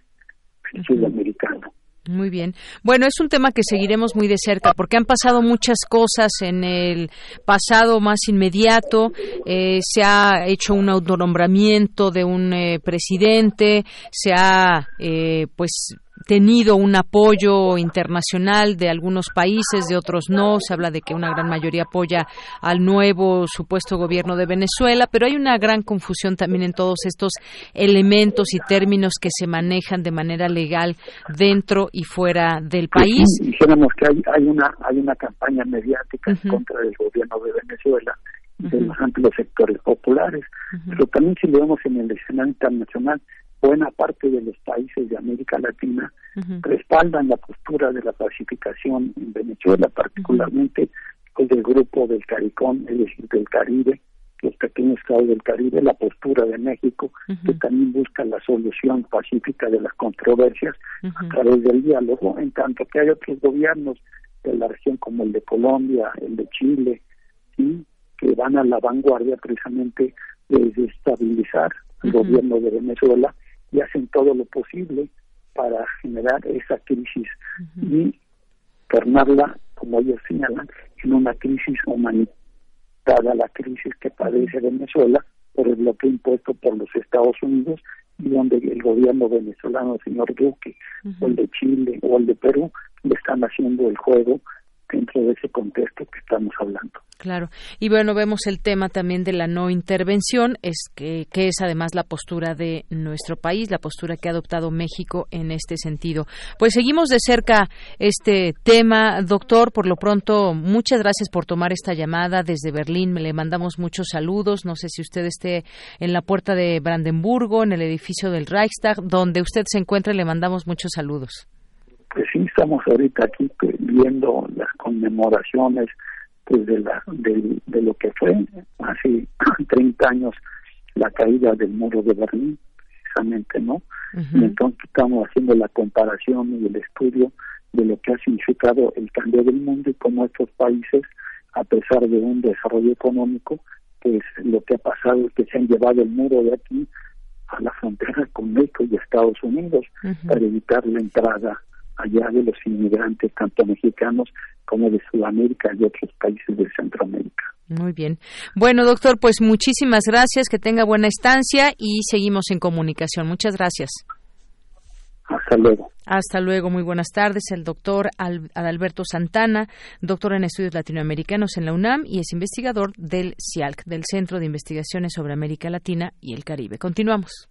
sudamericano. Muy bien. Bueno, es un tema que seguiremos muy de cerca porque han pasado muchas cosas en el pasado más inmediato. Eh, se ha hecho un autonombramiento de un eh, presidente, se ha, eh, pues, tenido un apoyo internacional de algunos países, de otros no. Se habla de que una gran mayoría apoya al nuevo supuesto gobierno de Venezuela, pero hay una gran confusión también en todos estos elementos y términos que se manejan de manera legal dentro y fuera del país. dijéramos que hay, hay, una hay una campaña mediática en contra del gobierno de Venezuela de los amplios sectores populares, pero también si lo vemos en el escenario internacional, buena parte de los países de América Latina respaldan la postura de la pacificación en Venezuela, particularmente el del grupo del CARICOM, es decir, del Caribe, los pequeños estados del Caribe, la postura de México, que también busca la solución pacífica de las controversias a través del diálogo, en tanto que hay otros gobiernos de la región como el de Colombia, el de Chile, que van a la vanguardia precisamente de desestabilizar el gobierno de Venezuela y hacen todo lo posible para generar esa crisis y tornarla, como ellos señalan, en una crisis humanitaria, la crisis que padece Venezuela por el bloqueo impuesto por los Estados Unidos y donde el gobierno venezolano, el señor Duque, o el de Chile o el de Perú, le están haciendo el juego dentro de ese contexto que estamos hablando. Claro. Y bueno, vemos el tema también de la no intervención, es que, que, es además la postura de nuestro país, la postura que ha adoptado México en este sentido. Pues seguimos de cerca este tema, doctor. Por lo pronto, muchas gracias por tomar esta llamada desde Berlín. Le mandamos muchos saludos. No sé si usted esté en la puerta de Brandenburgo, en el edificio del Reichstag, donde usted se encuentre, le mandamos muchos saludos. Estamos ahorita aquí viendo las conmemoraciones pues de, la, de, lo que fue hace 30 años la caída del muro de Berlín, precisamente, ¿no? Y entonces estamos haciendo la comparación y el estudio de lo que ha significado el cambio del mundo y cómo estos países, a pesar de un desarrollo económico, pues lo que ha pasado es que se han llevado el muro de aquí a la frontera con México y Estados Unidos para evitar la entrada allá de los inmigrantes, tanto mexicanos como de Sudamérica y otros países de Centroamérica. Muy bien. Bueno, doctor, pues muchísimas gracias, que tenga buena estancia y seguimos en comunicación. Muchas gracias. Hasta luego. Hasta luego, muy buenas tardes. El doctor Adalberto Santana, doctor en estudios latinoamericanos en la UNAM y es investigador del CIALC, del Centro de Investigaciones sobre América Latina y el Caribe. Continuamos.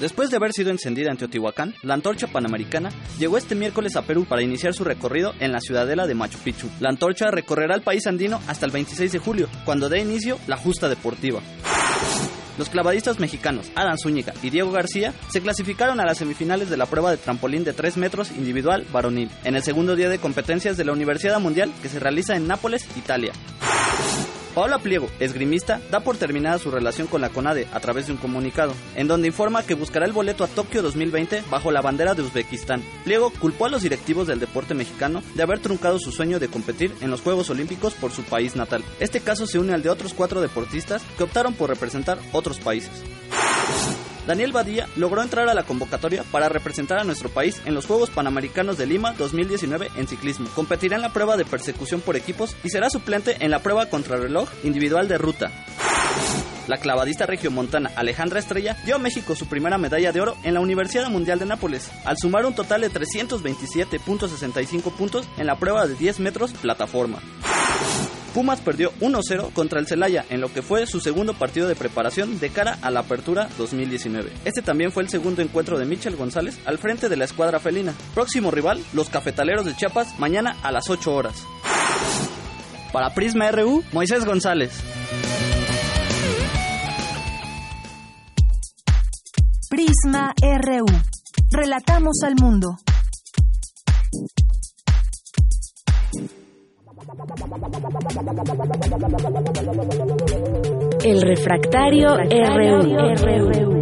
Después de haber sido encendida en Teotihuacán, la antorcha panamericana llegó este miércoles a Perú para iniciar su recorrido en la ciudadela de Machu Picchu. La antorcha recorrerá el país andino hasta el 26 de julio, cuando dé inicio la justa deportiva. Los clavadistas mexicanos Adán Zúñiga y Diego García se clasificaron a las semifinales de la prueba de trampolín de 3 metros individual varonil, en el segundo día de competencias de la Universidad Mundial que se realiza en Nápoles, Italia. Paola Pliego, esgrimista, da por terminada su relación con la CONADE a través de un comunicado, en donde informa que buscará el boleto a Tokio 2020 bajo la bandera de Uzbekistán. Pliego culpó a los directivos del deporte mexicano de haber truncado su sueño de competir en los Juegos Olímpicos por su país natal. Este caso se une al de otros cuatro deportistas que optaron por representar otros países. Daniel Badía logró entrar a la convocatoria para representar a nuestro país en los Juegos Panamericanos de Lima 2019 en ciclismo. Competirá en la prueba de persecución por equipos y será suplente en la prueba contrarreloj individual de ruta. La clavadista regiomontana Alejandra Estrella dio a México su primera medalla de oro en la Universidad Mundial de Nápoles, al sumar un total de 327.65 puntos en la prueba de 10 metros plataforma. Pumas perdió 1-0 contra el Celaya en lo que fue su segundo partido de preparación de cara a la Apertura 2019. Este también fue el segundo encuentro de Michel González al frente de la escuadra felina. Próximo rival, los Cafetaleros de Chiapas, mañana a las 8 horas. Para Prisma RU, Moisés González. Prisma RU. Relatamos al mundo. El refractario, RU.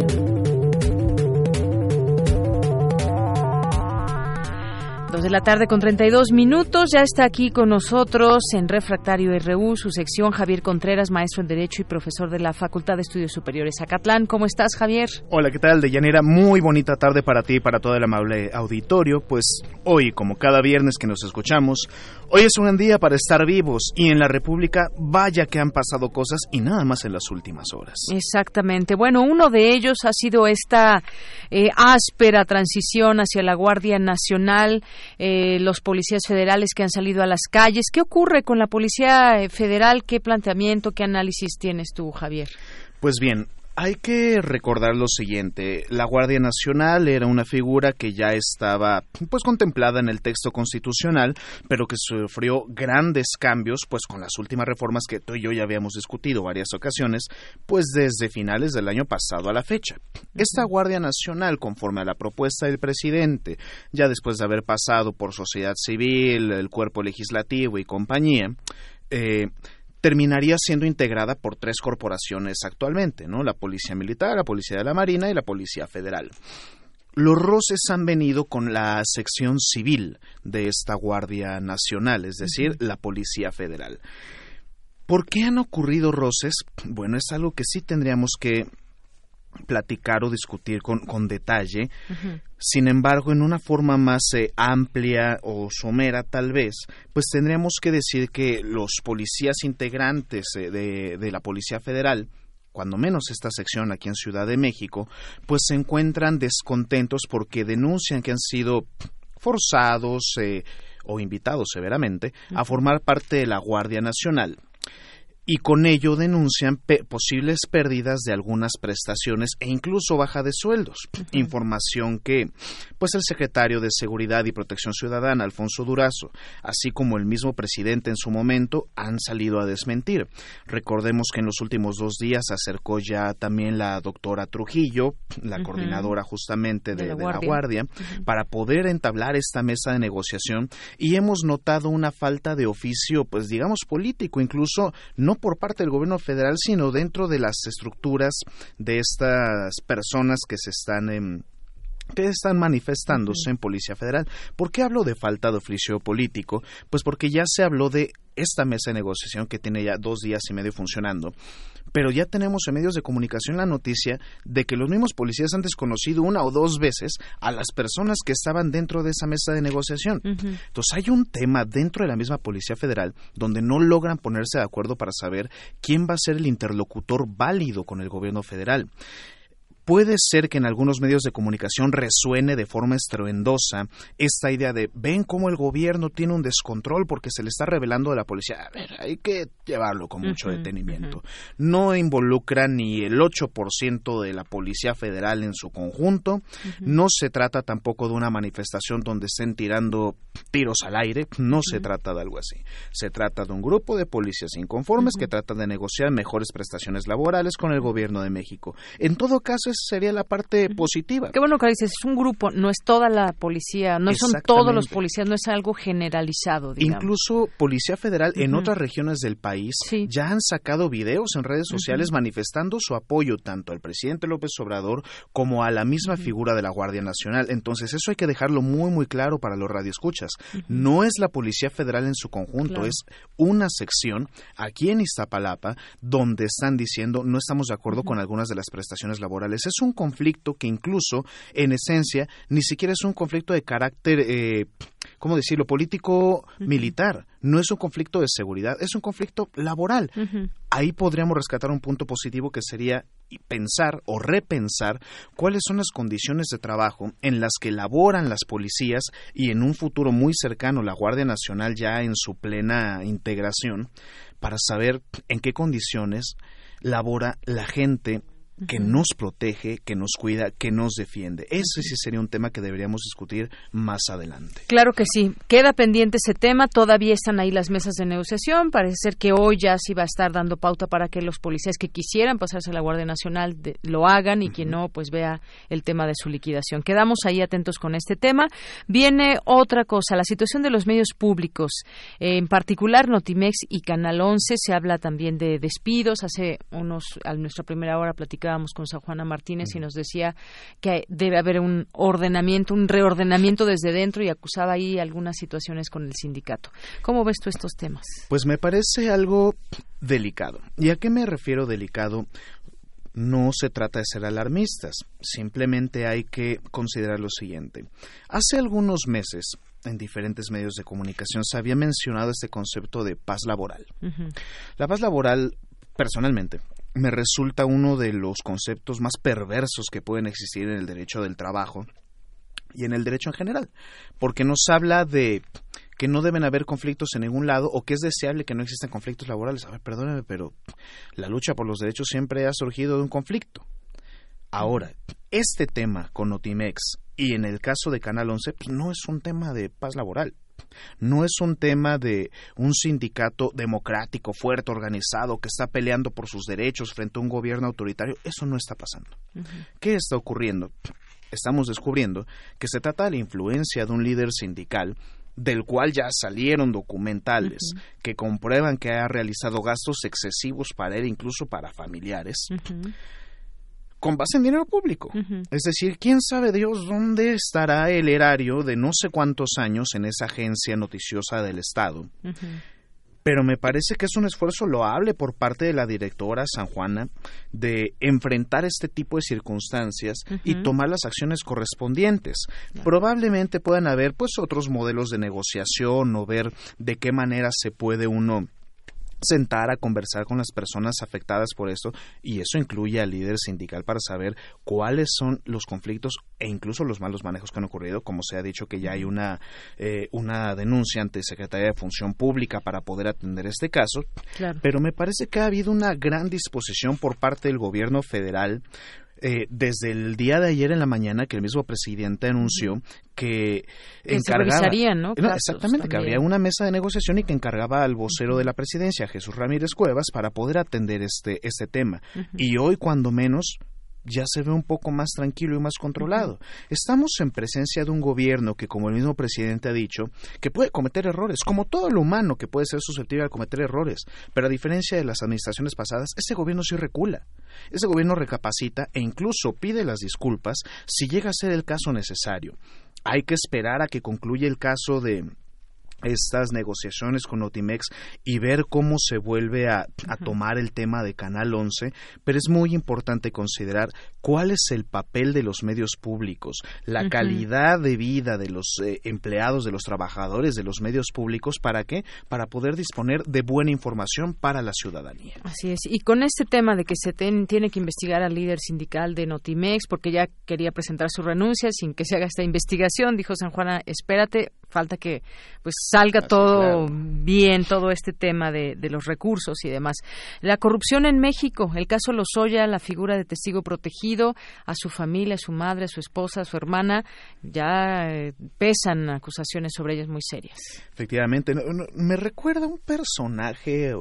Dos de la tarde con 32 minutos. Ya está aquí con nosotros en Refractario RU, su sección, Javier Contreras, maestro en Derecho y profesor de la Facultad de Estudios Superiores Acatlán. ¿Cómo estás, Javier? Hola, ¿qué tal? De Llanera, muy bonita tarde para ti y para todo el amable auditorio. Pues hoy, como cada viernes que nos escuchamos, Hoy es un gran día para estar vivos y en la República vaya que han pasado cosas y nada más en las últimas horas. Exactamente. Bueno, uno de ellos ha sido esta eh, áspera transición hacia la Guardia Nacional, eh, los policías federales que han salido a las calles. ¿Qué ocurre con la Policía Federal? ¿Qué planteamiento, qué análisis tienes tú, Javier? Pues bien, hay que recordar lo siguiente, la Guardia Nacional era una figura que ya estaba pues contemplada en el texto constitucional, pero que sufrió grandes cambios pues con las últimas reformas que tú y yo ya habíamos discutido varias ocasiones, pues desde finales del año pasado a la fecha. Esta Guardia Nacional, conforme a la propuesta del presidente, ya después de haber pasado por sociedad civil, el cuerpo legislativo y compañía, eh, terminaría siendo integrada por tres corporaciones actualmente, ¿no? La Policía Militar, la Policía de la Marina y la Policía Federal. Los roces han venido con la sección civil de esta Guardia Nacional, es decir, la Policía Federal. ¿Por qué han ocurrido roces? Bueno, es algo que sí tendríamos que platicar o discutir con, con detalle. Sin embargo, en una forma más eh, amplia o somera tal vez, pues tendríamos que decir que los policías integrantes eh, de, de la Policía Federal, cuando menos esta sección aquí en Ciudad de México, pues se encuentran descontentos porque denuncian que han sido forzados eh, o invitados severamente a formar parte de la Guardia Nacional y con ello denuncian posibles pérdidas de algunas prestaciones e incluso baja de sueldos. Información que, pues el secretario de Seguridad y Protección Ciudadana, Alfonso Durazo, así como el mismo presidente en su momento, han salido a desmentir. Recordemos que en los últimos dos días se acercó ya también la doctora Trujillo, la coordinadora justamente de, la Guardia, para poder entablar esta mesa de negociación y hemos notado una falta de oficio, pues digamos político, incluso no por parte del gobierno federal, sino dentro de las estructuras de estas personas que se están que están manifestándose en Policía Federal. ¿Por qué hablo de falta de oficio político? Pues porque ya se habló de esta mesa de negociación que tiene ya dos días y medio funcionando pero ya tenemos en medios de comunicación la noticia de que los mismos policías han desconocido una o dos veces a las personas que estaban dentro de esa mesa de negociación. Entonces hay un tema dentro de la misma Policía Federal donde no logran ponerse de acuerdo para saber quién va a ser el interlocutor válido con el gobierno federal puede ser que en algunos medios de comunicación resuene de forma estruendosa esta idea de ven cómo el gobierno tiene un descontrol porque se le está revelando de la policía. A ver, hay que llevarlo con mucho detenimiento. No involucra ni el 8% de la Policía Federal en su conjunto. No se trata tampoco de una manifestación donde estén tirando tiros al aire. No se trata de algo así. Se trata de un grupo de policías inconformes que tratan de negociar mejores prestaciones laborales con el gobierno de México. En todo caso, sería la parte positiva. Qué bueno que dices, es un grupo, no es toda la policía, no son todos los policías, no es algo generalizado. Incluso Policía Federal en otras regiones del país ya han sacado videos en redes sociales manifestando su apoyo tanto al presidente López Obrador como a la misma figura de la Guardia Nacional. Entonces eso hay que dejarlo muy muy claro para los radioescuchas. No es la Policía Federal en su conjunto, es una sección aquí en Iztapalapa donde están diciendo no estamos de acuerdo con algunas de las prestaciones laborales es un conflicto que incluso, en esencia, ni siquiera es un conflicto de carácter, eh, ¿cómo decirlo?, político-militar. No es un conflicto de seguridad, es un conflicto laboral. Ahí podríamos rescatar un punto positivo que sería pensar o repensar cuáles son las condiciones de trabajo en las que laboran las policías y en un futuro muy cercano la Guardia Nacional ya en su plena integración para saber en qué condiciones labora la gente que nos protege, que nos cuida, que nos defiende. Ese sí sería un tema que deberíamos discutir más adelante. Claro que sí. Queda pendiente ese tema. Todavía están ahí las mesas de negociación. Parece ser que hoy ya sí va a estar dando pauta para que los policías que quisieran pasarse a la Guardia Nacional lo hagan y quien no, pues vea el tema de su liquidación. Quedamos ahí atentos con este tema. Viene otra cosa, la situación de los medios públicos. En particular, Notimex y Canal 11. Se habla también de despidos. Hace unos, a nuestra primera hora platicamos con San Juana Martínez y nos decía que debe haber un ordenamiento, un reordenamiento desde dentro y acusaba ahí algunas situaciones con el sindicato. ¿Cómo ves tú estos temas? Pues me parece algo delicado. ¿Y a qué me refiero delicado? no se trata de ser alarmistas, simplemente hay que considerar lo siguiente. Hace algunos meses, en diferentes medios de comunicación, se había mencionado este concepto de paz laboral. La paz laboral, personalmente, me resulta uno de los conceptos más perversos que pueden existir en el derecho del trabajo y en el derecho en general, porque nos habla de que no deben haber conflictos en ningún lado o que es deseable que no existan conflictos laborales. A ver, perdóneme, pero la lucha por los derechos siempre ha surgido de un conflicto. Ahora, este tema con Notimex y en el caso de Canal 11 pues no es un tema de paz laboral no es un tema de un sindicato democrático, fuerte, organizado, que está peleando por sus derechos frente a un gobierno autoritario. Eso no está pasando. ¿Qué está ocurriendo? Estamos descubriendo que se trata de la influencia de un líder sindical del cual ya salieron documentales que comprueban que ha realizado gastos excesivos para él, incluso para familiares con base en dinero público. Es decir, quién sabe Dios dónde estará el erario de no sé cuántos años en esa agencia noticiosa del Estado. pero me parece que es un esfuerzo loable por parte de la directora San Juana de enfrentar este tipo de circunstancias y tomar las acciones correspondientes. Probablemente puedan haber pues otros modelos de negociación o ver de qué manera se puede uno sentar a conversar con las personas afectadas por esto y eso incluye al líder sindical para saber cuáles son los conflictos e incluso los malos manejos que han ocurrido. Como se ha dicho que ya hay una eh, una denuncia ante Secretaría de Función Pública para poder atender este caso pero me parece que ha habido una gran disposición por parte del gobierno federal eh, desde el día de ayer en la mañana que el mismo presidente anunció que, encargaba ¿no? exactamente que habría una mesa de negociación y que encargaba al vocero de la presidencia Jesús Ramírez Cuevas para poder atender este este tema. Y hoy cuando menos ya se ve un poco más tranquilo y más controlado. Estamos en presencia de un gobierno que, como el mismo presidente ha dicho, que puede cometer errores, como todo lo humano que puede ser susceptible a cometer errores, pero a diferencia de las administraciones pasadas, ese gobierno sí recula. Ese gobierno recapacita e incluso pide las disculpas si llega a ser el caso necesario. Hay que esperar a que concluya el caso de estas negociaciones con Notimex y ver cómo se vuelve a, tomar el tema de Canal 11, pero es muy importante considerar cuál es el papel de los medios públicos, la calidad de vida de los eh, empleados, de los trabajadores de los medios públicos, ¿para qué? Para poder disponer de buena información para la ciudadanía. Así es, y con este tema de que se tiene que investigar al líder sindical de Notimex, porque ya quería presentar su renuncia sin que se haga esta investigación, dijo San Juana, espérate, falta que pues salga todo bien, todo este tema de, de, los recursos y demás. La corrupción en México, el caso Lozoya, la figura de testigo protegido, a su familia, a su madre, a su esposa, a su hermana, ya eh, pesan acusaciones sobre ellas muy serias. Efectivamente, me recuerda un personaje,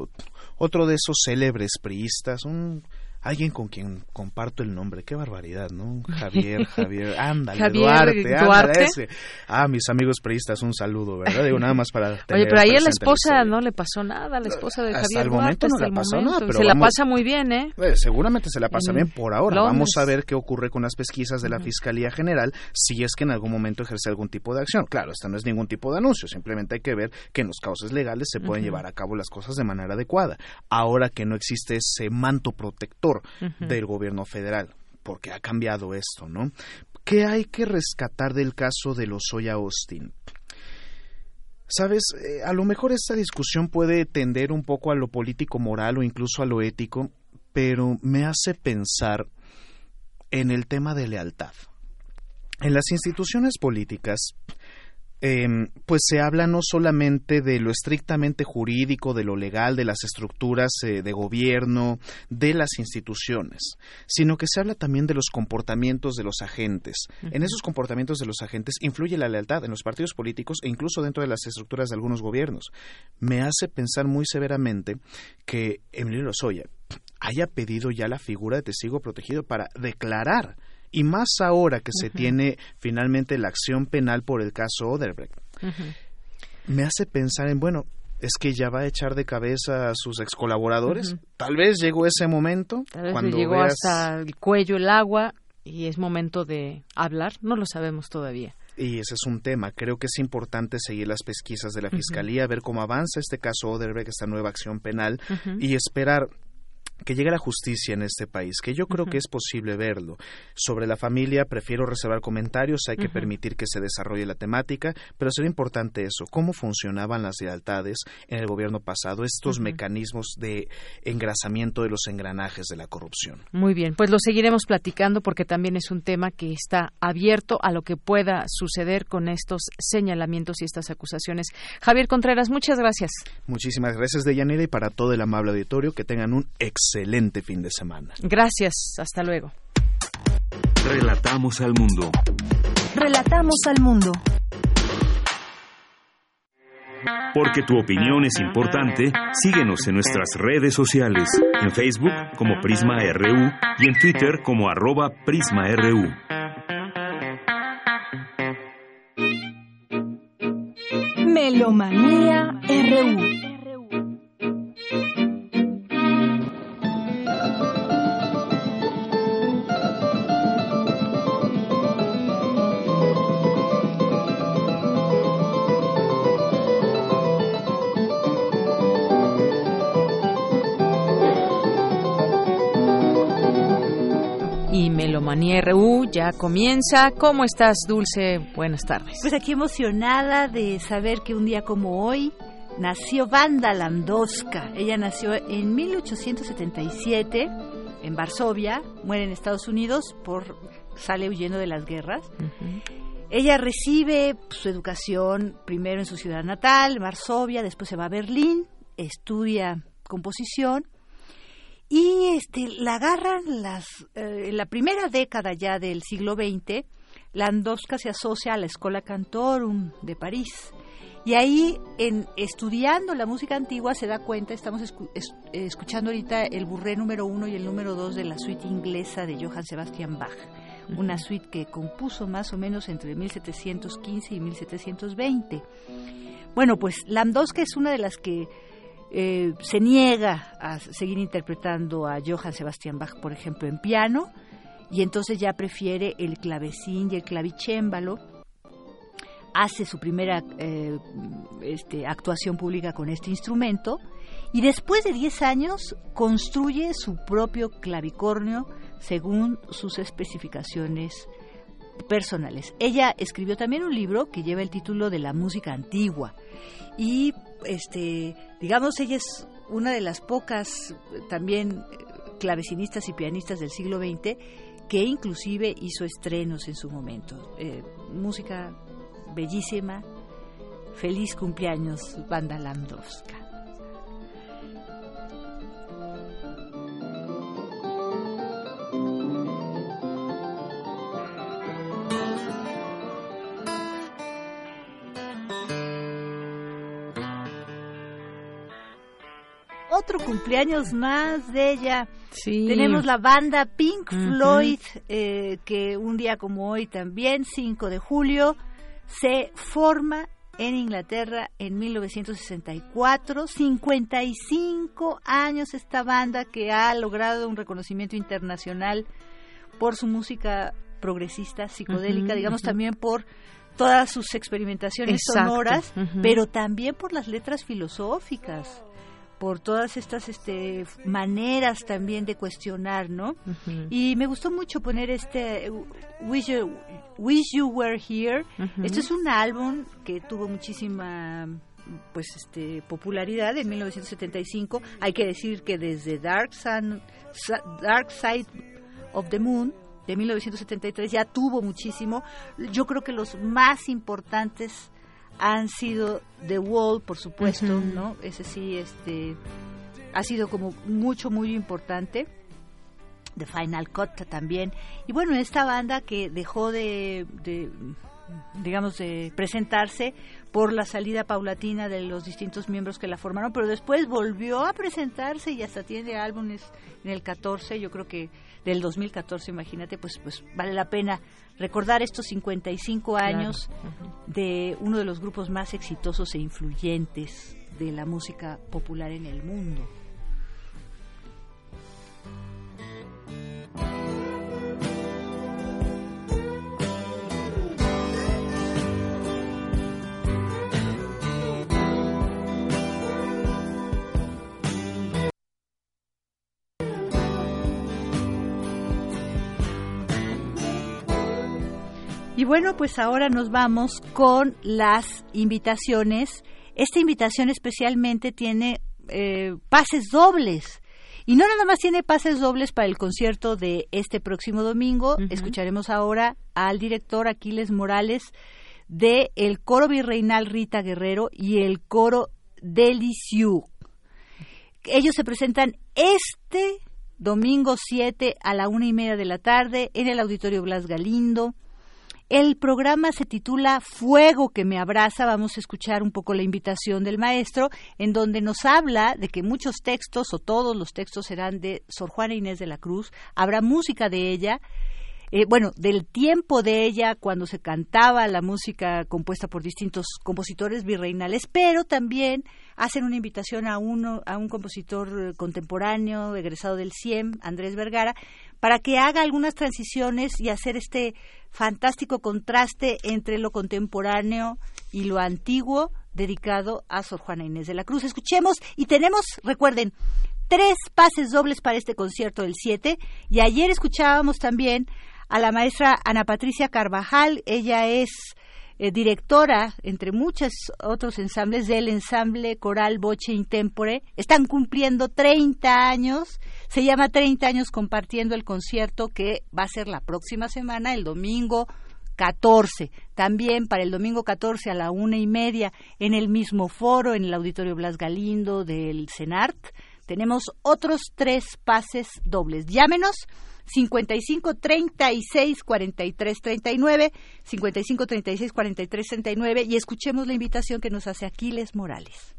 otro de esos célebres priistas, un alguien con quien comparto el nombre, qué barbaridad, ¿no? Javier, Javier, ándale, Duarte, Duarte. Ah, mis amigos periodistas, un saludo, ¿verdad? Digo, nada más para tener Oye, pero ahí a la esposa no le pasó nada, la esposa de Javier Hasta el momento no le pasó nada, pero se la pasa muy bien, ¿eh? ¿eh? Seguramente se la pasa bien por ahora. Vamos a ver qué ocurre con las pesquisas de la Fiscalía General si es que en algún momento ejerce algún tipo de acción. Claro, esto no es ningún tipo de anuncio, simplemente hay que ver que en los causas legales se pueden llevar a cabo las cosas de manera adecuada. Ahora que no existe ese manto protector del gobierno federal, porque ha cambiado esto, ¿no? ¿Qué hay que rescatar del caso de los Lozoya Austin? Sabes, eh, a lo mejor esta discusión puede tender un poco a lo político moral o incluso a lo ético, pero me hace pensar en el tema de lealtad. En las instituciones políticas, Em, pues se habla no solamente de lo estrictamente jurídico, de lo legal, de las estructuras eh, de gobierno, de las instituciones, sino que se habla también de los comportamientos de los agentes. En esos comportamientos de los agentes influye la lealtad en los partidos políticos e incluso dentro de las estructuras de algunos gobiernos. Me hace pensar muy severamente que Emilio Lozoya haya pedido ya la figura de testigo protegido para declarar y más ahora que se tiene finalmente la acción penal por el caso Oderbrecht. Me hace pensar en, bueno, es que ya va a echar de cabeza a sus ex colaboradores. Tal vez llegó ese momento. Tal vez cuando llegó hasta el cuello el agua y es momento de hablar. No lo sabemos todavía. Y ese es un tema. Creo que es importante seguir las pesquisas de la Fiscalía, ver cómo avanza este caso Oderbrecht, esta nueva acción penal, y esperar que llegue la justicia en este país, que yo creo que es posible verlo. Sobre la familia prefiero reservar comentarios, hay que permitir que se desarrolle la temática, pero sería importante eso, cómo funcionaban las lealtades en el gobierno pasado, estos mecanismos de engrasamiento de los engranajes de la corrupción. Muy bien, pues lo seguiremos platicando porque también es un tema que está abierto a lo que pueda suceder con estos señalamientos y estas acusaciones. Javier Contreras, muchas gracias. Muchísimas gracias, Deyanira, y para todo el amable auditorio, que tengan un excelente fin de semana. Gracias, hasta luego. Relatamos al mundo. Relatamos al mundo. Porque tu opinión es importante, síguenos en nuestras redes sociales, en Facebook como Prisma RU y en Twitter como arroba PrismaRU. Melomanía RU Melomanía RU ya comienza. ¿Cómo estás, Dulce? Buenas tardes. Pues aquí emocionada de saber que un día como hoy nació Wanda Landowska. Ella nació en 1877 en Varsovia, muere en Estados Unidos por sale huyendo de las guerras. Ella recibe su educación primero en su ciudad natal, Varsovia, después se va a Berlín, estudia composición y este la agarran las eh, en la primera década ya del siglo XX Landowska se asocia a la Escola Cantorum de París. Y ahí en estudiando la música antigua se da cuenta estamos escuchando ahorita el burré número uno y el número dos de la suite inglesa de Johann Sebastian Bach. Una suite que compuso más o menos entre 1715 y 1720 bueno pues Landowska es una de las que eh, se niega a seguir interpretando a Johann Sebastian Bach, por ejemplo, en piano, y entonces ya prefiere el clavecín y el clavicémbalo. Hace su primera eh, este, actuación pública con este instrumento y después de 10 años construye su propio clavicornio según sus especificaciones personales. Ella escribió también un libro que lleva el título de La música antigua y este, digamos, ella es una de las pocas también clavecinistas y pianistas del siglo XX que inclusive hizo estrenos en su momento. Eh, música bellísima. Feliz cumpleaños, Banda Landowska. Otro cumpleaños más de ella. Tenemos la banda Pink Floyd, eh, que un día como hoy también, 5 de julio, se forma en Inglaterra en 1964. 55 años esta banda que ha logrado un reconocimiento internacional por su música progresista, psicodélica, digamos también por todas sus experimentaciones sonoras, pero también por las letras filosóficas por todas estas este, maneras también de cuestionar, ¿no? Y me gustó mucho poner este Wish You, Wish you Were Here. Este es un álbum que tuvo muchísima pues este popularidad en 1975. Hay que decir que desde Dark, Sun, Dark Side of the Moon de 1973 ya tuvo muchísimo. Yo creo que los más importantes han sido The Wall, por supuesto, ¿no? Ese sí, este, ha sido como mucho, muy importante. The Final Cut también. Y bueno, esta banda que dejó de, de digamos, de presentarse por la salida paulatina de los distintos miembros que la formaron, pero después volvió a presentarse y hasta tiene álbumes en el 14, yo creo que del 2014, imagínate, pues, pues vale la pena recordar estos 55 años de uno de los grupos más exitosos e influyentes de la música popular en el mundo. Y bueno, pues ahora nos vamos con las invitaciones. Esta invitación especialmente tiene eh, pases dobles. Y no nada más tiene pases dobles para el concierto de este próximo domingo. Escucharemos ahora al director Aquiles Morales de el coro virreinal Rita Guerrero y el coro Deliciu. Ellos se presentan este domingo 7 a la una y media de la tarde en el Auditorio Blas Galindo. El programa se titula Fuego que me abraza. Vamos a escuchar un poco la invitación del maestro, en donde nos habla de que muchos textos o todos los textos serán de Sor Juana Inés de la Cruz. Habrá música de ella. Eh, bueno, del tiempo de ella cuando se cantaba la música compuesta por distintos compositores virreinales, pero también hacen una invitación a uno, a un compositor contemporáneo, egresado del CIEM, Andrés Vergara, para que haga algunas transiciones y hacer este fantástico contraste entre lo contemporáneo y lo antiguo dedicado a Sor Juana Inés de la Cruz. Escuchemos y tenemos, recuerden, tres pases dobles para este concierto del 7 y ayer escuchábamos también a la maestra Ana Patricia Carvajal. Ella es eh, directora, entre muchos otros ensambles, del ensamble coral Boche Intempore. Están cumpliendo 30 años. Se llama 30 años compartiendo el concierto que va a ser la próxima semana, el domingo 14. También para el domingo 14 a la una y media en el mismo foro, en el Auditorio Blas Galindo del CENART. Tenemos otros tres pases dobles. Llámenos 55 36 43 39, 55 36 43 39 y escuchemos la invitación que nos hace Aquiles Morales.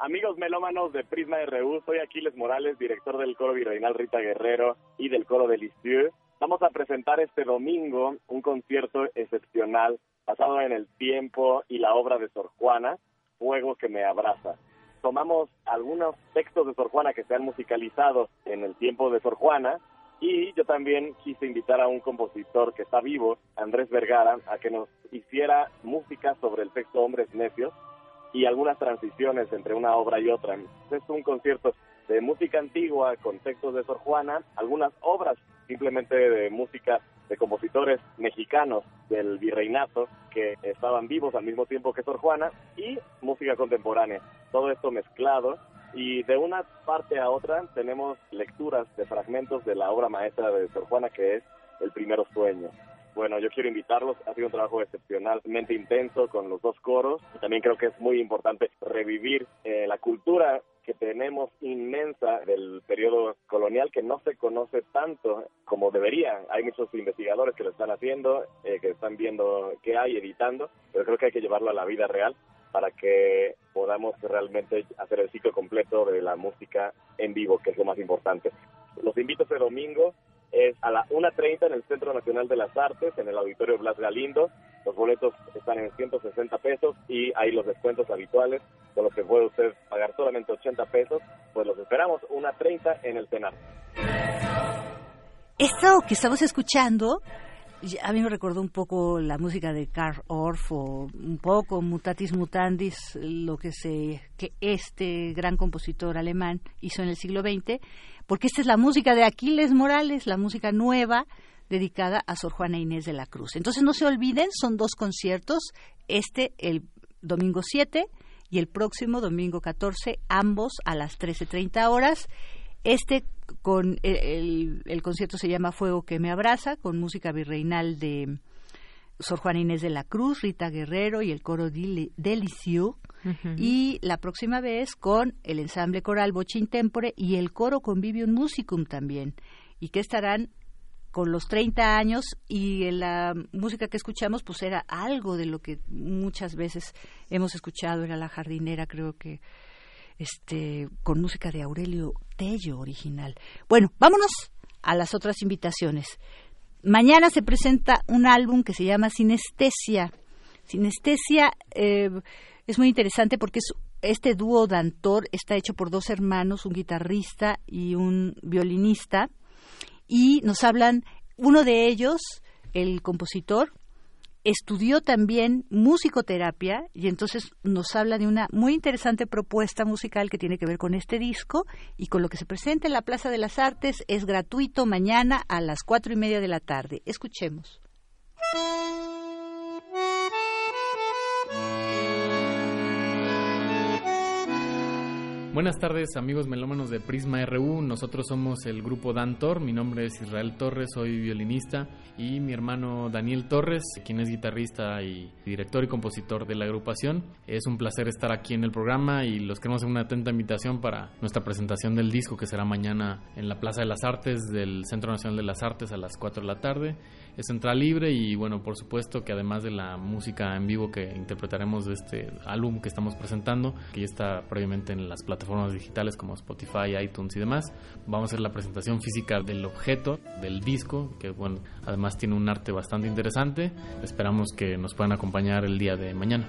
Amigos melómanos de Prisma RU, soy Aquiles Morales, director del coro virreinal Rita Guerrero y del coro de Lisieux. Vamos a presentar este domingo un concierto excepcional basado en el tiempo y la obra de Sor Juana, Fuego que me abraza. Tomamos algunos textos de Sor Juana que se han musicalizado en el tiempo de Sor Juana y yo también quise invitar a un compositor que está vivo, Andrés Vergara, a que nos hiciera música sobre el texto Hombres Necios y algunas transiciones entre una obra y otra. Es un concierto de música antigua con textos de Sor Juana, algunas obras simplemente de música de compositores mexicanos del virreinato que estaban vivos al mismo tiempo que Sor Juana y música contemporánea. Todo esto mezclado y de una parte a otra tenemos lecturas de fragmentos de la obra maestra de Sor Juana que es El Primero Sueño. Bueno, yo quiero invitarlos. Ha sido un trabajo excepcionalmente intenso con los dos coros. También creo que es muy importante revivir eh, la cultura que tenemos inmensa del periodo colonial que no se conoce tanto como debería. Hay muchos investigadores que lo están haciendo, eh, que están viendo qué hay, editando, pero creo que hay que llevarlo a la vida real para que podamos realmente hacer el ciclo completo de la música en vivo, que es lo más importante. Los invito este domingo es a la 1.30 en el Centro Nacional de las Artes, en el Auditorio Blas Galindo. Los boletos están en 160 pesos y hay los descuentos habituales, con los que puede usted pagar solamente 80 pesos. Pues los esperamos, 1.30 en el Senado. Esto que estamos escuchando a mí me recordó un poco la música de Karl Orff o un poco Mutatis Mutandis, lo que se que este gran compositor alemán hizo en el siglo XX porque esta es la música de Aquiles Morales, la música nueva dedicada a Sor Juana Inés de la Cruz. Entonces no se olviden, son dos conciertos, este el domingo 7 y el próximo domingo 14, ambos a las 13.30 horas. Este con el, concierto se llama Fuego que me abraza, con música virreinal de Sor Juana Inés de la Cruz, Rita Guerrero y el coro Delicieux y la próxima vez con el ensamble coral Bochín Tempore y el coro Convivium Musicum también, y que estarán con los 30 años y la música que escuchamos pues era algo de lo que muchas veces hemos escuchado, era la jardinera creo que este con música de Aurelio Tello original. Bueno, vámonos a las otras invitaciones. Mañana se presenta un álbum que se llama Sinestesia. Sinestesia eh, es muy interesante porque este dúo Dantor está hecho por dos hermanos, un guitarrista y un violinista, y nos hablan, uno de ellos, el compositor, estudió también musicoterapia y entonces nos habla de una muy interesante propuesta musical que tiene que ver con este disco y con lo que se presenta en la Plaza de las Artes. Es gratuito mañana a las cuatro y media de la tarde. Escuchemos. Buenas tardes amigos melómanos de Prisma RU, nosotros somos el grupo Dantor, mi nombre es Israel Torres, soy violinista. Y mi hermano Daniel Torres, quien es guitarrista y director y compositor de la agrupación. Es un placer estar aquí en el programa y los queremos hacer una atenta invitación para nuestra presentación del disco que será mañana en la Plaza de las Artes del Centro Nacional de las Artes a las 4 de la tarde es central libre y bueno, por supuesto que además de la música en vivo que interpretaremos de este álbum que estamos presentando, que ya está previamente en las plataformas digitales como Spotify, iTunes y demás, vamos a hacer la presentación física del objeto, del disco, que bueno, además tiene un arte bastante interesante. Esperamos que nos puedan acompañar el día de mañana.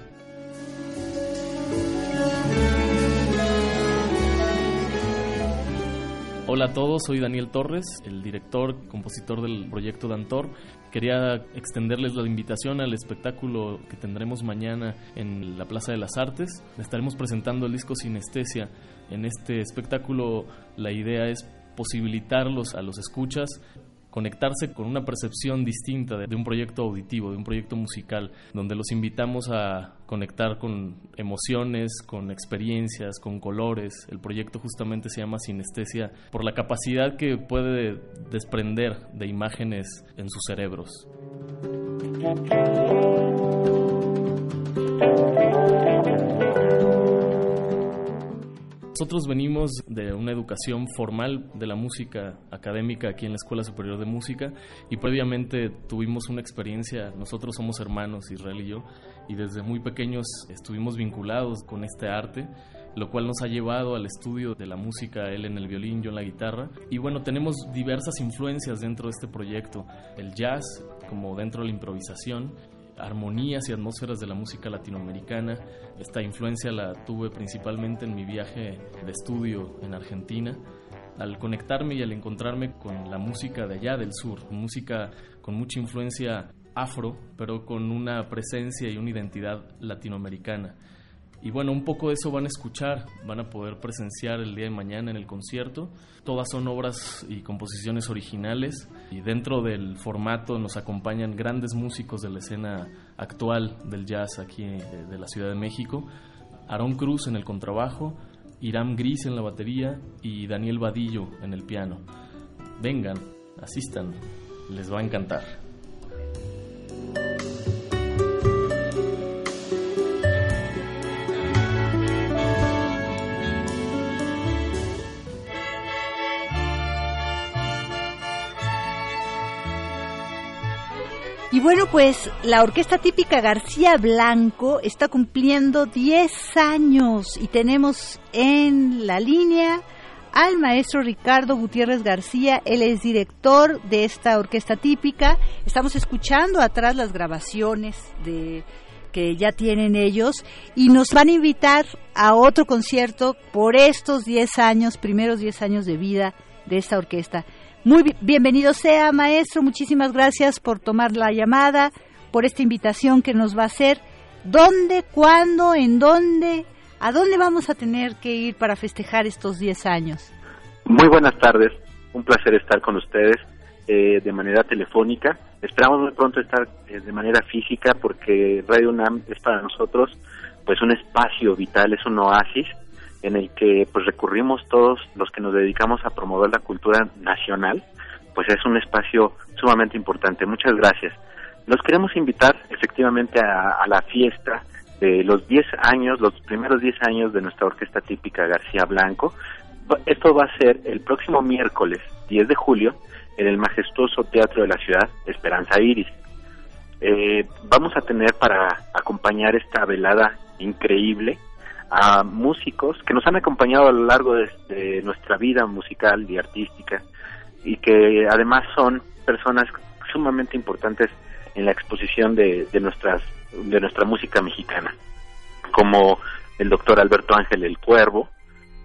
Hola a todos, soy Daniel Torres, el director, compositor del proyecto Dantor. Quería extenderles la invitación al espectáculo que tendremos mañana en la Plaza de las Artes. Estaremos presentando el disco Sinestesia. En este espectáculo la idea es posibilitarlos a los escuchas conectarse con una percepción distinta de, un proyecto auditivo, de un proyecto musical, donde los invitamos a conectar con emociones, con experiencias, con colores. El proyecto justamente se llama Sinestesia por la capacidad que puede desprender de imágenes en sus cerebros. Nosotros venimos de una educación formal de la música académica aquí en la Escuela Superior de Música y previamente tuvimos una experiencia, nosotros somos hermanos, Israel y yo, y desde muy pequeños estuvimos vinculados con este arte lo cual nos ha llevado al estudio de la música, él en el violín, yo en la guitarra. Y bueno, tenemos diversas influencias dentro de este proyecto, el jazz como dentro de la improvisación, armonías y atmósferas de la música latinoamericana. Esta influencia la tuve principalmente en mi viaje de estudio en Argentina. Al conectarme y al encontrarme con la música de allá del sur, música con mucha influencia afro, pero con una presencia y una identidad latinoamericana. Y bueno, un poco de eso van a escuchar, van a poder presenciar el día de mañana en el concierto. Todas son obras y composiciones originales y dentro del formato nos acompañan grandes músicos de la escena actual del jazz aquí de, la Ciudad de México. Aarón Cruz en el contrabajo, Iram Gris en la batería y Daniel Vadillo en el piano. Vengan, asistan, les va a encantar. Bueno, pues la orquesta típica García Blanco está cumpliendo 10 años y tenemos en la línea al maestro Ricardo Gutiérrez García, él es director de esta orquesta típica. Estamos escuchando atrás las grabaciones de que ya tienen ellos y nos van a invitar a otro concierto por estos 10 años, primeros 10 años de vida de esta orquesta. Muy bienvenido sea, maestro. Muchísimas gracias por tomar la llamada, por esta invitación que nos va a hacer. ¿Dónde, cuándo, en dónde, a dónde vamos a tener que ir para festejar estos 10 años? Muy buenas tardes. Un placer estar con ustedes eh, de manera telefónica. Esperamos muy pronto estar eh, de manera física porque Radio UNAM es para nosotros pues un espacio vital, es un oasis en el que pues recurrimos todos los que nos dedicamos a promover la cultura nacional, pues es un espacio sumamente importante. Muchas gracias. Los queremos invitar efectivamente a, la fiesta de los 10 años, los primeros 10 años de nuestra orquesta típica García Blanco. Esto va a ser el próximo miércoles 10 de julio en el majestuoso Teatro de la Ciudad, Esperanza Iris. Eh, vamos a tener para acompañar esta velada increíble a músicos que nos han acompañado a lo largo de, nuestra vida musical y artística y que además son personas sumamente importantes en la exposición de, nuestras de nuestra música mexicana como el doctor Alberto Ángel el Cuervo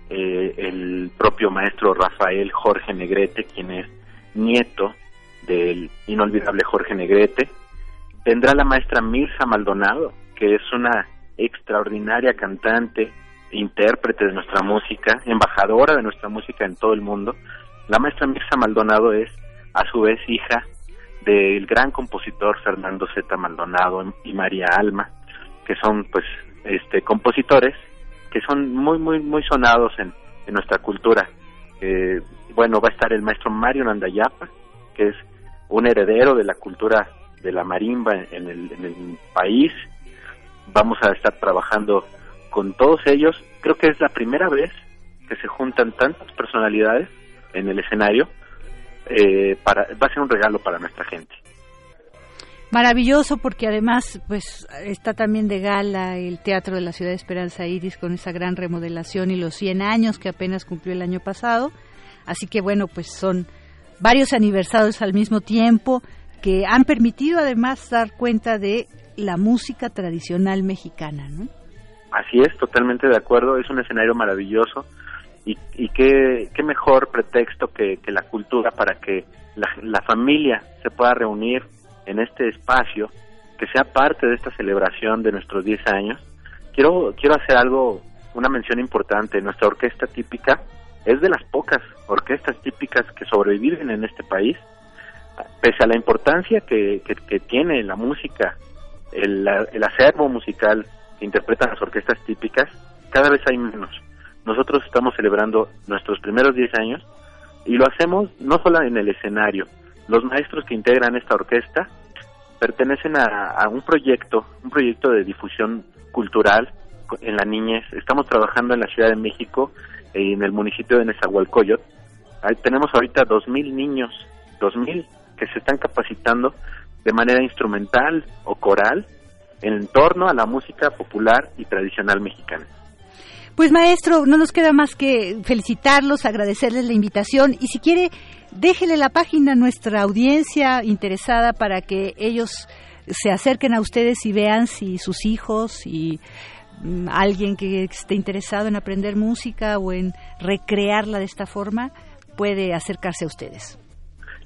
eh, el propio maestro Rafael Jorge Negrete quien es nieto del inolvidable Jorge Negrete. Tendrá la maestra Mirza Maldonado que es una extraordinaria cantante, intérprete de nuestra música, embajadora de nuestra música en todo el mundo. La maestra Mirza Maldonado es, a su vez, hija del gran compositor Fernando Z. Maldonado y María Alma, que son, pues, este, compositores que son muy, muy, muy sonados en, nuestra cultura. Eh, bueno, va a estar el maestro Mario Nandayapa, que es un heredero de la cultura de la marimba en el país vamos a estar trabajando con todos ellos. Creo que es la primera vez que se juntan tantas personalidades en el escenario. Eh, para, va a ser un regalo para nuestra gente. Maravilloso porque además pues está también de gala el Teatro de la Ciudad de Esperanza Iris con esa gran remodelación y los 100 años que apenas cumplió el año pasado. Así que bueno, pues son varios aniversarios al mismo tiempo que han permitido además dar cuenta de la música tradicional mexicana, ¿no? Así es, totalmente de acuerdo, es un escenario maravilloso y, y qué, qué mejor pretexto que, que la cultura para que la, la familia se pueda reunir en este espacio, que sea parte de esta celebración de nuestros 10 años. Quiero, quiero hacer algo, una mención importante. Nuestra orquesta típica es de las pocas orquestas típicas que sobreviven en este país, pese a la importancia que, que, que tiene la música, el, el acervo musical que interpretan las orquestas típicas, cada vez hay menos. Nosotros estamos celebrando nuestros primeros 10 años y lo hacemos no solo en el escenario. Los maestros que integran esta orquesta pertenecen a, a un proyecto, un proyecto de difusión cultural en la niñez. Estamos trabajando en la Ciudad de México y en el municipio de Nezahualcóyotl. Ahí tenemos ahorita 2.000 niños, 2.000 que se están capacitando de manera instrumental o coral en torno a la música popular y tradicional mexicana. Pues maestro, no nos queda más que felicitarlos, agradecerles la invitación y si quiere, déjele la página a nuestra audiencia interesada para que ellos se acerquen a ustedes y vean si sus hijos y mm, alguien que esté interesado en aprender música o en recrearla de esta forma puede acercarse a ustedes.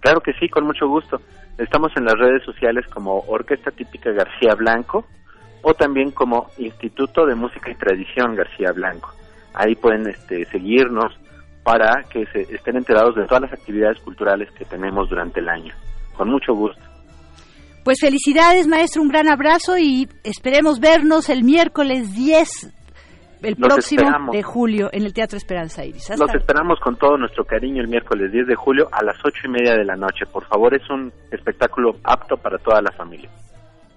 Claro que sí, con mucho gusto. Estamos en las redes sociales como Orquesta Típica García Blanco o también como Instituto de Música y Tradición García Blanco. Ahí pueden este, seguirnos para que se estén enterados de todas las actividades culturales que tenemos durante el año. Con mucho gusto. Pues felicidades, maestro, un gran abrazo y esperemos vernos el miércoles 10, el Los próximo esperamos. de julio, en el Teatro Esperanza Iris. Hasta- Los esperamos con todo nuestro cariño el miércoles 10 de julio a las ocho y media de la noche. Por favor, es un espectáculo apto para toda la familia.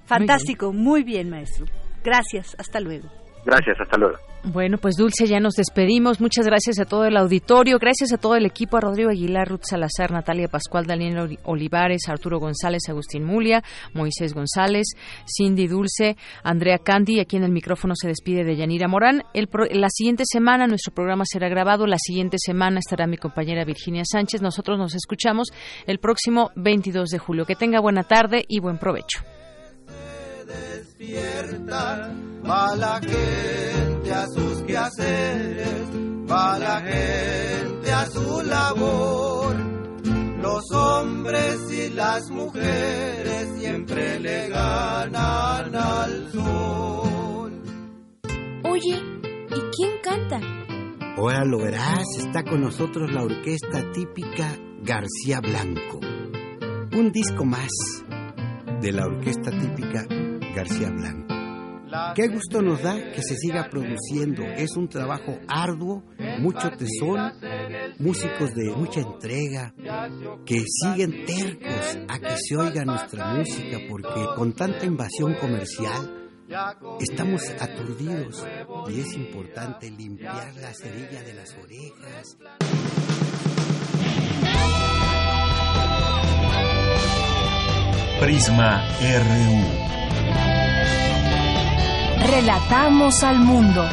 Fantástico, muy bien, maestro. Gracias, hasta luego. Gracias, hasta luego. Bueno, pues Dulce, ya nos despedimos. Muchas gracias a todo el auditorio, gracias a todo el equipo, a Rodrigo Aguilar, Ruth Salazar, Natalia Pascual, Daniel Oli- Olivares, Arturo González, Agustín Mulia, Moisés González, Cindy Dulce, Andrea Candy. Aquí en el micrófono se despide de Yanira Morán. El pro- la siguiente semana nuestro programa será grabado. La siguiente semana estará mi compañera Virginia Sánchez. Nosotros nos escuchamos el próximo 22 de julio. Que tenga buena tarde y buen provecho. Va la gente a sus quehaceres, va la gente a su labor. Los hombres y las mujeres siempre le ganan al sol. Oye, ¿y quién canta? Ahora lo verás, está con nosotros la orquesta típica García Blanco. Un disco más de la orquesta típica García Blanco. Qué gusto nos da que se siga produciendo. Es un trabajo arduo, mucho tesón, músicos de mucha entrega, que siguen tercos a que se oiga nuestra música, porque con tanta invasión comercial estamos aturdidos y es importante limpiar la cerilla de las orejas. Prisma RU. Relatamos al mundo.